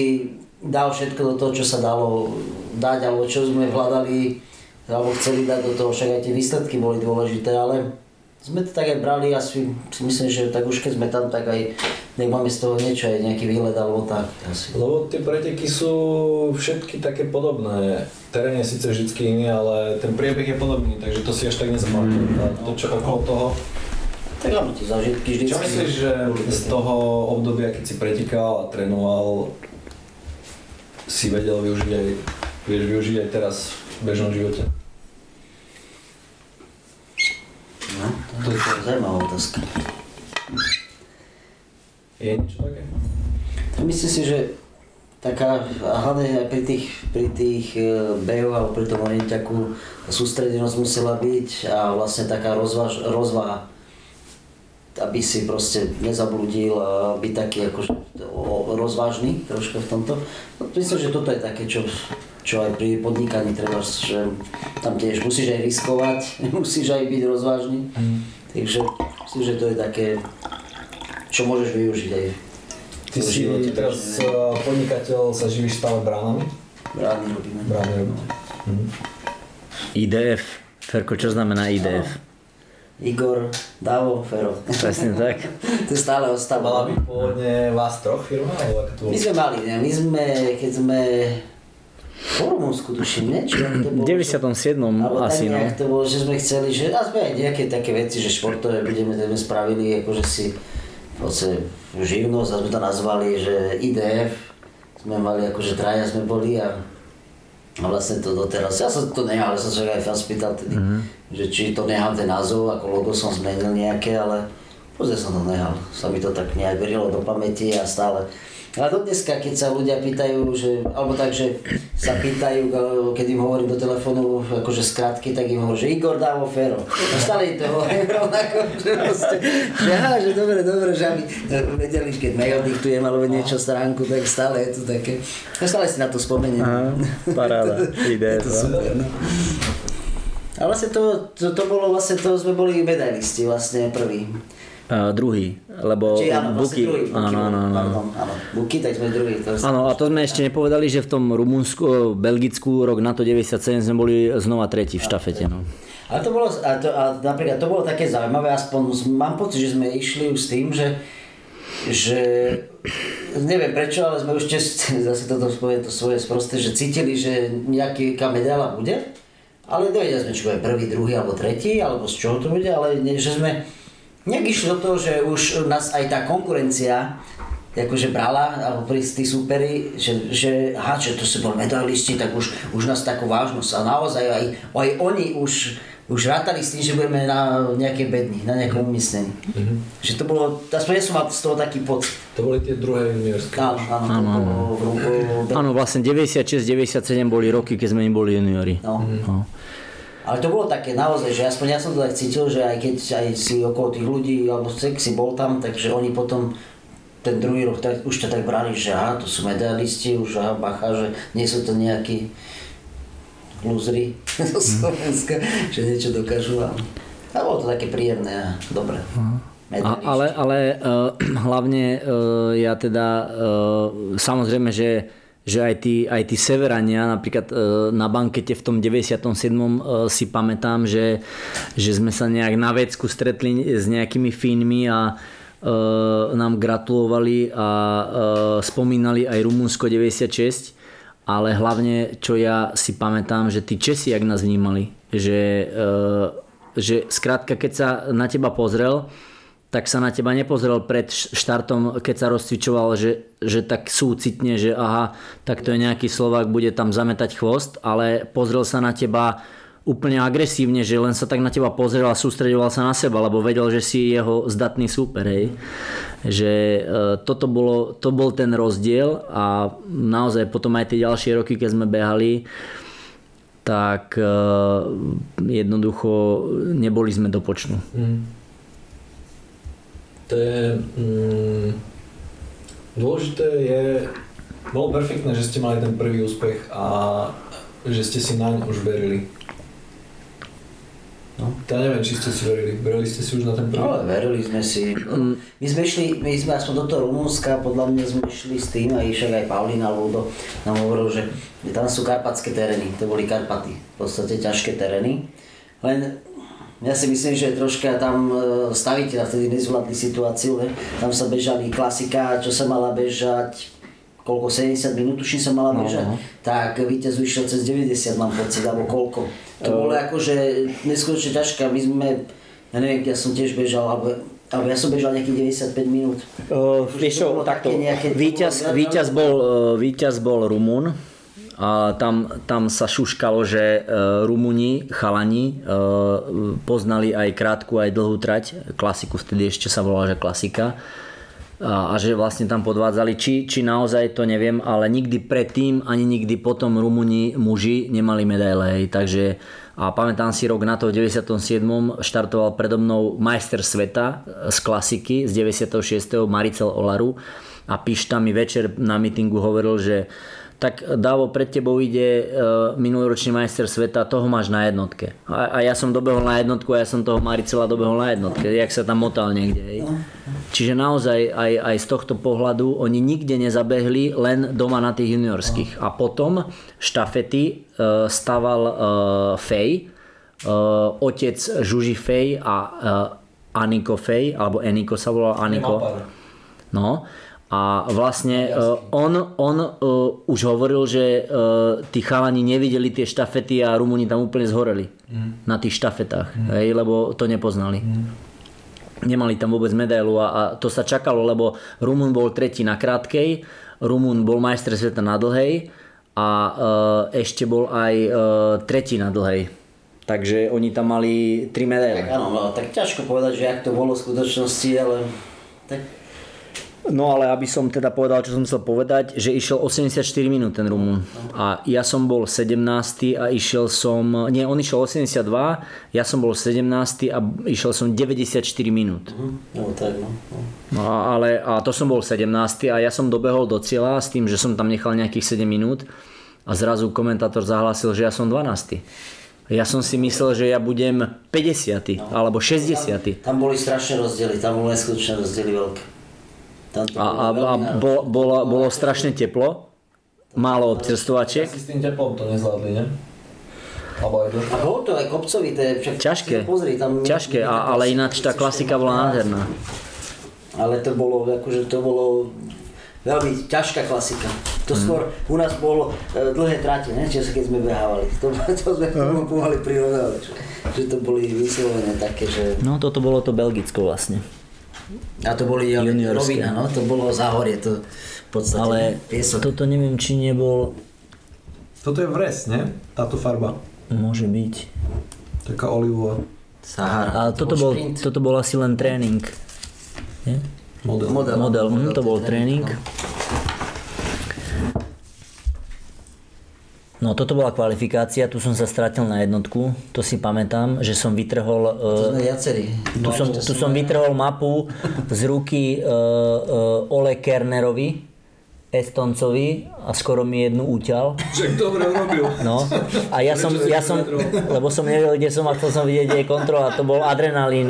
dal všetko do toho, čo sa dalo dať, alebo čo sme hľadali, alebo chceli dať do toho, však aj tie výsledky boli dôležité, ale sme to tak aj brali a si, si myslím, že tak už keď sme tam, tak aj nech máme z toho niečo, aj nejaký výlet alebo tak. Asi. Lebo tie preteky sú všetky také podobné. Terén je síce vždy iný, ale ten priebeh je podobný, takže to si až tak nezapamätám. A To, čo okolo toho. Tak áno, tie zážitky vždy. Čo myslíš, že z toho obdobia, keď si pretekal a trénoval, si vedel využiť aj, vieš využiť aj teraz v bežnom živote? No, to je zaujímavá otázka. Je niečo také? Myslím si, že taká, a hlavne aj pri tých, pri tých e, behoch alebo pri tom orientiaku sústredenosť musela byť a vlastne taká rozvaž, rozvaha aby si proste nezabludil a byť taký akože rozvážny troška v tomto. No, myslím, že toto je také, čo, čo aj pri podnikaní treba, že tam tiež musíš aj riskovať, musíš aj byť rozvážny. Takže myslím, že to je také, čo môžeš využiť aj Ty si živote. teraz takže uh, podnikateľ, sa živíš stále bránami? Brány robíme. Brány robíte. IDF. Ferko, čo znamená IDF? Igor, Davo, Fero. Presne tak. to stále Mala ostáva. by pôvodne vás troch firma, alebo to? My sme mali, ne? my sme, keď sme po Rumunsku tuším, ne? Či to bolo, 97. Alebo asi, no. to bolo, že sme chceli, že a sme aj nejaké také veci, že športové budeme, sme spravili, akože si podstate živnosť a sme to nazvali, že IDF, sme mali akože traja sme boli a, a vlastne to doteraz, ja som to nehal, ja som sa aj fan spýtal tedy, že či to nehám ten názov, ako logo som zmenil nejaké, ale pozrie som to nehal, sa mi to tak nejak vrilo do pamäti a stále ale do dneska, keď sa ľudia pýtajú, že, alebo tak, že sa pýtajú, keď im hovorím do telefónu, akože skrátky, tak im hovorím, že Igor Davo Fero. A stále to hovorím rovnako, že proste, že aha, že dobre, dobre, že aby vedeli, keď mail diktujem alebo niečo stránku, tak stále je to také. Ja stále si na to spomeniem. Aha, paráda, Je IDF, to no. super, no. A vlastne to, to, to bolo vlastne, to sme boli medailisti vlastne prví. Uh, druhý, lebo Či áno, vlastne Buky, druhý. áno, áno, áno. Pardon, áno. Buky, tak sme druhý. To Áno, a to sme ešte nepovedali, že v tom Rumunsku, Belgicku, rok na to 97 sme boli znova tretí v štafete. No. Ale to bolo, a, to, a napríklad to bolo také zaujímavé, aspoň mám pocit, že sme išli už s tým, že, že neviem prečo, ale sme už tiež, zase toto poviem to svoje sprosté, že cítili, že nejaká medaila bude, ale nevedeli sme, či bude prvý, druhý alebo tretí, alebo z čoho to bude, ale že sme nejak išli do toho, že už nás aj tá konkurencia akože brala, alebo pri tí súperi, že, že aha, že to sú boli medailisti, tak už, už nás takú vážnosť a naozaj aj, aj oni už, už rátali s tým, že budeme na nejakej bedni, na nejakom umiestnení. Že to bolo, aspoň ja som mal z toho taký pocit. To boli tie druhé juniorské. Áno, áno, Áno, vlastne 96-97 boli roky, keď sme im boli juniori. no. No. Ale to bolo také naozaj, že aspoň ja som to tak cítil, že aj keď aj si okolo tých ľudí, alebo si si bol tam, takže oni potom ten druhý rok tak, už to tak brali, že aha, to sú medailisti, už aha, bacha, že nie sú to nejakí lúzri zo Slovenska, že niečo dokážu. A, a bolo to také príjemné a dobre. A, Medailisti. ale ale uh, hlavne uh, ja teda uh, samozrejme, že, že aj, tí, aj tí severania, napríklad uh, na bankete v tom 97. Uh, si pamätám, že, že sme sa nejak na vecku stretli s nejakými Fínmi a uh, nám gratulovali a uh, spomínali aj Rumunsko 96 ale hlavne, čo ja si pamätám, že tí Česi, jak nás vnímali, že uh, že skrátka, keď sa na teba pozrel, tak sa na teba nepozrel pred štartom, keď sa rozcvičoval, že, že tak súcitne, že aha, tak to je nejaký Slovák, bude tam zametať chvost, ale pozrel sa na teba úplne agresívne, že len sa tak na teba pozrel a sústredoval sa na seba, lebo vedel, že si jeho zdatný súper. Hej. Že e, toto bolo, to bol ten rozdiel a naozaj potom aj tie ďalšie roky, keď sme behali, tak e, jednoducho neboli sme do počnu. Mm to je... Mm, dôležité je... Bolo perfektné, že ste mali ten prvý úspech a že ste si naň už verili. No. Ja neviem, či ste si verili. Verili ste si už na ten prvý? No, verili sme si. My sme išli, my sme aspoň do toho Rumunska, podľa mňa sme išli s tým a išiel aj Paulina Ludo nám hovoril, že tam sú karpatské terény, to boli Karpaty, v podstate ťažké terény. Len ja si myslím, že troška tam e, staviteľa vtedy nezvládli situáciu, ne? tam sa bežali klasika, čo sa mala bežať, koľko, 70 minút, tuším sa mala no, bežať, no, no. tak víťaz vyšiel cez 90, mám pocit, alebo koľko. To uh, bolo akože neskutočne ťažké, my sme, ja neviem, ja som tiež bežal, alebo alebo ja som bežal nejakých 95 minút. Uh, vieš čo, takto, víťaz, víťaz, bol, uh, víťaz bol Rumun, a tam, tam sa šuškalo, že Rumuni, chalani, poznali aj krátku, aj dlhú trať. Klasiku vtedy ešte sa volala, že klasika. A, a že vlastne tam podvádzali. Či, či naozaj to neviem, ale nikdy predtým, ani nikdy potom Rumuni muži nemali medaile. Hej. Takže a pamätám si rok na to v 97. štartoval predo mnou majster sveta z klasiky z 96. Maricel Olaru a Pišta mi večer na mítingu hovoril, že tak Davo, pred tebou ide uh, minuloročný majster sveta, toho máš na jednotke. A, a ja som dobehol na jednotku a ja som toho Maricela dobehol na jednotke, jak sa tam motal niekde. Hej. Čiže naozaj aj, aj z tohto pohľadu oni nikde nezabehli, len doma na tých juniorských. A potom štafety uh, staval uh, Fej, otec Žuži Fej a Aniko Fej, alebo Eniko sa volal Aniko. No, a vlastne uh, on, on uh, už hovoril, že uh, tí chalani nevideli tie štafety a Rumúni tam úplne zhoreli mm. na tých štafetách, mm. hej, lebo to nepoznali. Mm. Nemali tam vôbec medailu a, a to sa čakalo, lebo Rumun bol tretí na krátkej, Rumun bol majster sveta na dlhej a uh, ešte bol aj uh, tretí na dlhej. Takže oni tam mali tri medaily. Tak áno, no, tak ťažko povedať, že ak to bolo v skutočnosti, ale tak No ale aby som teda povedal, čo som chcel povedať, že išiel 84 minút ten Rumun. A ja som bol 17. a išiel som, nie, on išiel 82, ja som bol 17. a išiel som 94 minút. Uh-huh. No tak no. no ale, a to som bol 17. a ja som dobehol do cieľa s tým, že som tam nechal nejakých 7 minút a zrazu komentátor zahlásil, že ja som 12. Ja som si myslel, že ja budem 50. No. alebo 60. Tam, tam boli strašné rozdiely, tam boli neskutočné rozdiely veľké. A, a, a bolo, bolo, bolo strašne teplo, málo obcestovačiek. Asi s tým teplom to nezvládli, ne? A bolo to aj kopcovité, však ťažké, pozri, tam ťažké, a, ale ináč tá klasika bola nádherná. Ale to bolo, akože to bolo veľmi ťažká klasika. To mm. skôr u nás bolo e, dlhé trate, ne? Čiže keď sme behávali. To, to sme uh. pomaly prirovnali, že, že to boli vyslovené také, že... No toto bolo to Belgicko vlastne. A to boli rovina, no, to bolo záhorie, to v podstate Ale piesok. toto neviem, či nebol... Toto je vres, ne? Táto farba. Môže byť. Taká olivová. Sahara. Ale toto bol, toto bol asi len tréning. Nie? Model. Model, model, model hm, to bol tréning. tréning. No toto bola kvalifikácia, tu som sa stratil na jednotku, to si pamätám, že som vytrhol... To sme viacerí. Tu, som, tu som vytrhol mapu z ruky uh, uh, Ole Kernerovi, Estoncovi a skoro mi jednu úťal. Že dobre urobil. No. A ja som, ja som, lebo som nevedel, kde som a chcel som vidieť, kde je kontrola. To bol adrenalín.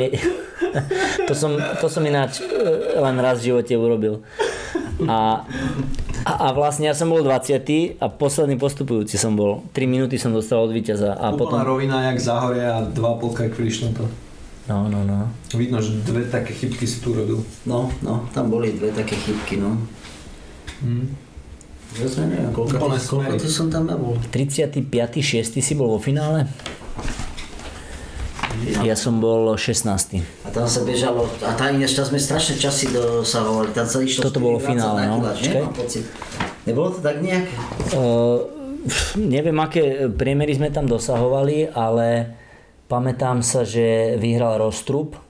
To som, to som ináč e, len raz v živote urobil. A a, a vlastne ja som bol 20. a posledný postupujúci som bol. 3 minúty som dostal od víťaza. A Úplná potom... rovina jak Záhorie a 2,5 krát to. No, no, no. Vidno, že dve také chybky si tu robil. No, no, tam boli dve také chybky, no. Hmm. Ja som neviem, koľko, koľko to som tam nebol. 35. 6. si bol vo finále? Ja som bol 16. A tam sa bežalo, a tam ináč tam sme strašné časy dosahovali, tam sa išlo Toto bolo 4,20 finále, no. Mám pocit. Nebolo to tak nejak? Uh, neviem, aké priemery sme tam dosahovali, ale pamätám sa, že vyhral Rostrup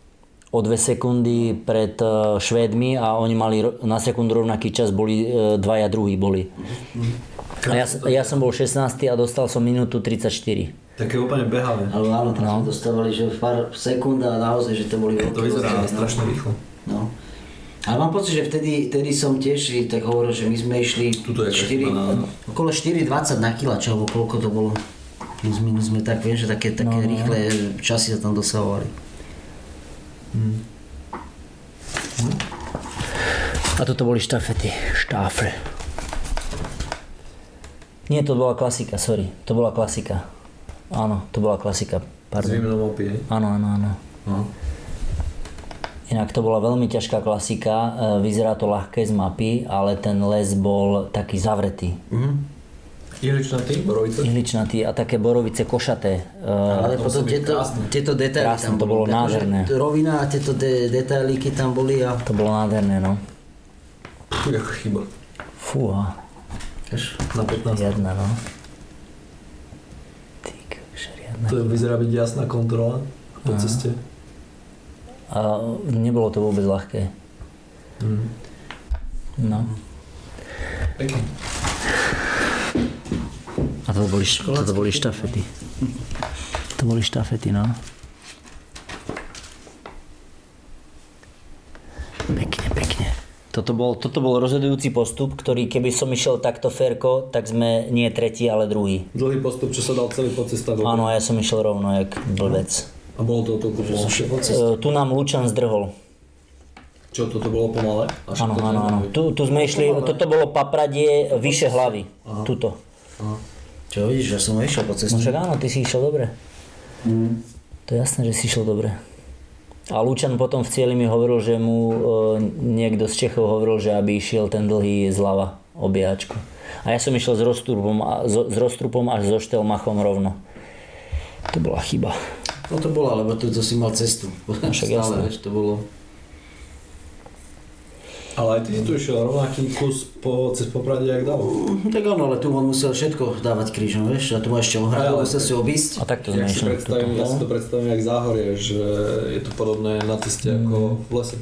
o dve sekundy pred eh, Švédmi a oni mali na sekundu rovnaký čas, boli eh, dvaja druhí boli. A ja, ja som bol 16 a dostal som minútu 34. Také úplne behavé. Ale áno, tam No. sme dostávali, že v pár sekúnd a naozaj, že to boli veľké To vyzerá no. strašne rýchlo. No. Ale mám pocit, že vtedy, vtedy som tiež tak hovoril, že my sme išli Tuto je 4, chyba na- okolo 4,20 na kilač, alebo koľko to bolo. Plus minus sme tak, viem, že také, také No, no. rýchle časy sa tam dosahovali. A toto boli štafety. Štáfle. Nie, to bola klasika, sorry. To bola klasika. Áno, to bola klasika. S Pardon. výmenou opie. Áno, áno, áno. No. Inak to bola veľmi ťažká klasika, e, vyzerá to ľahké z mapy, ale ten les bol taký zavretý. Ihličnatý, borovice. Ihličnatý a také borovice košaté. E, Ale to potom tieto, tieto detaily Krásne, tam to bolo nádherné. Rovina a tieto de- detailíky tam boli a... To bolo nádherné, no. Tu je chyba. Fúha, Vieš, Na 15. riadna, no. To vyzerá byť jasná kontrola po ceste. A nebolo to vôbec ľahké. Mm. No. Pekne. A to boli, toto boli štafety. To boli štafety, no. Pekne, pekne. Toto bol, toto bol rozhodujúci postup, ktorý keby som išiel takto ferko, tak sme nie tretí, ale druhý. Dlhý postup, čo sa dal celý po cesta do... Áno, ja som išiel rovno, jak blbec. A bolo to toľko pomalšie. E, tu nám Lučan zdrhol. Čo, toto bolo pomalé? Áno, áno, áno. Tu, tu sme išli, toto bolo papradie vyše hlavy. Tuto. Čo vidíš, že som išiel po ceste. No však áno, ty si išiel dobre. To je jasné, že si išiel dobre. A Lučan potom v cieli mi hovoril, že mu e, niekto z Čechov hovoril, že aby išiel ten dlhý zľava obiehačku. A ja som išiel s roztrupom, s, roztrupom až so štelmachom rovno. To bola chyba. No to bolo, lebo tu to si mal cestu. však Stále, jasné. vieš, to bolo... Ale aj ty si tu išiel rovnaký kus po, cez Poprade, jak dal. Tak áno, ale tu on musel všetko dávať krížom, vieš, a tu má ešte ohradu, Ale- musel si obísť. A takto Jak sme si predstavím, ja si to predstavím jak záhorie, že je to podobné na ceste ako v lese.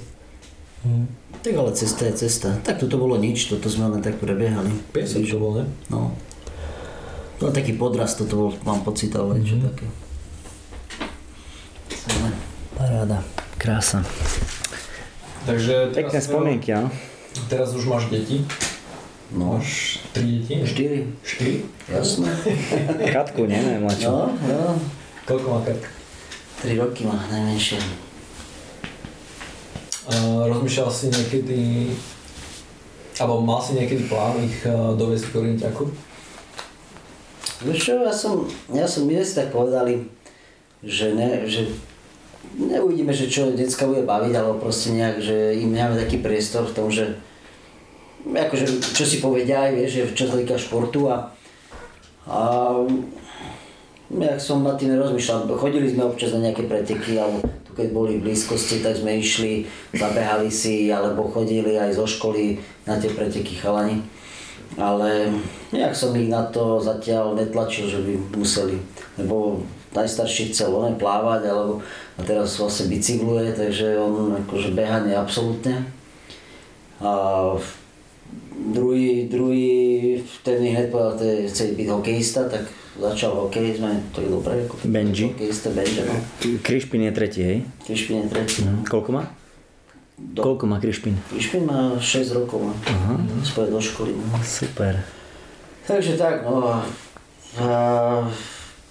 Tak ale cesta je cesta. Tak tu to bolo nič, toto sme len tak prebiehali. Piesok to bol, ne? No. No taký podraz toto bol, mám pocit, ale niečo Mhm. také. Paráda. Krása. Takže Pekné teraz, spomienky, no. teraz už máš deti. No, Máš tri deti? štyri, Štyri? jasné. Katku, neviem, mladšiu. No, no. Koľko má Katka? Tri roky má najmenšie. Uh, rozmýšľal si niekedy, alebo mal si niekedy plán ich uh, doviesť k Korintiaku? Vieš čo, ja som, ja som, my sme si tak povedali, že, ne, že neuvidíme, že čo decka bude baviť, alebo proste nejak, že im necháme taký priestor v tom, že akože, čo si povedia aj, vieš, čo sa týka športu a, a jak som nad tým nerozmýšľal, chodili sme občas na nejaké preteky, alebo tu keď boli v blízkosti, tak sme išli, zabehali si, alebo chodili aj zo školy na tie preteky chalani. Ale nejak som ich na to zatiaľ netlačil, že by museli, lebo najstarší chcel len plávať, alebo a teraz vlastne bicykluje, takže on akože beha nie absolútne. A druhý, druhý, ten mi hneď povedal, že chce byť hokejista, tak začal hokej, sme tak dobre, ako Benji. hokejista Benji, no. Krišpin je tretí, hej? Krišpin je tretí. Koľko má? Do, Koľko má Krišpin? Krišpin má 6 rokov, no. Spoje do školy, no. Super. Takže tak, no a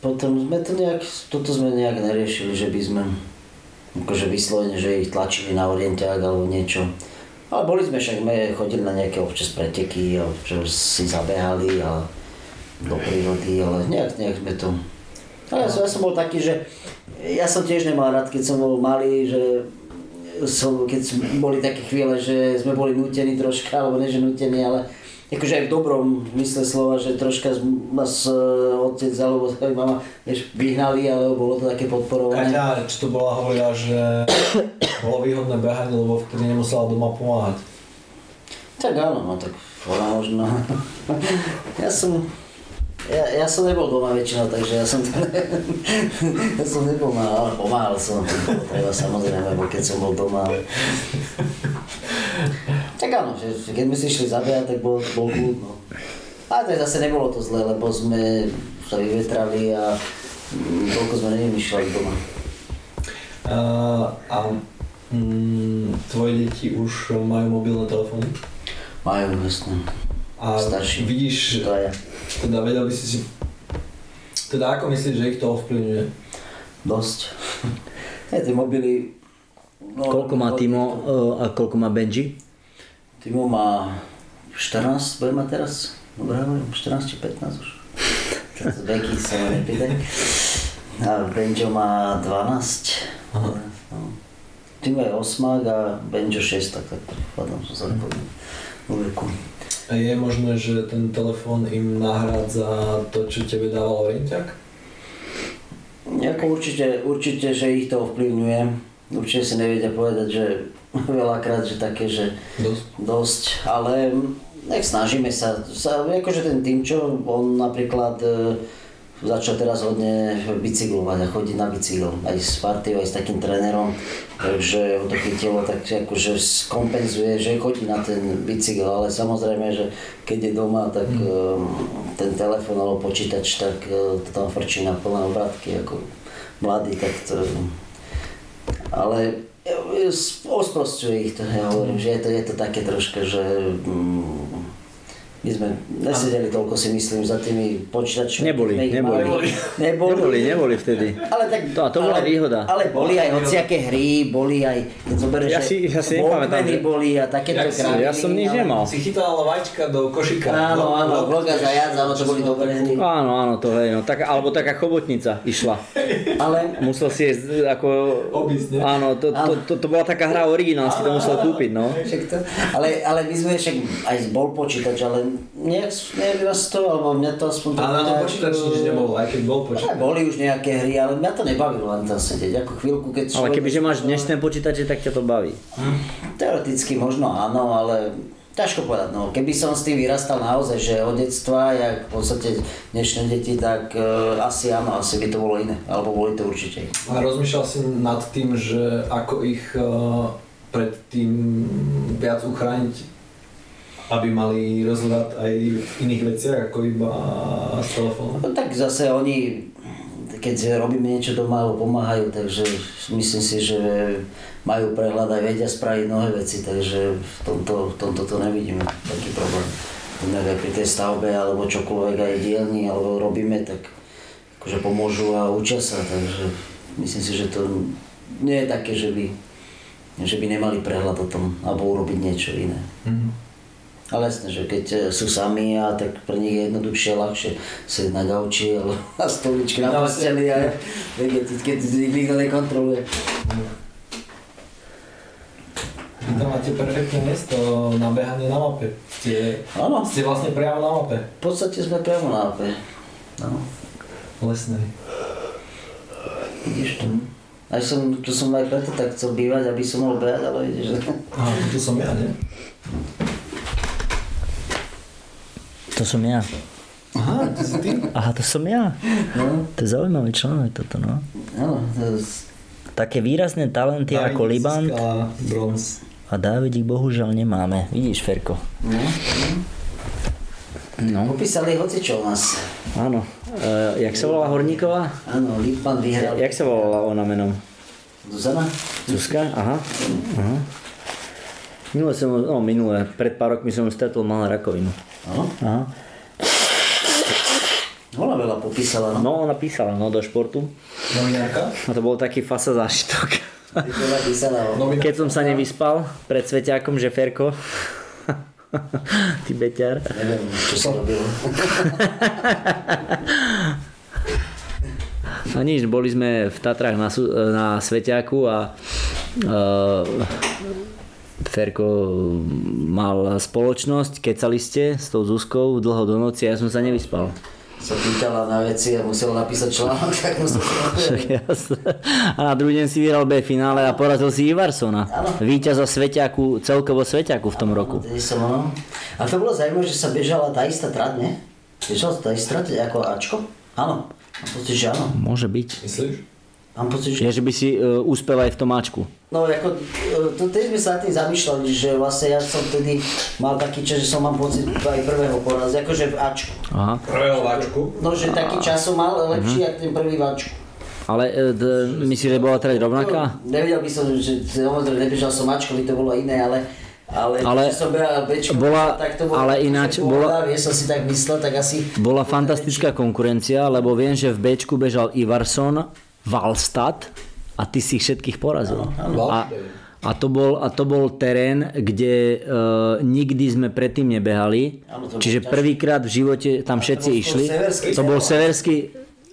potom sme to nejak, toto sme nejak neriešili, že by sme akože vyslovene, že ich tlačili na orientiák alebo niečo. Ale boli sme však, sme chodili na nejaké občas preteky, čo si zabehali a do prírody, ale nejak, nejak sme to... Ale ja som, ja som bol taký, že ja som tiež nemal rád, keď som bol malý, že som, keď boli také chvíle, že sme boli nutení troška, alebo ne, že nutení, ale akože aj v dobrom mysle slova, že troška nás uh, otec alebo aj mama vieš, vyhnali, ale bolo to také podporované. Kaťa, čo to bola, hovorila, že bolo výhodné behanie, lebo vtedy nemusela doma pomáhať. Tak áno, no tak ona možno. ja som, ja, ja som nebol doma väčšinou, takže ja som ja som nepomáhal, ale pomáhal som, treba samozrejme, bo keď som bol doma. Tak áno, že, že keď sme si išli zabíjať, tak bol, bol kľud, no. Ale tak zase nebolo to zle, lebo sme sa vyvetrali a toľko sme nevymýšľali doma. A, a mm, tvoje deti už majú mobilné telefóny? Majú, jasne. A Starší. vidíš, To je teda vedel by si si... Teda ako myslíš, že ich to ovplyvňuje? dosť. Je, tie mobily... No, Koľko má Timo uh, a koľko má Benji? Timo má 14, bude mať teraz, dobre hovorím, 14 či 15 už. Teraz veky sa ma nepýtaj. A Benjo má 12. Aha. No. Timo je 8 a Benjo 6, tak tak predpokladám, že sa nepoviem vo veku. A je možné, že ten telefón im nahrádza to, čo tebe dával orienťak? Ako určite, určite, že ich to ovplyvňuje. Určite si nevedia povedať, že veľakrát, že také, že Dosť. dosť, ale nech snažíme sa, sa akože ten tým, čo on napríklad e, začal teraz hodne bicyklovať a chodiť na bicykel, aj s partiou, aj s takým trénerom, takže ho to chytilo, tak akože kompenzuje, že chodí na ten bicykel, ale samozrejme, že keď je doma, tak e, ten telefon alebo počítač, tak e, to tam frčí na plné obratky, ako mladý, tak to, ale osprostuje ich to, ja hovorím, že je to, je to také troška, že mm, my sme nesedeli toľko si myslím za tými počítačmi. Neboli, neboli. mali. Neboli. Neboli, neboli vtedy. Ale tak, To- a to bola ale, výhoda. Ale boli aj hociaké hry, boli aj, keď zoberieš, Ja si- ja si nepamätám, že- boli a takéto Jak si- kraviny. Ja som nič nemal. Si chytal vačka do košíka. Áno, áno, vloga za jac, áno, to boli dobré hry. Áno, áno, to hej, no, tak, alebo taká chobotnica išla. Ale Musel si jesť ako... Obísť? Áno, to, to, to, to, bola taká hra originál, si to musel kúpiť, no. Ale, ale my sme však aj bol počítač, ale nejak, neviem vás to, alebo mňa to aspoň... Ale na tom nejak, počítači nič eh, nebolo, aj keď bol počítač. boli už nejaké hry, ale mňa to nebavilo len tam sedieť. Ako chvíľku, keď Ale kebyže máš dnešné počítače, tak ťa to baví. Teoreticky možno áno, ale ťažko povedať. No. Keby som s tým vyrastal naozaj, že od detstva, jak v podstate dnešné deti, tak uh, asi áno, asi by to bolo iné. Alebo boli to určite. A rozmýšľal si nad tým, že ako ich uh, pred tým viac uchrániť, aby mali rozhľad aj v iných veciach, ako iba s telefónom. No, tak zase oni, keď robíme niečo doma, alebo pomáhajú, takže myslím si, že majú prehľad aj vedia spraviť mnohé veci, takže v tomto, v tomto to nevidíme taký problém. Inak aj pri tej stavbe alebo čokoľvek aj dielni alebo robíme, tak akože pomôžu a učia sa, takže myslím si, že to nie je také, že by, že by nemali prehľad o tom alebo urobiť niečo iné. Mhm. Ale jasné, že keď e, sú sami a tak pre nich je jednoduchšie, ľahšie sedieť na gauči alebo na stoličke na No, posteli a vedieť, keď ich nikto nekontroluje. Vy tam máte perfektné miesto na behanie na mape. Ste, Áno, ste vlastne priamo na mape. v podstate sme priamo na mape. No, Lesnej. vidíš to. Aj som, tu som aj preto tak chcel bývať, aby som mohol behať, ale vidíš, že... Aha, tu som ja, nie? To som ja. Aha, to si ty? Aha, to som ja. No, To je zaujímavý článok toto, no. áno, to je- Také výrazné talenty ako Liban získala bronz. a Dávidík bohužiaľ nemáme. Vidíš, Ferko? no, No. Popísali hocičo o nás. Áno. E, jak sa volala Horníková? Áno, Lipman vyhral. Jak sa volala ona menom? Zuzana? Zuzka? Aha. Aha. Minule som, no minule, pred pár rokmi som stretol, mala rakovinu. Áno. Aha. Ona veľa popísala, no. No, ona písala, no, do športu. Novinárka? A to bol taký fasa zážitok. Keď som sa nevyspal pred Sveťákom, že Ferko, ty beťar. Neviem, čo sa robilo. A nič, boli sme v Tatrách na, na Sveťáku a uh, Ferko mal spoločnosť, kecali ste s tou Zuzkou dlho do noci a ja som sa nevyspal. Sa pýtala na veci a musel napísať článok, tak musel. A na druhý deň si vyhral B finále a porazil si Ivarsona. Víťaza Sveťaku, celkovo Sveťaku v tom roku. Tedy som. A to bolo zaujímavé, že sa bežala tá istá trať, nie? Bežala tá istá trať ako Ačko? Áno. Pocit, že áno. Môže byť. Myslíš? Mám pocit, že... Je, že by si uh, úspel aj v tom Ačku. No, ako, e, to teď sme sa nad tým zamýšľali, že vlastne ja som vtedy mal taký čas, že som mám pocit aj prvého porazu, akože v Ačku. Aha. Prvého váčku. No, že taký čas som mal lepší, Mhm. ako ten prvý v Ačku. Ale uh, d- myslíš, že bola trať rovnaká? No, nevedel by som, že samozrejme nebežal som Ačko, by to bolo iné, ale ale, Ale som Bčko, bola- tak to bolo, ale ináč bola- vieš, som si tak myslel, tak asi... Bola fantastická konkurencia, lebo viem, že v Bčku bežal Ivarson, Valstad a ty si ich všetkých porazil. A, a, to bol, a to bol terén, kde uh, nikdy sme predtým nebehali. Áno, to Čiže prvýkrát v živote tam všetci bol išli. severský To bol severský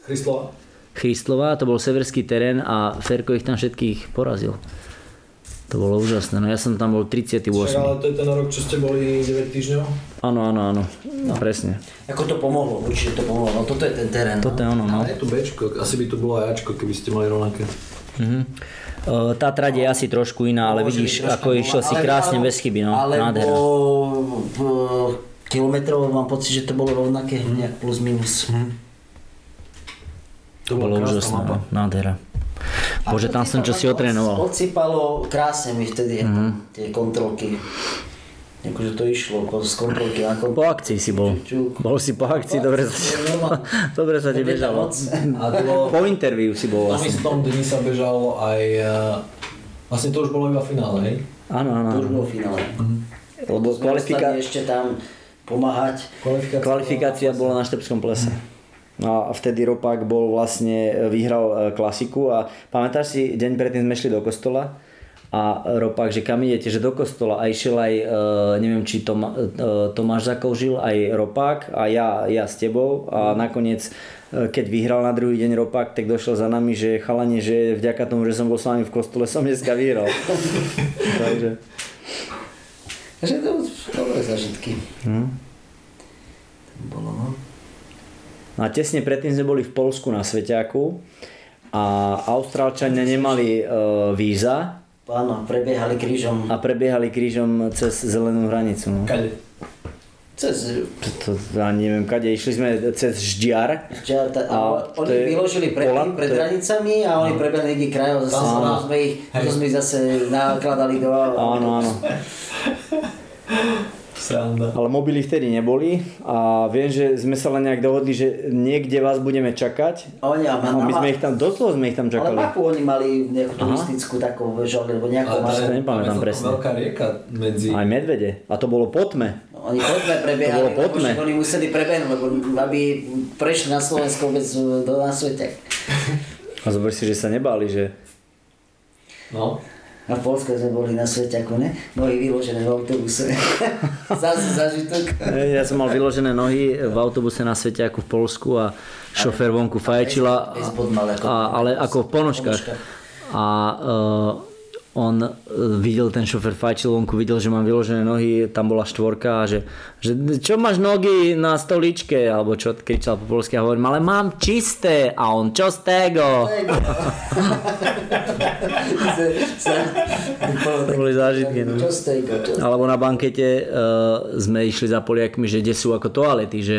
Chrislova. Christlova, to bol severský terén a Ferko ich tam všetkých porazil. To bolo úžasné. No ja som tam bol 38. Však ale to je ten rok, čo ste boli 9 týždňov. Áno, áno, áno. No. Presne. Ako to pomohlo, určite to pomohlo, no toto je ten terén. Toto je ono, no. Ale je tu Bčko, asi by tu bolo aj Ačko, keby ste mali rovnaké. Mhm. E, Tá trať je asi trošku iná, ale Môže vidíš, ako išiel si krásne ale- bez chyby, no. Alebo Nádhera. v kilometrov mám pocit, že to bolo rovnaké, Mhm. nejak plus minus. To Bolo úžasné, no. Nádhera. Bože, tam som čo si otrénoval. Odsypalo krásne mi vtedy Mhm. tie kontrolky. Akože to išlo z kontrolky na Po kontrolky. akcii si bol. Čuk. Bol si po akcii, dobre sa ti, dobre sa ti bežalo. moc. A bolo... Po interviu si bol V tom vlastne. dni sa bežalo aj... eh, Vlastne to už bolo iba finále, hej? Áno, áno. To už bolo v finále. Lebo Sme kvalifika- ostali ešte tam pomáhať. Kvalifikácia, kvalifikácia bola na Štepskom plese. No a vtedy Ropák bol vlastne, vyhral e, klasiku a pamätáš si, deň predtým sme šli do kostola a Ropák, že kam idete, že do kostola a išiel aj, e, neviem či Toma, e, Tomáš zakoužil, aj Ropák a ja, ja s tebou a nakoniec e, keď vyhral na druhý deň Ropák, tak došiel za nami, že chalani, že vďaka tomu, že som bol s vami v kostole, som dneska vyhral. Takže, Takže to boli dobré zažitky. hm. To bolo, no. No a tesne predtým sme boli v Polsku na Sveťáku a Austrálčania nemali e, víza Áno, prebiehali krížom. a prebiehali krížom cez zelenú hranicu. No. Kade? Cez, To, to, ja neviem kade, išli sme cez Ždiar. Že ta, A oni je vyložili predtým, Polan- pred je- hranicami a oni prebehli niekde krajov, zase Áno. sme ich, sme ich zase nakladali do Áno, áno. Sranda. Ale mobily vtedy neboli a viem, že sme sa len nejak dohodli, že niekde vás budeme čakať. A oni, a, A my sme ich tam, dosť dlho sme ich tam ale čakali. mapu oni mali nejakú turistickú takú, vieš, alebo nejakú Ale to nepamätám presne. veľká rieka medzi... No, Aj medvede. A to bolo po tme. Oni podme prebiehali, To bolo lebo potme. však oni museli prebehnúť, lebo aby prešli na Slovensko vôbec do na svete. A zober si, že sa nebáli, že No. A v Polsku sme boli na Sveťaku, ne? Nohy vyložené v autobuse. Zase zažitok. Ja som mal vyložené nohy v autobuse na Sveťaku v Polsku a šofér vonku fajčila, a, ale ako v ponožkách. A uh, on uh, videl, ten šofér fajčil vonku, videl, že mám vyložené nohy, tam bola štvorka a že, že čo máš nohy na stoličke, alebo čo kričal po polsky a hovorím, ale mám čisté a on čo z tego? To boli zážitky, no. Alebo na bankete uh, sme išli za Poliakmi, že kde sú ako toalety, že,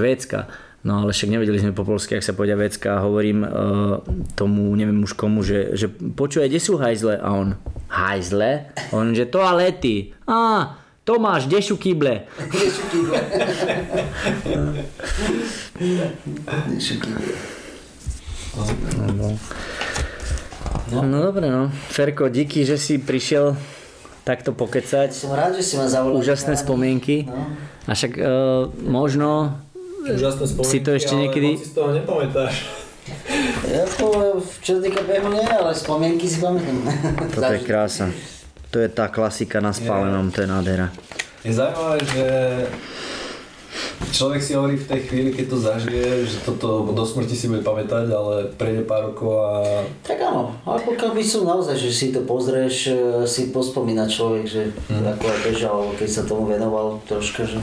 vecka. No ale však nevedeli sme po polsky, ak sa povedia vecka a hovorím uh, tomu, neviem už komu, že, že počuje, kde sú hajzle? A on, hajzle? On, že toalety. Á, Tomáš, kde sú kyble? No, no dobre, no. Ferko, díky, že si prišiel takto pokecať. Som rád, že si ma zavolal. Úžasné spomienky. No. A však uh, možno Úžasné spomienky, Si to ešte niekedy- si z toho nepamätáš. Ja to, čo sa týka behu nie, ale spomienky si pamätám. toto je krása. To je tá klasika na spálenom, to je nádhera. Je zaujímavé, že Človek si hovorí v tej chvíli, keď to zažije, že toto do smrti si bude pamätať, ale prejde pár rokov a... Tak áno, ale pokiaľ by som naozaj, že si to pozrieš, e, si pospomína človek, že mm. ako bežal, keď sa tomu venoval troška, že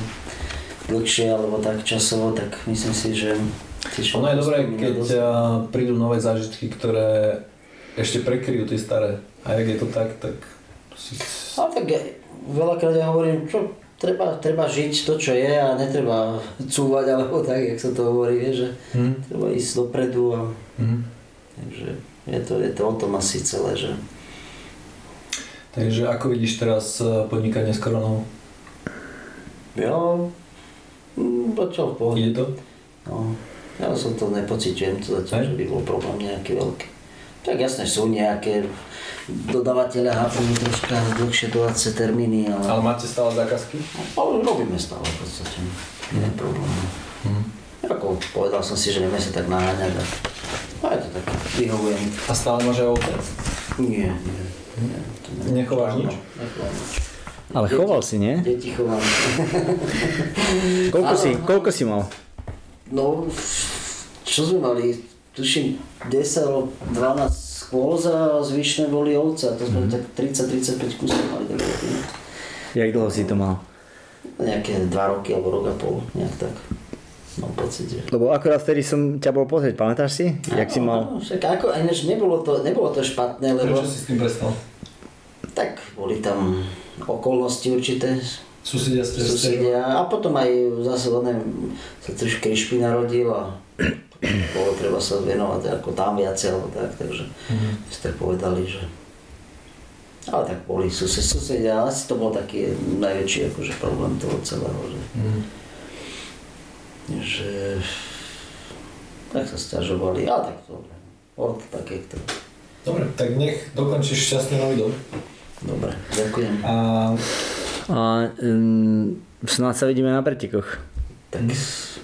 dlhšie alebo tak časovo, tak myslím si, že ono je dobré, keď dosť. prídu nové zážitky, ktoré ešte prekryjú tie staré. A ak je to tak, tak... No tak ja, veľakrát ja hovorím, čo treba, treba žiť to, čo je a netreba cúvať alebo tak, jak sa to hovorí, vie, že hmm. treba ísť dopredu a... Hmm. Takže je to, je to o tom asi celé, že... Takže ako vidíš teraz eh, podnikanie s koronou? Jo, mm, čo v pohode. Ide to? No, ja som to nepocitujem, to zatiaľ, že by bol problém nejaký veľký. Tak jasne sú nejaké dodávateľe hápujú troška dlhšie dodacie termíny, ale... Ale máte stále zákazky? No, robíme stále v podstate, nie je problém. Mm. Ako povedal som si, že vieme sa tak naháňať a, a je to tak, vyhovujem. A stále aj ovce? Nie, nie. nie Nechováš nič? Nechovám nič. Ale deti, choval si, nie? Deti chovám. koľko, si, koľko si mal? No, čo sme mali, tuším 10 12 skôz a zvyšné boli ovce a to sme mm. tak 30-35 kusov mali dokopy. Jak dlho si to mal? Nejaké 2 roky alebo rok a pol, nejak tak. Mám pocit, že... Lebo akorát vtedy som ťa bol pozrieť, pamätáš si? Áno, Jak si mal... Áno, však ako, ináč nebolo to, nebolo to špatné, lebo... Prečo si s tým prestal? Tak boli tam okolnosti určité, Susedia ste Susedia. A potom aj zase neviem, sa trošku krišpy narodil a bolo treba sa venovať ako tam viacej alebo tak, takže mm. ste povedali, že ale tak boli sused, susedia, asi to bol taký najväčší akože problém toho celého, že, mm. že tak sa stiažovali, a tak to bolo také to. Dobre, tak nech dokončíš šťastný nový dom. Dobre, ďakujem. A a um, snad sa vidíme na pretekoch. Tak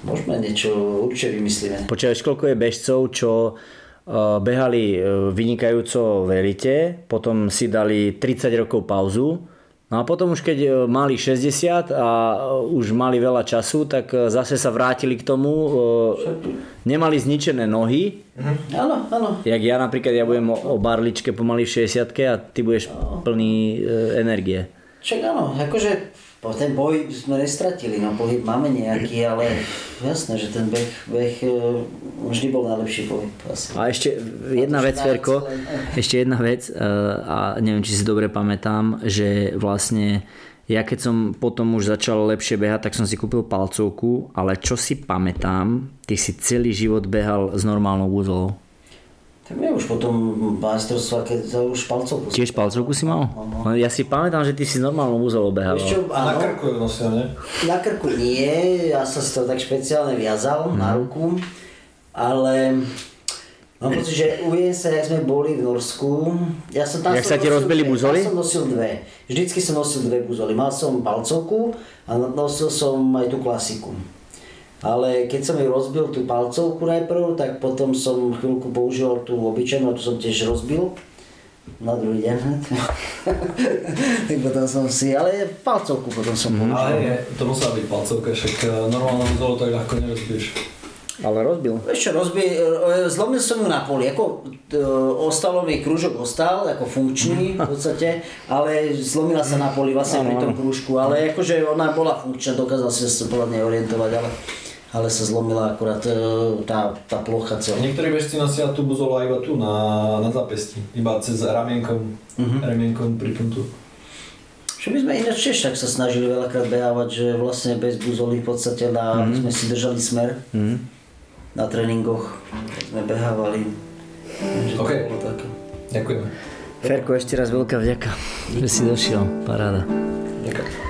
môžeme niečo určite vymyslíme. Počuješ, koľko je bežcov, čo uh, behali uh, vynikajúco v elite, potom si dali 30 rokov pauzu, No a potom už keď uh, mali 60 a už mali veľa času, tak zase sa vrátili k tomu. Nemali zničené nohy. Mhm. Áno, áno. Jak ja napríklad, ja budem o barličke pomaly v 60 a ty budeš plný energie. Však áno, akože ten boj sme nestratili, no pohyb máme nejaký, ale jasné, že ten beh, beh e, vždy bol najlepší pohyb. Asi. A ešte jedna vec, Ferko, ešte jedna vec, e, a neviem, či si dobre pamätám, že vlastne ja keď som potom už začal lepšie behať, tak som si kúpil palcovku, ale čo si pamätám, ty si celý život behal s normálnou úzlou. Tak my už potom majstrovstva, keď sa už palcovku Tiež palcovku si mal? No, ja si pamätám, že ty si normálnu úzol obehával. Čo, áno, na krku ju nosil, nie? Na krku nie, ja som si to tak špeciálne viazal mm. na ruku, ale Mám pocit, že uvidím sa, jak sme boli v Norsku. Ja som tam jak som sa ti rozbili buzoly? Ja som nosil dve. Vždycky som nosil dve buzoly. Mal som palcovku a nosil som aj tú klasiku. Ale keď som ju rozbil tú palcovku najprv, tak potom som chvíľku použil tú obyčajnú, tu som tiež rozbil na druhý deň. tak potom som si, ale palcovku potom som použil. Ale je, to musela byť palcovka, však eh, normálne zolo tak ľahko nerozbiješ. Ale rozbil. Ešte rozbil, eh, zlomil som ju na poli, ako eh, ostalo mi krúžok ostal, ako funkčný v podstate, ale zlomila sa na poli vlastne pri tom krúžku, ale akože ona bola funkčná, dokázal si sa podľa nej orientovať, ale ale sa zlomila akurát e, tá, tá plocha celá. Niektorí bežci nosia tú buzolu iba tu na, na zápesti, iba cez ramienkom, uh-huh. ramienkom pripnutú. Čo my sme ináč tiež tak sa snažili veľakrát behávať, že vlastne bez buzoly v podstate na, mm-hmm. sme si držali smer mm-hmm. na tréningoch, sme behávali. Takže OK, ďakujem. Ferko, ešte raz veľká vďaka, že si došiel, paráda. Ďakujem.